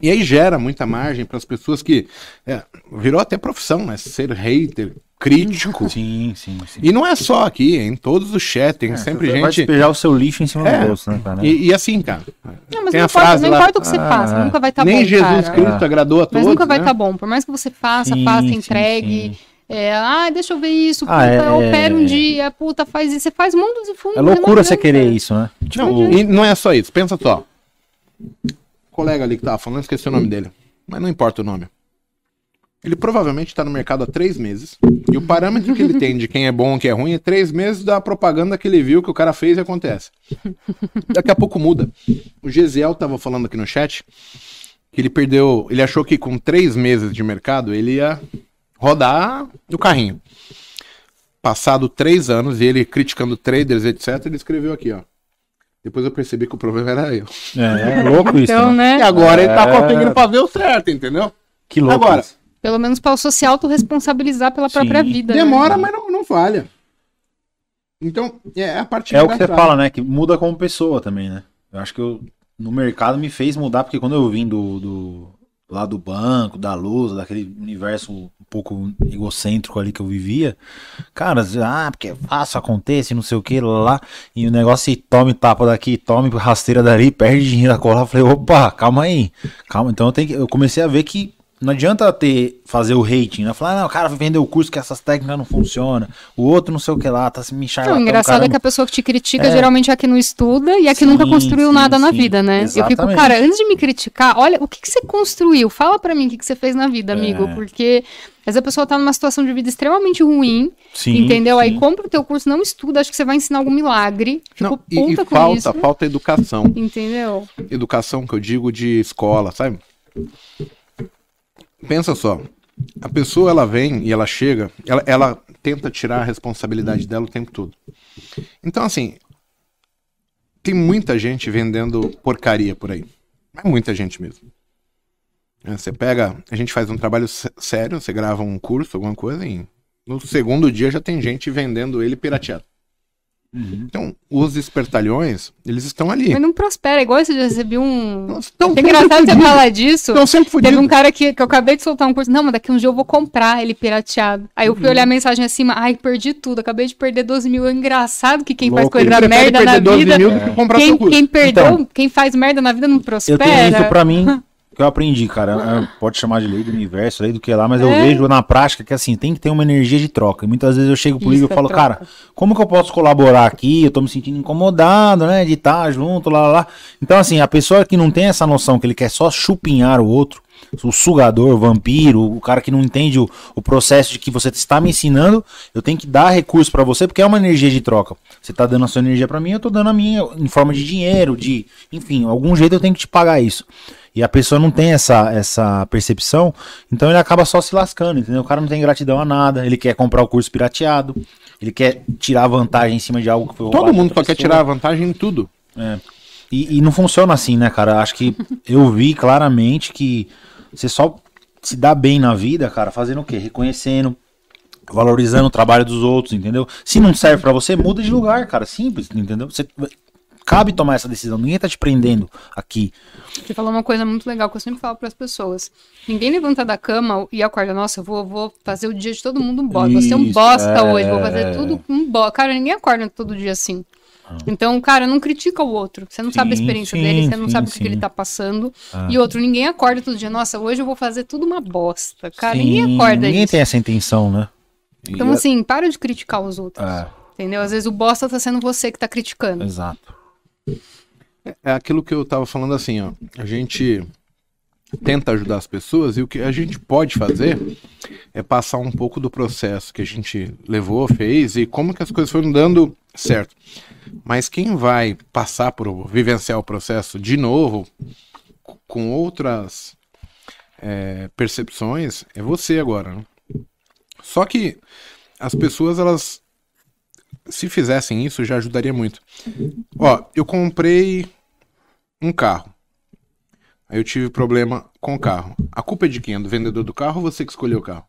E aí gera muita margem para as pessoas que. é, virou até profissão, né? Ser hater, crítico. Sim, sim, sim. E não é só aqui, é em todos os chats, tem sempre Você Vai gente. despejar o seu lixo em cima É. do bolso, né, cara? E, e assim, cara. Não, mas Tem não, a importa, frase não lá, importa o que você ah, faça, é. nunca vai estar Nem bom, Jesus cara. Cristo agradou a todos. Mas nunca vai né? estar bom. Por mais que você faça, Sim, faça, sim, entregue. sim. É, ah, deixa eu ver isso, puta, Ah, é- opera um dia, puta, faz isso. Você faz mundos e fundos. É mas loucura você querer isso, né? Tipo, Não, e não é só isso. Pensa só. O colega ali que tava falando, esqueci o nome dele. Mas não importa o nome. Ele provavelmente tá no mercado há três meses. E o parâmetro que ele tem de quem é bom e quem é ruim é três meses da propaganda que ele viu que o cara fez e acontece. Daqui a pouco muda. O Gesiel tava falando aqui no chat que ele perdeu. Ele achou que com três meses de mercado ele ia rodar o carrinho. Passado três anos e ele criticando traders, etc., ele escreveu aqui, ó. Depois eu percebi que o problema era eu. é, é louco isso, Então, né? E né? agora ele tá É. conseguindo fazer o certo, entendeu? Que louco Agora, isso. Pelo menos para o social autorresponsabilizar pela própria Sim. vida. né? demora, mas não, não falha. Então, é a parte É o que você fala, né? Que muda como pessoa também, né? Eu acho que eu, no mercado me fez mudar, porque quando eu vim do, do, lá do banco, da luz, daquele universo um pouco egocêntrico ali que eu vivia, cara, ah, porque é fácil, acontece, não sei o que, lá, e o negócio e tome tapa daqui, tome rasteira dali, perde dinheiro a colar, eu falei, opa, calma aí, calma, então eu, que, eu comecei a ver que não adianta ter fazer o rating, né? Falar, ah, não, o cara vendeu o curso que essas técnicas não funcionam. O outro não sei o que lá, tá se me charlatão. Não, o engraçado caramba. é que a pessoa que te critica é. geralmente é a que não estuda e a que sim, nunca construiu sim, nada sim. na vida, né? Exatamente. Eu fico, cara, antes de me criticar, olha, o que, que você construiu? Fala para mim o que, que você fez na vida, amigo. É. Porque às vezes a pessoa tá numa situação de vida extremamente ruim, entendeu? Aí compra o teu curso, não estuda, acho que você vai ensinar algum milagre. Fico não, e, e falta, isso. falta educação. Entendeu? Educação que eu digo de escola, sabe? Pensa só, a pessoa ela vem e ela chega, ela, ela tenta tirar a responsabilidade dela o tempo todo. Então, assim, tem muita gente vendendo porcaria por aí. Mas muita gente mesmo. É, você pega, a gente faz um trabalho sério, você grava um curso, alguma coisa, e no segundo dia já tem gente vendendo ele pirateado. Uhum. Então, os espertalhões, eles estão ali. Mas não prospera, igual você já recebeu um. Estão é engraçado você falar disso. Estão sempre fudidos. Teve um cara que, que eu acabei de soltar um curso. Não, mas daqui uns dias eu vou comprar ele pirateado. Aí eu fui uhum. olhar a mensagem acima. Ai, perdi tudo. Acabei de perder 12 mil. É engraçado que quem Louco, faz coisa merda na vida. É. Quem, quem, perdeu, então, quem faz merda na vida não prospera. Eu tenho isso pra mim. que eu aprendi, cara, pode chamar de lei do universo, lei do que lá, mas é. eu vejo na prática que assim, tem que ter uma energia de troca. E muitas vezes eu chego pro Igor e falo, cara, como que eu posso colaborar aqui? Eu tô me sentindo incomodado, né, de estar junto, lá, lá, lá. Então, assim, a pessoa que não tem essa noção que ele quer só chupinhar o outro, o sugador, o vampiro, o cara que não entende o, o processo de que você está me ensinando, eu tenho que dar recurso para você, porque é uma energia de troca. Você tá dando a sua energia para mim, eu tô dando a minha em forma de dinheiro, de, enfim, algum jeito eu tenho que te pagar isso. E a pessoa não tem essa, essa percepção, então ele acaba só se lascando, entendeu? O cara não tem gratidão a nada, ele quer comprar o curso pirateado, ele quer tirar vantagem em cima de algo que foi Todo mundo só quer tirar vantagem em tudo. É. E, e, não funciona assim, né, cara? Acho que eu vi claramente que você só se dá bem na vida, cara, fazendo o quê? Reconhecendo, valorizando o trabalho dos outros, entendeu? Se não serve para você, muda de lugar, cara. Simples, entendeu? Você cabe tomar essa decisão. Ninguém tá te prendendo aqui. Você falou uma coisa muito legal que eu sempre falo para as pessoas. Ninguém levanta da cama e acorda, nossa, eu vou, vou fazer o dia de todo mundo um bosta. Vou ser um bosta é... hoje, vou fazer tudo um bosta. Cara, ninguém acorda todo dia assim. Ah. Então, cara, não critica o outro. Você não sim, sabe a experiência sim, dele, você não sim, sabe o que ele tá passando. Ah. E outro, ninguém acorda todo dia, nossa, hoje eu vou fazer tudo uma bosta. Cara, ninguém acorda Ninguém isso. tem essa intenção, né? Então, assim, para de criticar os outros. É. Entendeu? Às vezes o bosta tá sendo você que tá criticando. Exato. É aquilo que eu tava falando assim, ó. A gente tenta ajudar as pessoas e o que a gente pode fazer é passar um pouco do processo que a gente levou, fez e como que as coisas foram dando certo. Mas quem vai passar por vivenciar o processo de novo com outras é, percepções é você agora. Né? Só que as pessoas elas se fizessem isso já ajudaria muito. Ó, eu comprei um carro. Aí eu tive problema com o carro. A culpa é de quem? É do vendedor do carro ou você que escolheu o carro?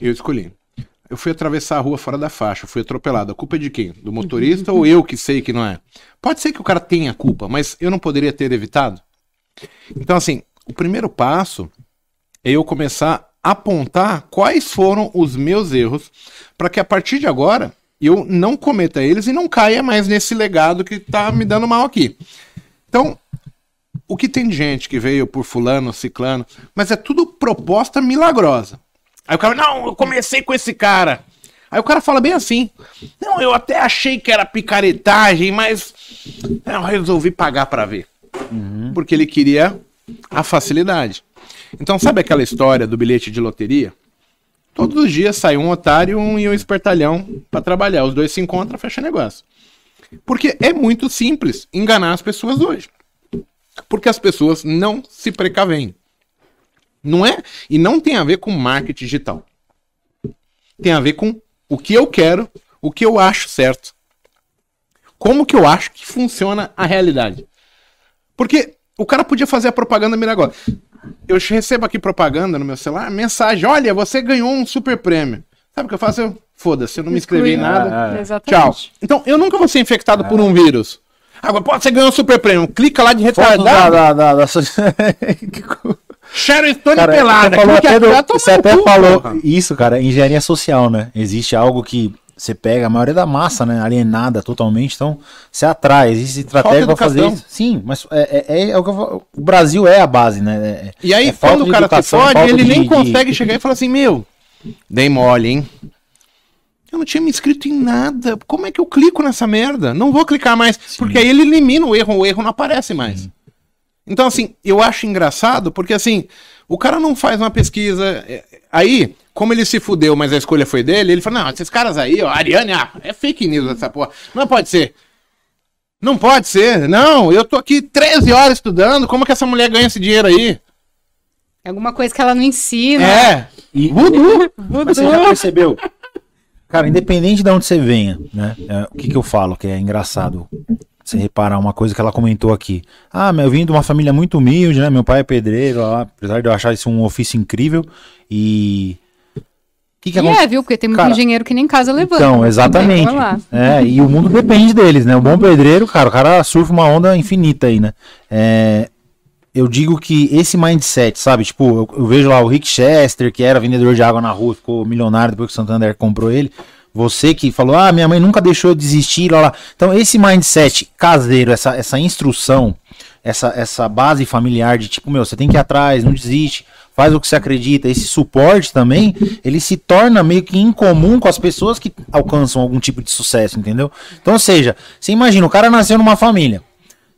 Eu escolhi. Eu fui atravessar a rua fora da faixa, fui atropelado. A culpa é de quem? Do motorista ou eu que sei que não é? Pode ser que o cara tenha culpa, mas eu não poderia ter evitado? Então, assim, o primeiro passo é eu começar a apontar quais foram os meus erros para que a partir de agora eu não cometa eles e não caia mais nesse legado que tá me dando mal aqui. Então, o que tem de gente que veio por fulano, ciclano, mas é tudo proposta milagrosa. Aí o cara, não, eu comecei com esse cara. Aí o cara fala bem assim: Não, eu até achei que era picaretagem, mas eu resolvi pagar para ver. Uhum. Porque ele queria a facilidade. Então, sabe aquela história do bilhete de loteria? Todos os dias sai um otário e um espertalhão para trabalhar. Os dois se encontram, fecha negócio. Porque é muito simples enganar as pessoas hoje. Porque as pessoas não se precavem. Não é? E não tem a ver com marketing digital. Tem a ver com o que eu quero, o que eu acho certo. Como que eu acho que funciona a realidade. Porque o cara podia fazer a propaganda milagrosa. Eu recebo aqui propaganda no meu celular, mensagem: olha, você ganhou um super prêmio. Sabe o que eu faço? foda-se, eu não me inscrevi em nada. É, Tchau. Então, eu nunca vou ser infectado por um vírus. Agora, pô, você ganhou um super prêmio. Clica lá de Foto da, retardado. da, da, da... Sharon Stone Cara, pelada. você falou até do- você até cu, falou isso, cara, engenharia social, né? Existe algo que você pega a maioria da massa, né? Alienada totalmente, então você atrai, existe estratégia pra fazer isso. Sim, mas é, é, é o que eu falo, o Brasil é a base, né? É- é- E aí, é quando de o cara se educação, fode, falta ele de- nem de- consegue chegar e falar assim, meu, dei mole, hein? Eu não tinha me inscrito em nada. Como é que eu clico nessa merda? Não vou clicar mais. Porque aí ele elimina o erro, o erro não aparece mais. Então, assim, eu acho engraçado, porque assim, o cara não faz uma pesquisa. é, Aí, como ele se fudeu, mas a escolha foi dele, ele fala: não, esses caras aí, ó, Ariane, ah, é fake news essa porra. Não pode ser. Não pode ser. Não, eu tô aqui 13 horas estudando. Como que essa mulher ganha esse dinheiro aí? É alguma coisa que ela não ensina. É. E, Voodoo. Mas você já percebeu? Cara, independente de onde você venha, né? é, o que, que eu falo que é engraçado você reparar uma coisa que ela comentou aqui. Ah, eu vim de uma família muito humilde, né? Meu pai é pedreiro, lá, apesar de eu achar isso um ofício incrível. E. Que, que E é, viu? Porque tem muito Cara, engenheiro que nem casa levanta. Então, exatamente. Vai lá. É, e o mundo depende deles, né? O bom pedreiro, cara, o cara surfa uma onda infinita aí, né? É, eu digo que esse mindset, sabe? Tipo, eu, eu vejo lá o Rick Chester, que era vendedor de água na rua, ficou milionário depois que o Santander comprou ele. Você que falou, ah, minha mãe nunca deixou eu desistir, lá, lá. Então, esse mindset caseiro, essa, essa instrução, essa, essa base familiar de tipo, meu, você tem que ir atrás, não desiste, faz o que você acredita, esse suporte também, ele se torna meio que incomum com as pessoas que alcançam algum tipo de sucesso, entendeu? Então, ou seja, você imagina, o cara nasceu numa família.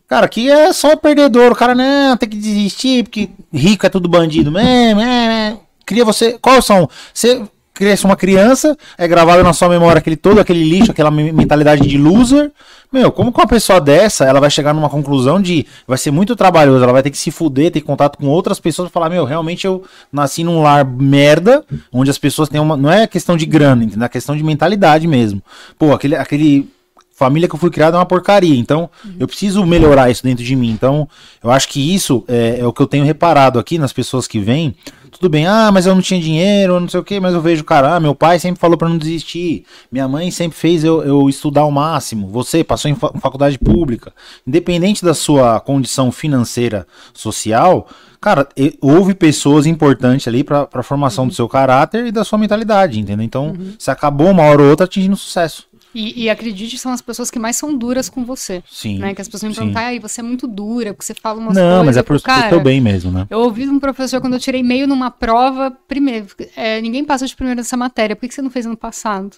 Cara, aqui é só perdedor, o cara não tem que desistir, porque rico é tudo bandido mesmo. É, é. Cria você. Qual são? Você cresce uma criança, é gravado na sua memória aquele todo aquele lixo, aquela me- mentalidade de loser. Meu, como que uma pessoa dessa, ela vai chegar numa conclusão de vai ser muito trabalhoso, ela vai ter que se fuder, ter contato com outras pessoas pra falar, meu, realmente eu nasci num lar merda, onde as pessoas têm uma, não é questão de grana, entendeu? É questão de mentalidade mesmo. Pô, aquele aquele família que eu fui criado é uma porcaria. Então, eu preciso melhorar isso dentro de mim. Então, eu acho que isso é, é o que eu tenho reparado aqui nas pessoas que vêm. Tudo bem, ah, mas eu não tinha dinheiro, não sei o que, mas eu vejo, cara, ah, meu pai sempre falou pra não desistir. Minha mãe sempre fez eu, eu estudar ao máximo. Você passou em fa- faculdade pública. Independente da sua condição financeira, social, cara, houve pessoas importantes ali pra, pra formação do seu caráter e da sua mentalidade, entendeu? Então, você acabou uma hora ou outra atingindo sucesso. E, e acredite, são as pessoas que mais são duras com você. Sim. Né? Que as pessoas me perguntam, ai, você é muito dura, porque você fala umas Não, coisas. mas é eu pro, falo, pro bem mesmo, né? Eu ouvi de um professor quando eu tirei meio numa prova, primeiro, é, ninguém passa de primeiro nessa matéria, por que você não fez ano passado?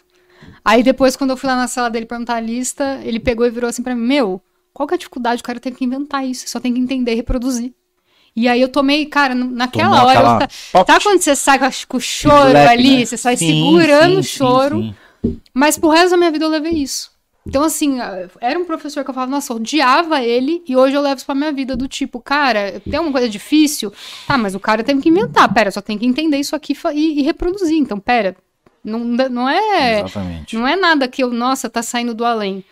Aí depois, quando eu fui lá na sala dele perguntar a lista, ele pegou e virou assim pra mim, meu, qual que é a dificuldade? O cara tem que inventar isso, só tem que entender e reproduzir. E aí eu tomei, cara, naquela Tomou hora, pop- sabe quando você sai com o choro ali, né? você sai Sim, segurando sim, o choro, sim. Mas pro resto da minha vida eu levei isso. Então, assim, era um professor que eu falava, nossa, eu odiava ele, e hoje eu levo isso pra minha vida, do tipo, cara, tem uma coisa difícil? Tá, mas o cara teve que inventar, pera, só tem que entender isso aqui e, e reproduzir. Então, pera, não, não é. Exatamente. Não é nada que eu, nossa, tá saindo do além.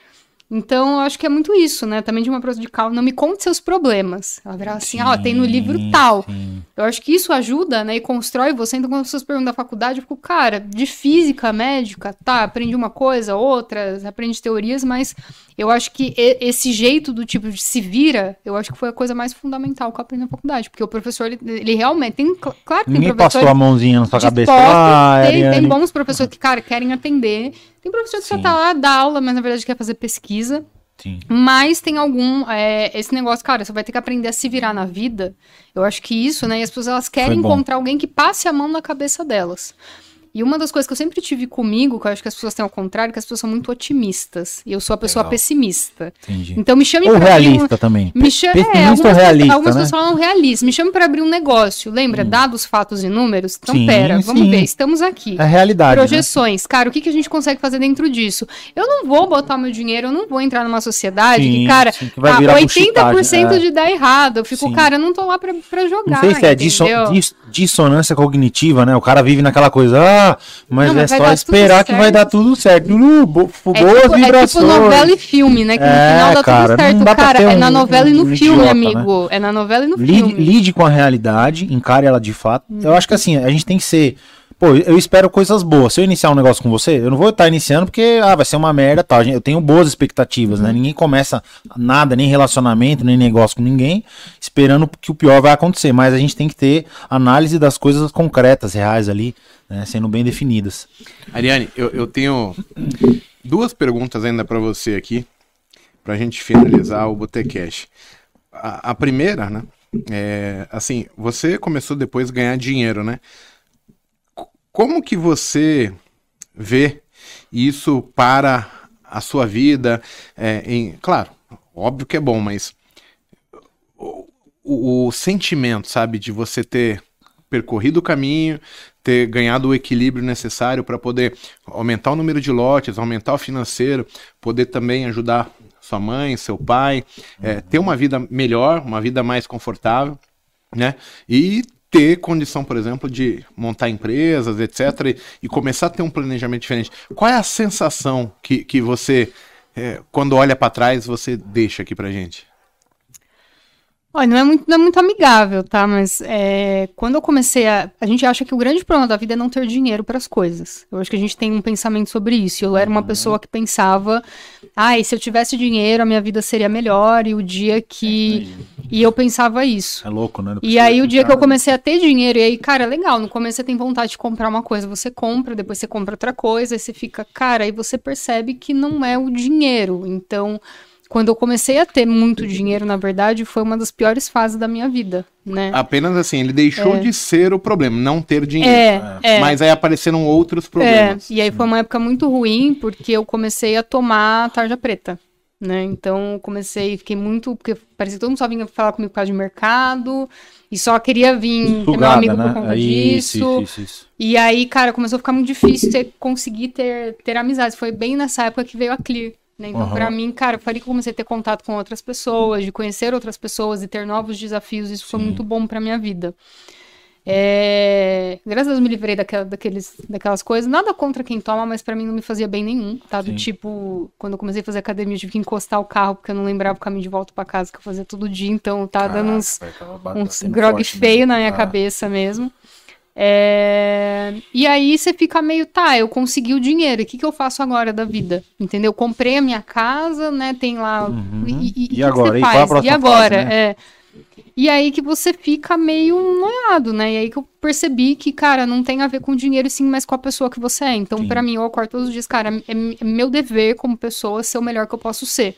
Então, eu acho que é muito isso, né? Também de uma professora de calma, não me conte seus problemas. Ela virava assim, ó, tem no livro tal. sim. Eu acho que isso ajuda, né? E constrói você. Então, quando as pessoas perguntam da faculdade, eu fico, cara, de física, médica, tá, aprendi uma coisa, outras, aprendi teorias, mas eu acho que esse jeito do tipo de se vira, eu acho que foi a coisa mais fundamental que eu aprendi na faculdade. Porque o professor, ele, ele realmente tem. cl- Claro que tem Ninguém professores passou a mãozinha na sua cabeça. dispostos, Ah, tem, tem bons professores que, cara, querem atender. Tem professor que só Sim. tá lá, dá aula, mas na verdade quer fazer pesquisa. Sim. Mas tem algum. é, esse negócio, cara, você vai ter que aprender a se virar na vida. Eu acho que isso, né? E as pessoas elas querem encontrar alguém que passe a mão na cabeça delas. E uma das coisas que eu sempre tive comigo, que eu acho que as pessoas têm ao contrário, é que as pessoas são muito otimistas. E eu sou a pessoa Legal. pessimista. Entendi. Então me chame Ou pra abrir um- realista também. me chama, Pessimista é, algumas, ou realista, algumas né? pessoas falam realista. Me chama para abrir um negócio. Lembra? Dados, fatos e números? Então, Sim, pera, vamos sim. ver. Estamos aqui. É a realidade. né? Projeções. Cara, o que, que a gente consegue fazer dentro disso? Eu não vou botar meu dinheiro, eu não vou entrar numa sociedade que, Sim, cara, sim, que vai tá virar 80% buchitagem, é. de dar errado. Eu fico, cara, eu não tô lá pra, pra jogar. Não sei se é disso- entendeu? dis- dissonância cognitiva, né? O cara vive naquela coisa, ah, mas Não, é mas vai só esperar que vai dar tudo certo. Uh, bo- É boas tipo, é vibrações. tipo novela e filme, né? Que no É, final dá cara, tudo certo. Cara, é na um- novela e um no filme, idiota, né? amigo. É na novela e no Lide, filme. lide com a realidade, encare ela de fato. Uhum. Eu acho que assim, a gente tem que ser. Pô, eu espero coisas boas. Se eu iniciar um negócio com você, eu não vou estar iniciando porque, ah, vai ser uma merda tal. Eu tenho boas expectativas, né? Ninguém começa nada, nem relacionamento, nem negócio com ninguém, esperando que o pior vai acontecer. Mas a gente tem que ter análise das coisas concretas, reais ali, né? Sendo bem definidas. Ariane, eu, eu tenho duas perguntas ainda para você aqui, pra gente finalizar o Botecash. A, a primeira, né? É, assim, você começou depois a ganhar dinheiro, né? Como que você vê isso para a sua vida? É, em, claro, óbvio que é bom, mas o, o, o sentimento, sabe, de você ter percorrido o caminho, ter ganhado o equilíbrio necessário para poder aumentar o número de lotes, aumentar o financeiro, poder também ajudar sua mãe, seu pai, é, ter uma vida melhor, uma vida mais confortável, né? E ter condição, por exemplo, de montar empresas, etc., e, e começar a ter um planejamento diferente. Qual é a sensação que, que você, é, quando olha para trás, você deixa aqui pra gente? Olha, não é muito, não é muito amigável, tá? Mas é, quando eu comecei a. A gente acha que o grande problema da vida é não ter dinheiro para as coisas. Eu acho que a gente tem um pensamento sobre isso. Eu era uma pessoa que pensava, ai, ah, se eu tivesse dinheiro, a minha vida seria melhor. E o dia que. É e eu pensava isso. É louco, né? E aí o dia que eu comecei a ter dinheiro, e aí, cara, legal, no começo você tem vontade de comprar uma coisa, você compra, depois você compra outra coisa, aí você fica, cara, aí você percebe que não é o dinheiro. Então quando eu comecei a ter muito dinheiro, na verdade, foi uma das piores fases da minha vida, né? Apenas assim, ele deixou É. de ser o problema, não ter dinheiro. É, é. Mas aí apareceram outros É, problemas. e aí foi uma época muito ruim, porque eu comecei a tomar tarja preta, né? Então, eu comecei, fiquei muito, porque parecia que todo mundo só vinha falar comigo por causa de mercado, e só queria vir ter meu Sugada, amigo né? por conta Isso, disso. isso, isso, isso. E aí, cara, começou a ficar muito difícil ter, conseguir ter, ter amizades. Foi bem nessa época que veio a Clear. Né? Então, Aham. pra mim, cara, foi ali que eu comecei a ter contato com outras pessoas, de conhecer outras pessoas e ter novos desafios. Isso foi Sim. muito bom pra minha vida. É, Graças a Deus me livrei daquela, daqueles, daquelas coisas. Nada contra quem toma, mas pra mim não me fazia bem nenhum, tá? Do Sim. tipo, quando eu comecei a fazer academia, eu tive que encostar o carro porque eu não lembrava o caminho de volta pra casa que eu fazia todo dia. Então, tá dando uns, uns grog feio na minha cabeça mesmo. É, E aí você fica meio, tá, eu consegui o dinheiro, o que, que eu faço agora da vida? Entendeu? Comprei a minha casa, né? Tem lá. Uhum. E, e- e E agora? E E agora? fase, né? É. E aí que você fica meio noiado, né? E aí que eu percebi que, cara, não tem a ver com dinheiro, sim, mas com a pessoa que você é. Então, pra mim, eu acordo todos os dias, cara, é, é meu dever como pessoa ser o melhor que eu posso ser.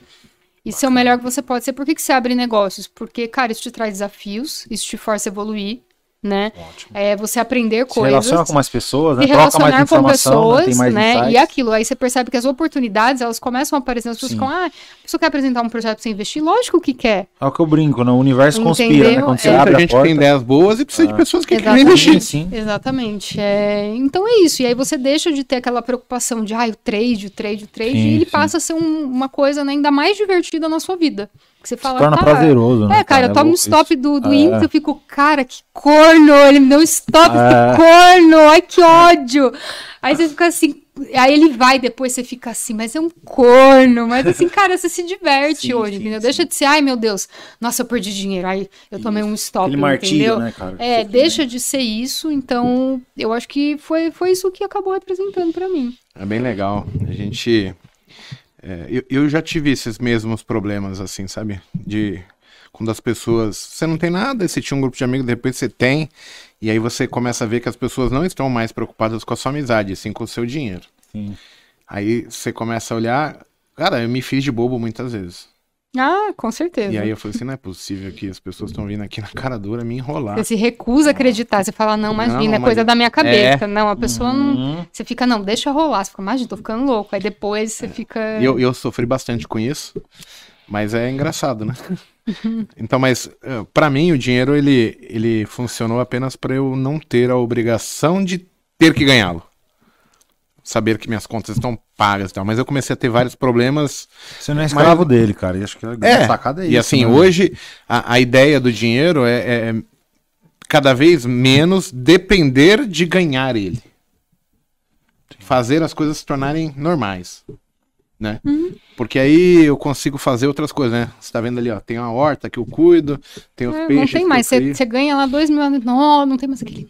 E ser o melhor que você pode ser. Por que, que você abre negócios? Porque, cara, isso te traz desafios, isso te força a evoluir, né? Ótimo. É você aprender Se coisas relaciona com mais pessoas, né? se Troca mais relacionar com né? pessoas, tem mais né? insights. E aquilo, aí você percebe que as oportunidades, elas começam a aparecer, as pessoas ficam, ah, a pessoa quer apresentar um projeto pra você investir? Lógico que quer. É o que eu brinco, né? O universo conspira, né? Entendeu? Quando você É. Muita abre a gente porta... tem ideias boas e precisa de pessoas que querem Exatamente. investir. Sim, sim. Exatamente. É, então é isso. E aí você deixa de ter aquela preocupação de, ah, o trade, o trade, o trade, Sim, e ele sim. passa a ser um- uma coisa né, ainda mais divertida na sua vida. Que você fala, Se torna cara, prazeroso, né? É, cara, eu tomo um stop isso. do, do É. Inter, eu fico, cara, que corno! Ele me deu um stop, É. que corno! Ai, que ódio! Aí você fica assim, aí ele vai, depois você fica assim, mas é um corno. Mas assim, cara, você se diverte Sim, hoje, sim, entendeu? sim. Deixa de ser, ai meu Deus, nossa, eu perdi dinheiro, ai, eu tomei um stop, Aquele martírio, entendeu? né, cara? É, deixa de ser isso, então eu acho que foi, foi isso que acabou representando pra mim. É bem legal. A gente. É, eu, eu já tive esses mesmos problemas, assim, sabe? De. Quando as pessoas. Você não tem nada, você tinha um grupo de amigos, de repente você tem. E aí você começa a ver que as pessoas não estão mais preocupadas com a sua amizade, sim com o seu dinheiro. Sim. Aí você começa a olhar. Cara, eu me fiz de bobo muitas vezes. Ah, com certeza. E aí eu falei assim: não é possível que as pessoas estão vindo aqui na cara dura me enrolar. Você se recusa a acreditar, você fala, não, imagina, Não, é mas- coisa da minha cabeça. Não, a pessoa não. Uhum. Você fica, não, deixa rolar. Você fica, imagina, tô ficando louco. Aí depois você fica. E eu, eu sofri bastante com isso, mas é engraçado, né? Então, mas eh, pra mim o dinheiro ele, ele funcionou apenas pra eu não ter a obrigação de ter que ganhá-lo. Saber que minhas contas estão pagas e tal. Mas eu comecei a ter vários problemas. Você não é escravo dele, cara. E acho que a grande É, sacada é e isso, assim, né? hoje a, a ideia do dinheiro é, é- é cada vez menos depender de ganhar ele. Fazer as coisas se tornarem normais. Né? Uhum. Porque aí eu consigo fazer outras coisas, né? Você tá vendo ali, ó, tem uma horta que eu cuido, tem os É, peixes. não tem que mais. você ganha lá dois mil anos. Não, não tem mais aquele.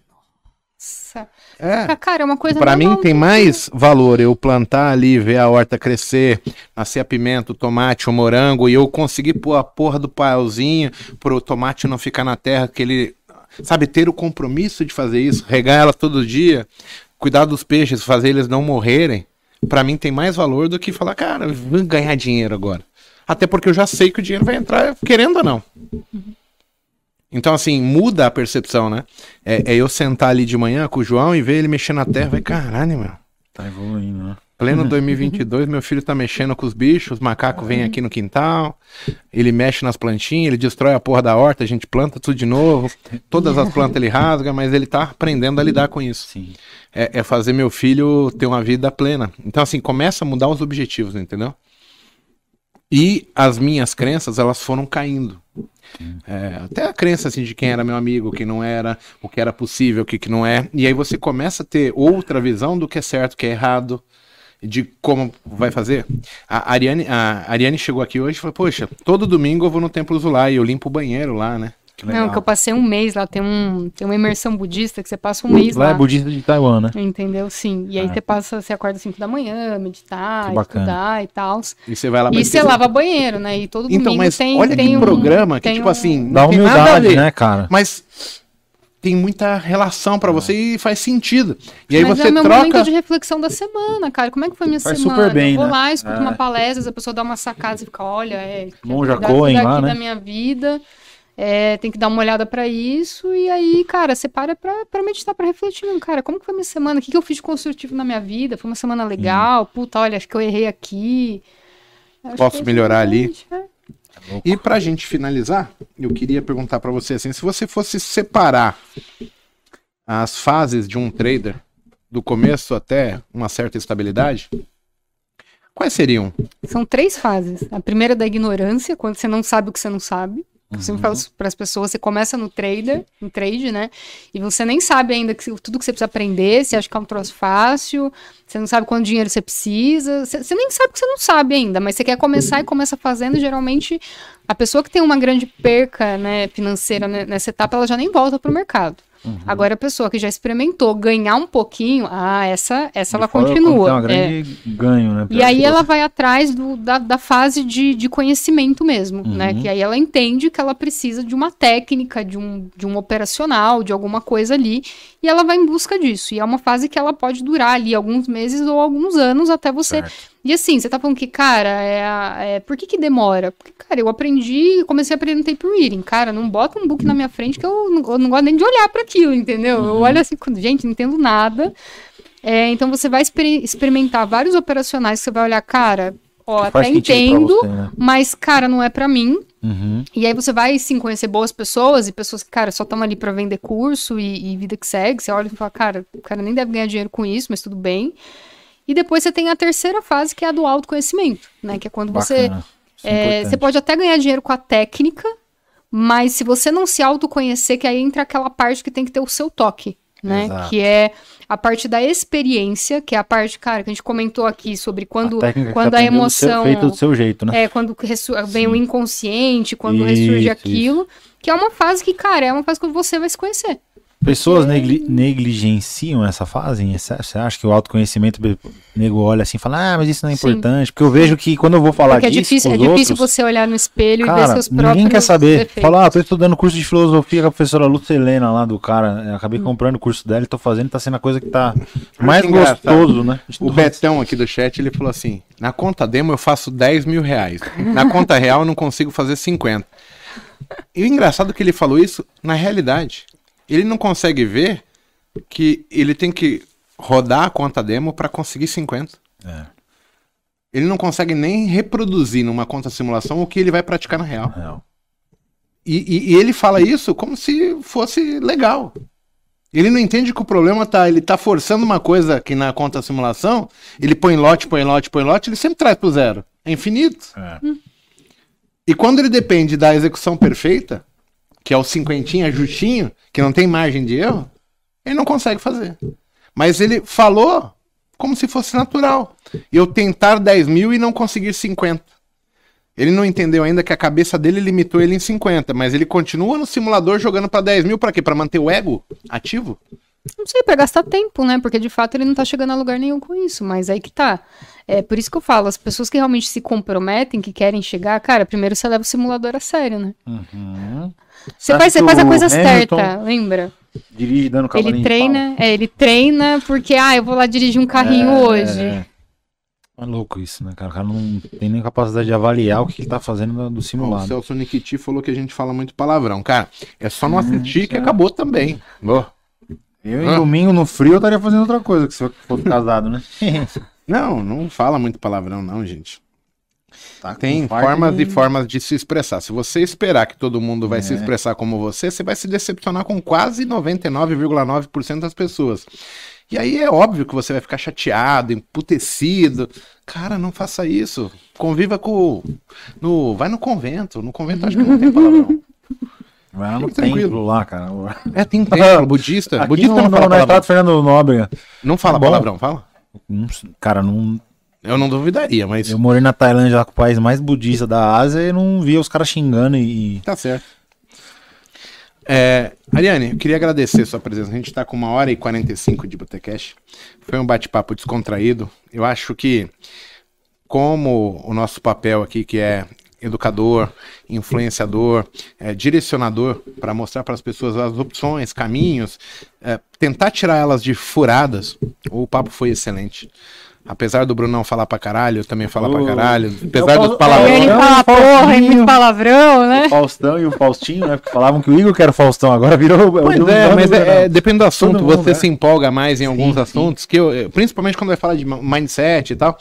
É. Cara, é uma coisa Pra mim tem mais valor eu plantar ali, ver a horta crescer, nascer a pimenta, o tomate, o morango, e eu conseguir pôr a porra do pauzinho pro tomate não ficar na terra, que ele. Sabe, ter o compromisso de fazer isso, regar ela todo dia, cuidar dos peixes, fazer eles não morrerem, pra mim tem mais valor do que falar, cara, vou ganhar dinheiro agora. Até porque eu já sei que o dinheiro vai entrar, querendo ou não. Então, assim, muda a percepção, né? É, é eu sentar ali de manhã com o João e ver ele mexendo na terra, vai, caralho, meu. Tá evoluindo, né? Pleno 2022, meu filho tá mexendo com os bichos, os macacos vêm aqui no quintal, ele mexe nas plantinhas, ele destrói a porra da horta, a gente planta tudo de novo, todas as plantas ele rasga, mas ele tá aprendendo a lidar com isso. Sim. É, é fazer meu filho ter uma vida plena. Então, assim, começa a mudar os objetivos, entendeu? E as minhas crenças, elas foram caindo. É, até a crença assim, de quem era meu amigo, quem não era, o que era possível, o que, que não é. E aí você começa a ter outra visão do que é certo, o que é errado, de como vai fazer. A Ariane, a Ariane chegou aqui hoje e falou: Poxa, todo domingo eu vou no Templo Zulá e eu limpo o banheiro lá, né? Que Não, que eu passei um mês lá, tem, um, tem uma imersão budista que você passa um mês Lá lá. é budista de Taiwan, né? Entendeu? Sim. E aí Ah. você passa, você acorda às 5 da manhã, meditar, estudar e tal. E você vai lá E você lava banheiro, né? E todo Então, domingo mas tem, olha tem que um programa que, tipo um- assim, Dá humildade, né, cara? Mas tem muita relação pra você e faz sentido. E aí Mas você é o meu troca. momento de reflexão da semana, cara. Como é que foi minha Faz semana? super bem, eu vou né? lá, escuto É. uma palestra, a pessoa dá uma sacada e fica, olha, é. Monja Cohen lá, né? da minha vida. É, tem que dar uma olhada pra isso e aí, cara, você para pra, pra meditar, pra refletir, mesmo, cara, como que foi minha semana? O que, que eu fiz de construtivo na minha vida? Foi uma semana legal? Puta, olha, acho que eu errei aqui. Acho Posso é melhorar ali? é. E pra gente finalizar, eu queria perguntar pra você assim, se você fosse separar as fases de um trader do começo até uma certa estabilidade, quais seriam? São três fases. A primeira é da ignorância, quando você não sabe o que você não sabe. Eu sempre falo para as pessoas, você começa no trader, no trade, né? E você nem sabe ainda que, tudo que você precisa aprender, você acha que é um troço fácil, você não sabe quanto dinheiro você precisa, você, você nem sabe que você não sabe ainda, mas você quer começar e começa fazendo, e geralmente a pessoa que tem uma grande perca né, financeira né, nessa etapa, ela já nem volta para o mercado. Agora a pessoa que já experimentou ganhar um pouquinho, ah, essa, essa ela continua. Tem uma É. grande ganho, né? E aí ela vai atrás do- da, da fase de, de conhecimento mesmo, né? Uhum. Que aí ela entende que ela precisa de uma técnica, de um, de um operacional, de alguma coisa ali, e ela vai em busca disso. E é uma fase que ela pode durar ali alguns meses ou alguns anos até você. Certo. E assim, você tá falando que, cara, é, é- por que que demora? Porque, cara, eu aprendi, comecei a aprender no tape reading. Cara, não bota um book na minha frente que eu não, eu não gosto nem de olhar para aquilo, entendeu? Eu olho assim, gente, não entendo nada. É, então você vai exper- experimentar vários operacionais que você vai olhar, cara, ó, Que até entendo, você, né? mas, cara, não é pra mim. Uhum. E aí você vai, sim, conhecer boas pessoas e pessoas que, cara, só estão ali pra vender curso e, e vida que segue. Você olha e fala, cara, o cara nem deve ganhar dinheiro com isso, mas tudo bem. E depois você tem a terceira fase, que é a do autoconhecimento, né? Que é quando você Bacana. Isso é é, você pode até ganhar dinheiro com a técnica, mas se você não se autoconhecer, que aí entra aquela parte que tem que ter o seu toque, né? Exato. Que é a parte da experiência, que é a parte, cara, que a gente comentou aqui sobre quando, que quando você a aprendeu do seu- emoção. feito do seu jeito, né? É, quando vem Sim. o inconsciente, quando Isso, ressurge isso. aquilo, que é uma fase que, cara, é uma fase que você vai se conhecer. Pessoas negli- negligenciam essa fase em excesso? Você acha que o autoconhecimento, o nego olha assim e fala, ah, mas isso não é Sim. importante? Porque eu vejo que quando eu vou falar Porque é disso difícil, é com os difícil outros, você olhar no espelho e ver cara, seus próprios ninguém quer saber. defeitos. Fala, ah, tô estudando curso de filosofia com a professora Lucelena lá do cara. Hum. acabei comprando o curso dela e tô fazendo, tá sendo a coisa que tá mais gostoso, né? O. Betão aqui do chat, ele falou assim: na conta demo eu faço 10 mil reais. Na conta real eu não consigo fazer 50. E o engraçado é que ele falou isso na realidade. Ele não consegue ver que ele tem que rodar a conta demo para conseguir 50. É, Ele não consegue nem reproduzir numa conta simulação o que ele vai praticar na real. real. E, e- e ele fala isso como se fosse legal. Ele não entende que o problema tá. Ele tá forçando uma coisa que na conta simulação, ele põe lote, põe lote, põe lote, ele sempre traz pro zero. É infinito. É. E quando ele depende da execução perfeita, que é o cinquentinha justinho, que não tem margem de erro, ele não consegue fazer. Mas ele falou como se fosse natural. Eu tentar 10 mil e não conseguir 50. Ele não entendeu ainda que a cabeça dele limitou ele em 50, mas ele continua no simulador jogando pra 10 mil pra quê? Pra manter o ego ativo? Não sei, pra gastar tempo, né? Porque de fato ele não tá chegando a lugar nenhum com isso, mas aí que tá. É por isso que eu falo, as pessoas que realmente se comprometem, que querem chegar, cara, primeiro você leva o simulador a sério, né? Uhum. Você Acho faz, você faz a coisa Hamilton certa, lembra? Dirige dando cavalinho Ele de treina, é, ele treina porque, ah, eu vou lá dirigir um carrinho É, hoje. É. É louco isso, né, cara? O cara não tem nem capacidade de avaliar o que ele tá fazendo do- do O. Celso Nikiti falou que a gente fala muito palavrão. Cara, é só Hum, não assistir que acabou também. Ó. Eu em domingo no frio eu estaria fazendo outra coisa que se eu fosse casado, né? Não, não fala muito palavrão, não, gente. Tá Tem formas de- e formas de se expressar. Se você esperar que todo mundo vai se É. expressar como você, você vai se decepcionar com quase 99,9% das pessoas. E aí é óbvio que você vai ficar chateado, emputecido. Cara, não faça isso. Conviva com. No, vai no convento. No convento acho que não tem palavrão. Vai lá no templo lá, cara. É, tem templo, budista. Aqui budista não no, fala no palavrão. estado Fernando Nóbrega. Não fala Bom. palavrão, fala? Não sei, Cara, não, Eu não duvidaria, mas. eu morei na Tailândia, lá com o país mais budista da Ásia, e não via os caras xingando e. Tá certo. É, Ariane, eu queria agradecer a sua presença. A gente está com uma hora e 45 de Botecast. Foi um bate-papo descontraído. Eu acho que, como o nosso papel aqui, que é educador, influenciador, é, direcionador, para mostrar para as pessoas as opções, caminhos, é, tentar tirar elas de furadas, o papo foi excelente. Apesar do Brunão falar pra caralho, eu também falar pra Oh. caralho. Apesar Eu dos palavrões. Ele fala porra, e muito palavrão, né? O Faustão e o Faustinho, né? Porque falavam que o Igor que era o Faustão, agora virou. Pois é, mas é, é, depende do assunto. Mundo, você é. se empolga mais em alguns sim. assuntos, que eu, principalmente quando vai falar de mindset e tal,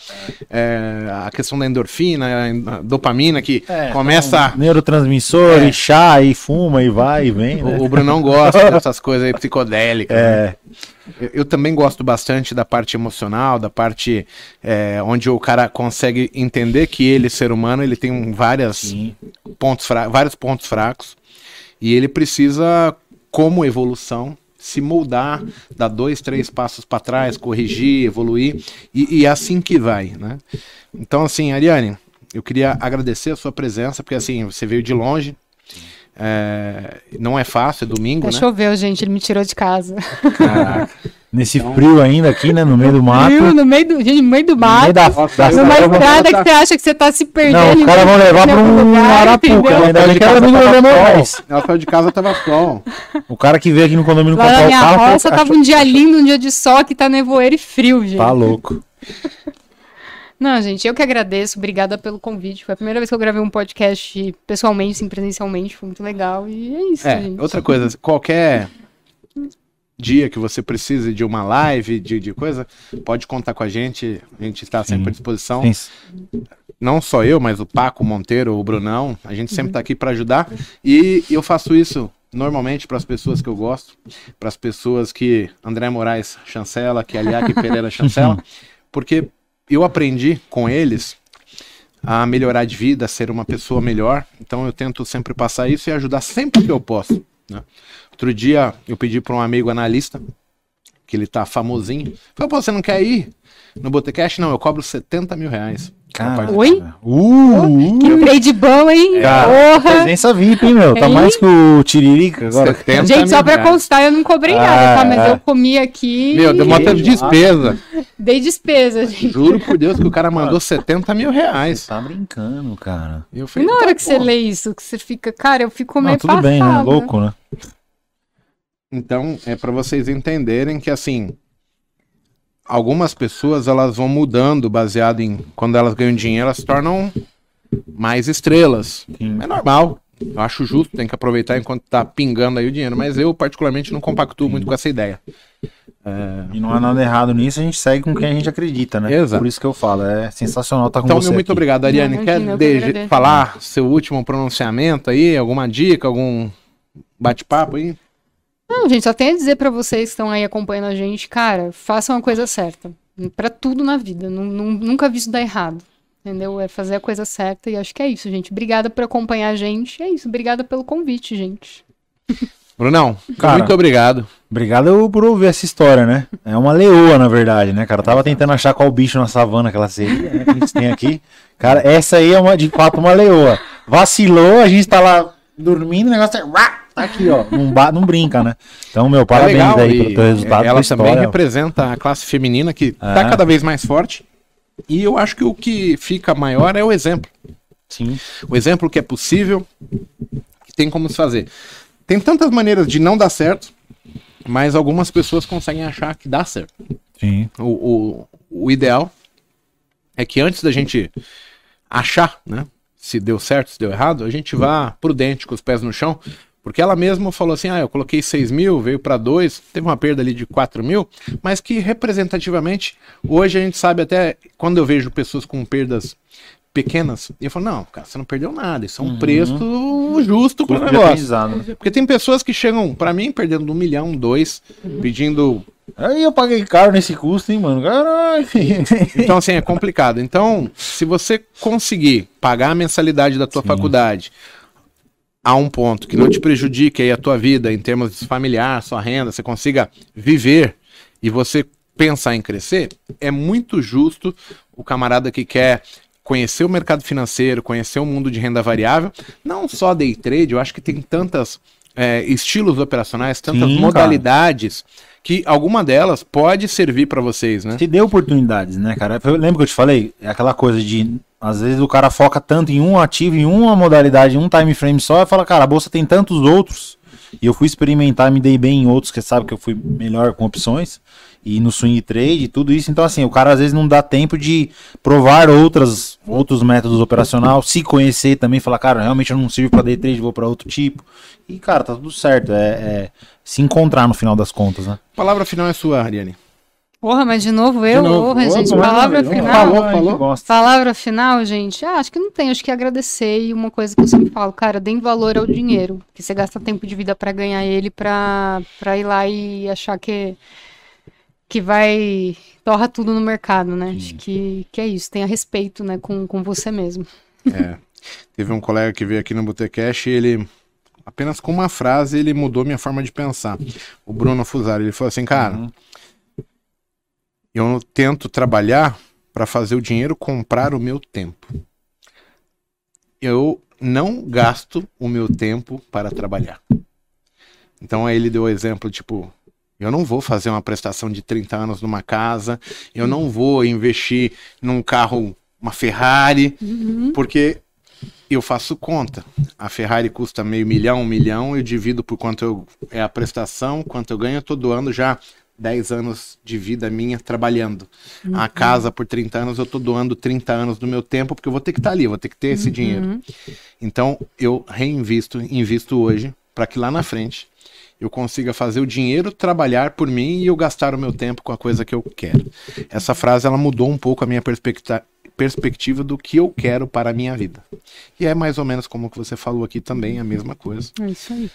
é, a questão da endorfina, a dopamina, que É, começa. então, Neurotransmissor, É. e chá, e fuma, e vai, e vem. Né? O, o Brunão gosta dessas coisas aí psicodélicas. né? Eu, eu também gosto bastante da parte emocional, da parte é, onde o cara consegue entender que ele, ser humano, ele tem um- várias pontos vários pontos fracos e ele precisa, como evolução, se moldar, dar dois, três passos para trás, corrigir, evoluir e, e é assim que vai, né? Então, assim, Ariane, eu queria agradecer a sua presença porque assim você veio de longe. É, não é fácil, é domingo, Até né? choveu, gente, ele me tirou de casa. Caraca. Nesse frio ainda aqui, né? No meio do mato. Viu? No meio do, gente, no meio do No mato. meio da, Nossa, Numa estrada que você acha que você tá se perdendo. Não, os caras vão levar pra um lugar, Arapuca, né? Ainda bem que tava da Moraes. sol. Ela saiu de casa, tava sol. O cara que veio aqui no condomínio Lá comprar o minha carro. falou roça tava um dia lindo, um dia de sol, que tá nevoeiro e frio, gente. Tá louco. Não, gente, eu que agradeço. Obrigada pelo convite. Foi a primeira vez que eu gravei um podcast pessoalmente, assim, presencialmente. Foi muito legal. E é isso, É, gente. outra coisa, qualquer dia que você precise de uma live, de, de coisa, pode contar com a gente. A gente está sempre à disposição. Sim. Não só eu, mas o Paco Monteiro, o Brunão. A gente sempre está aqui para ajudar. E eu faço isso normalmente para as pessoas que eu gosto, para as pessoas que André Moraes chancela, que Aliaque Pereira chancela, porque eu aprendi com eles a melhorar de vida, a ser uma pessoa melhor. Então eu tento sempre passar isso e ajudar sempre que eu posso. né? Outro dia eu pedi para um amigo analista, que ele tá famosinho, falou, pô, você não quer ir no Botecast? Não, eu cobro 70 mil reais. Cara, Oi? Uh, Que trade bom, hein? Cara, Porra! presença VIP, hein, meu? Tá Hein? mais que o Tiririca agora. 70 Gente, só pra constar, eu não cobrei Ah, nada, tá? Mas é. eu comi aqui. Meu, deu uma de despesa. Dei despesa, gente. Juro por Deus que o cara mandou 70 mil reais. Tá brincando, cara. E eu E falei, na hora tá que você bom. lê isso, que você fica, cara, eu fico Não, meio tudo bem, né? passada. Louco, né? Então, é para vocês entenderem que assim, algumas pessoas elas vão mudando baseado em quando elas ganham dinheiro, elas se tornam mais estrelas. Sim. É normal. Eu acho justo, tem que aproveitar enquanto tá pingando aí o dinheiro, mas eu particularmente não compactuo muito com essa ideia. E não há nada errado nisso, a gente segue com quem a gente acredita, né? Exato. Por isso que eu falo, é sensacional estar com Então, você meu muito aqui. obrigado, Ariane. Não, Quer que falar seu último pronunciamento aí? Alguma dica, algum bate-papo aí? Não, gente, só tenho a dizer pra vocês que estão aí acompanhando a gente, cara, façam a coisa certa. Pra tudo na vida. Nu- nunca vi isso dar errado. Entendeu? É fazer a coisa certa. E acho que é isso, gente. Obrigada por acompanhar a gente. É isso. Obrigada pelo convite, gente. Brunão, Cara. muito obrigado. Obrigado por ouvir essa história, né? É uma leoa, na verdade, né, cara? Eu tava tentando achar qual bicho na savana que ela seria, né? Que a gente tem aqui. Cara, essa aí é uma, de fato uma leoa. Vacilou, a gente tá lá dormindo, o negócio é. Tá aqui, ó. Não, não brinca, né? Então, meu, parabéns é aí pelo teu resultado. Ela também história. representa a classe feminina que tá É. cada vez mais forte. E eu acho que o que fica maior é o exemplo. Sim. O exemplo que é possível, que tem como se fazer. Tem tantas maneiras de não dar certo, mas algumas pessoas conseguem achar que dá certo. Sim. O, o, o ideal é que antes da gente achar, né, se deu certo, se deu errado, a gente vá prudente, com os pés no chão, porque ela mesma falou assim, ah, eu coloquei 6 mil, veio para 2, teve uma perda ali de 4 mil, mas que representativamente, hoje a gente sabe até, quando eu vejo pessoas com perdas pequenas, eu falo, não, cara, você não perdeu nada, isso é um preço justo para o negócio. né? Porque tem pessoas que chegam para mim perdendo um milhão, dois, pedindo Aí eu paguei caro nesse custo, hein, mano? Caralho. Então, assim, é complicado. Então, se você conseguir pagar a mensalidade da tua Sim. faculdade a um ponto que não te prejudique aí a tua vida em termos de familiar, sua renda, você consiga viver e você pensar em crescer, é muito justo o camarada que quer conhecer o mercado financeiro, conhecer o mundo de renda variável, não só day trade, eu acho que tem tantas é, estilos operacionais, tantas Sim, cara. Que alguma delas pode servir para vocês, né? Te deu oportunidades, né, cara? Eu lembro que eu te falei? É aquela coisa de. Às vezes o cara foca tanto em um ativo, em uma modalidade, em um time frame só, e fala, cara, a bolsa tem tantos outros. E eu fui experimentar, me dei bem em outros, que sabe que eu fui melhor com opções. E no swing trade, tudo isso. Então, assim, o cara às vezes não dá tempo de provar outras, outros métodos operacionais, se conhecer também, falar, cara, realmente eu não sirvo pra day trade, vou pra outro tipo. E, cara, tá tudo certo. É, é se encontrar no final das contas, né? A palavra final é sua, Ariane. Porra, mas de novo eu, De novo. porra, gente, Opa, palavra vamos lá. final. Falou, falou. Palavra final, gente. Ah, acho que não tem, acho que agradecer e uma coisa que eu sempre falo, cara, deem valor ao dinheiro, que você gasta tempo de vida pra ganhar ele, pra, pra ir lá e achar que que vai torra tudo no mercado, né? Acho que, que é isso, tenha respeito, né, com, com você mesmo. É. Teve um colega que veio aqui no Botecash e ele, apenas com uma frase, ele mudou minha forma de pensar. O Bruno Fusari, ele falou assim, cara, Uhum. eu tento trabalhar para fazer o dinheiro comprar o meu tempo. Eu não gasto o meu tempo para trabalhar. Então aí ele deu o exemplo, tipo, eu não vou fazer uma prestação de 30 anos numa casa, eu não vou investir num carro, uma Ferrari, porque eu faço conta. A Ferrari custa meio milhão, um milhão, eu divido por quanto eu, é a prestação, quanto eu ganho, eu tô doando já 10 anos de vida minha trabalhando. A casa por 30 anos, eu tô doando 30 anos do meu tempo, porque eu vou ter que estar ali, eu vou ter que ter esse dinheiro. Então, eu reinvisto, invisto hoje, para que lá na frente eu consiga fazer o dinheiro trabalhar por mim e eu gastar o meu tempo com a coisa que eu quero. Essa frase ela mudou um pouco a minha perspectiva perspectiva do que eu quero para a minha vida. E é mais ou menos como que você falou aqui também, a mesma coisa. É isso aí.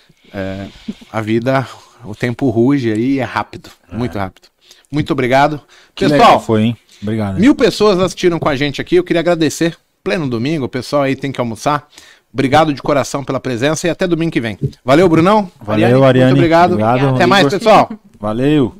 A vida, o tempo ruge aí e é rápido, muito rápido. Muito obrigado. Que Pessoal, foi, hein? Obrigado. Mil pessoas assistiram com a gente aqui. Eu queria agradecer. Pleno domingo, o pessoal aí tem que almoçar. Obrigado de coração pela presença e até domingo que vem. Valeu, Brunão. Valeu, Ariane. Muito obrigado. Obrigado, Até mais, pessoal. Valeu.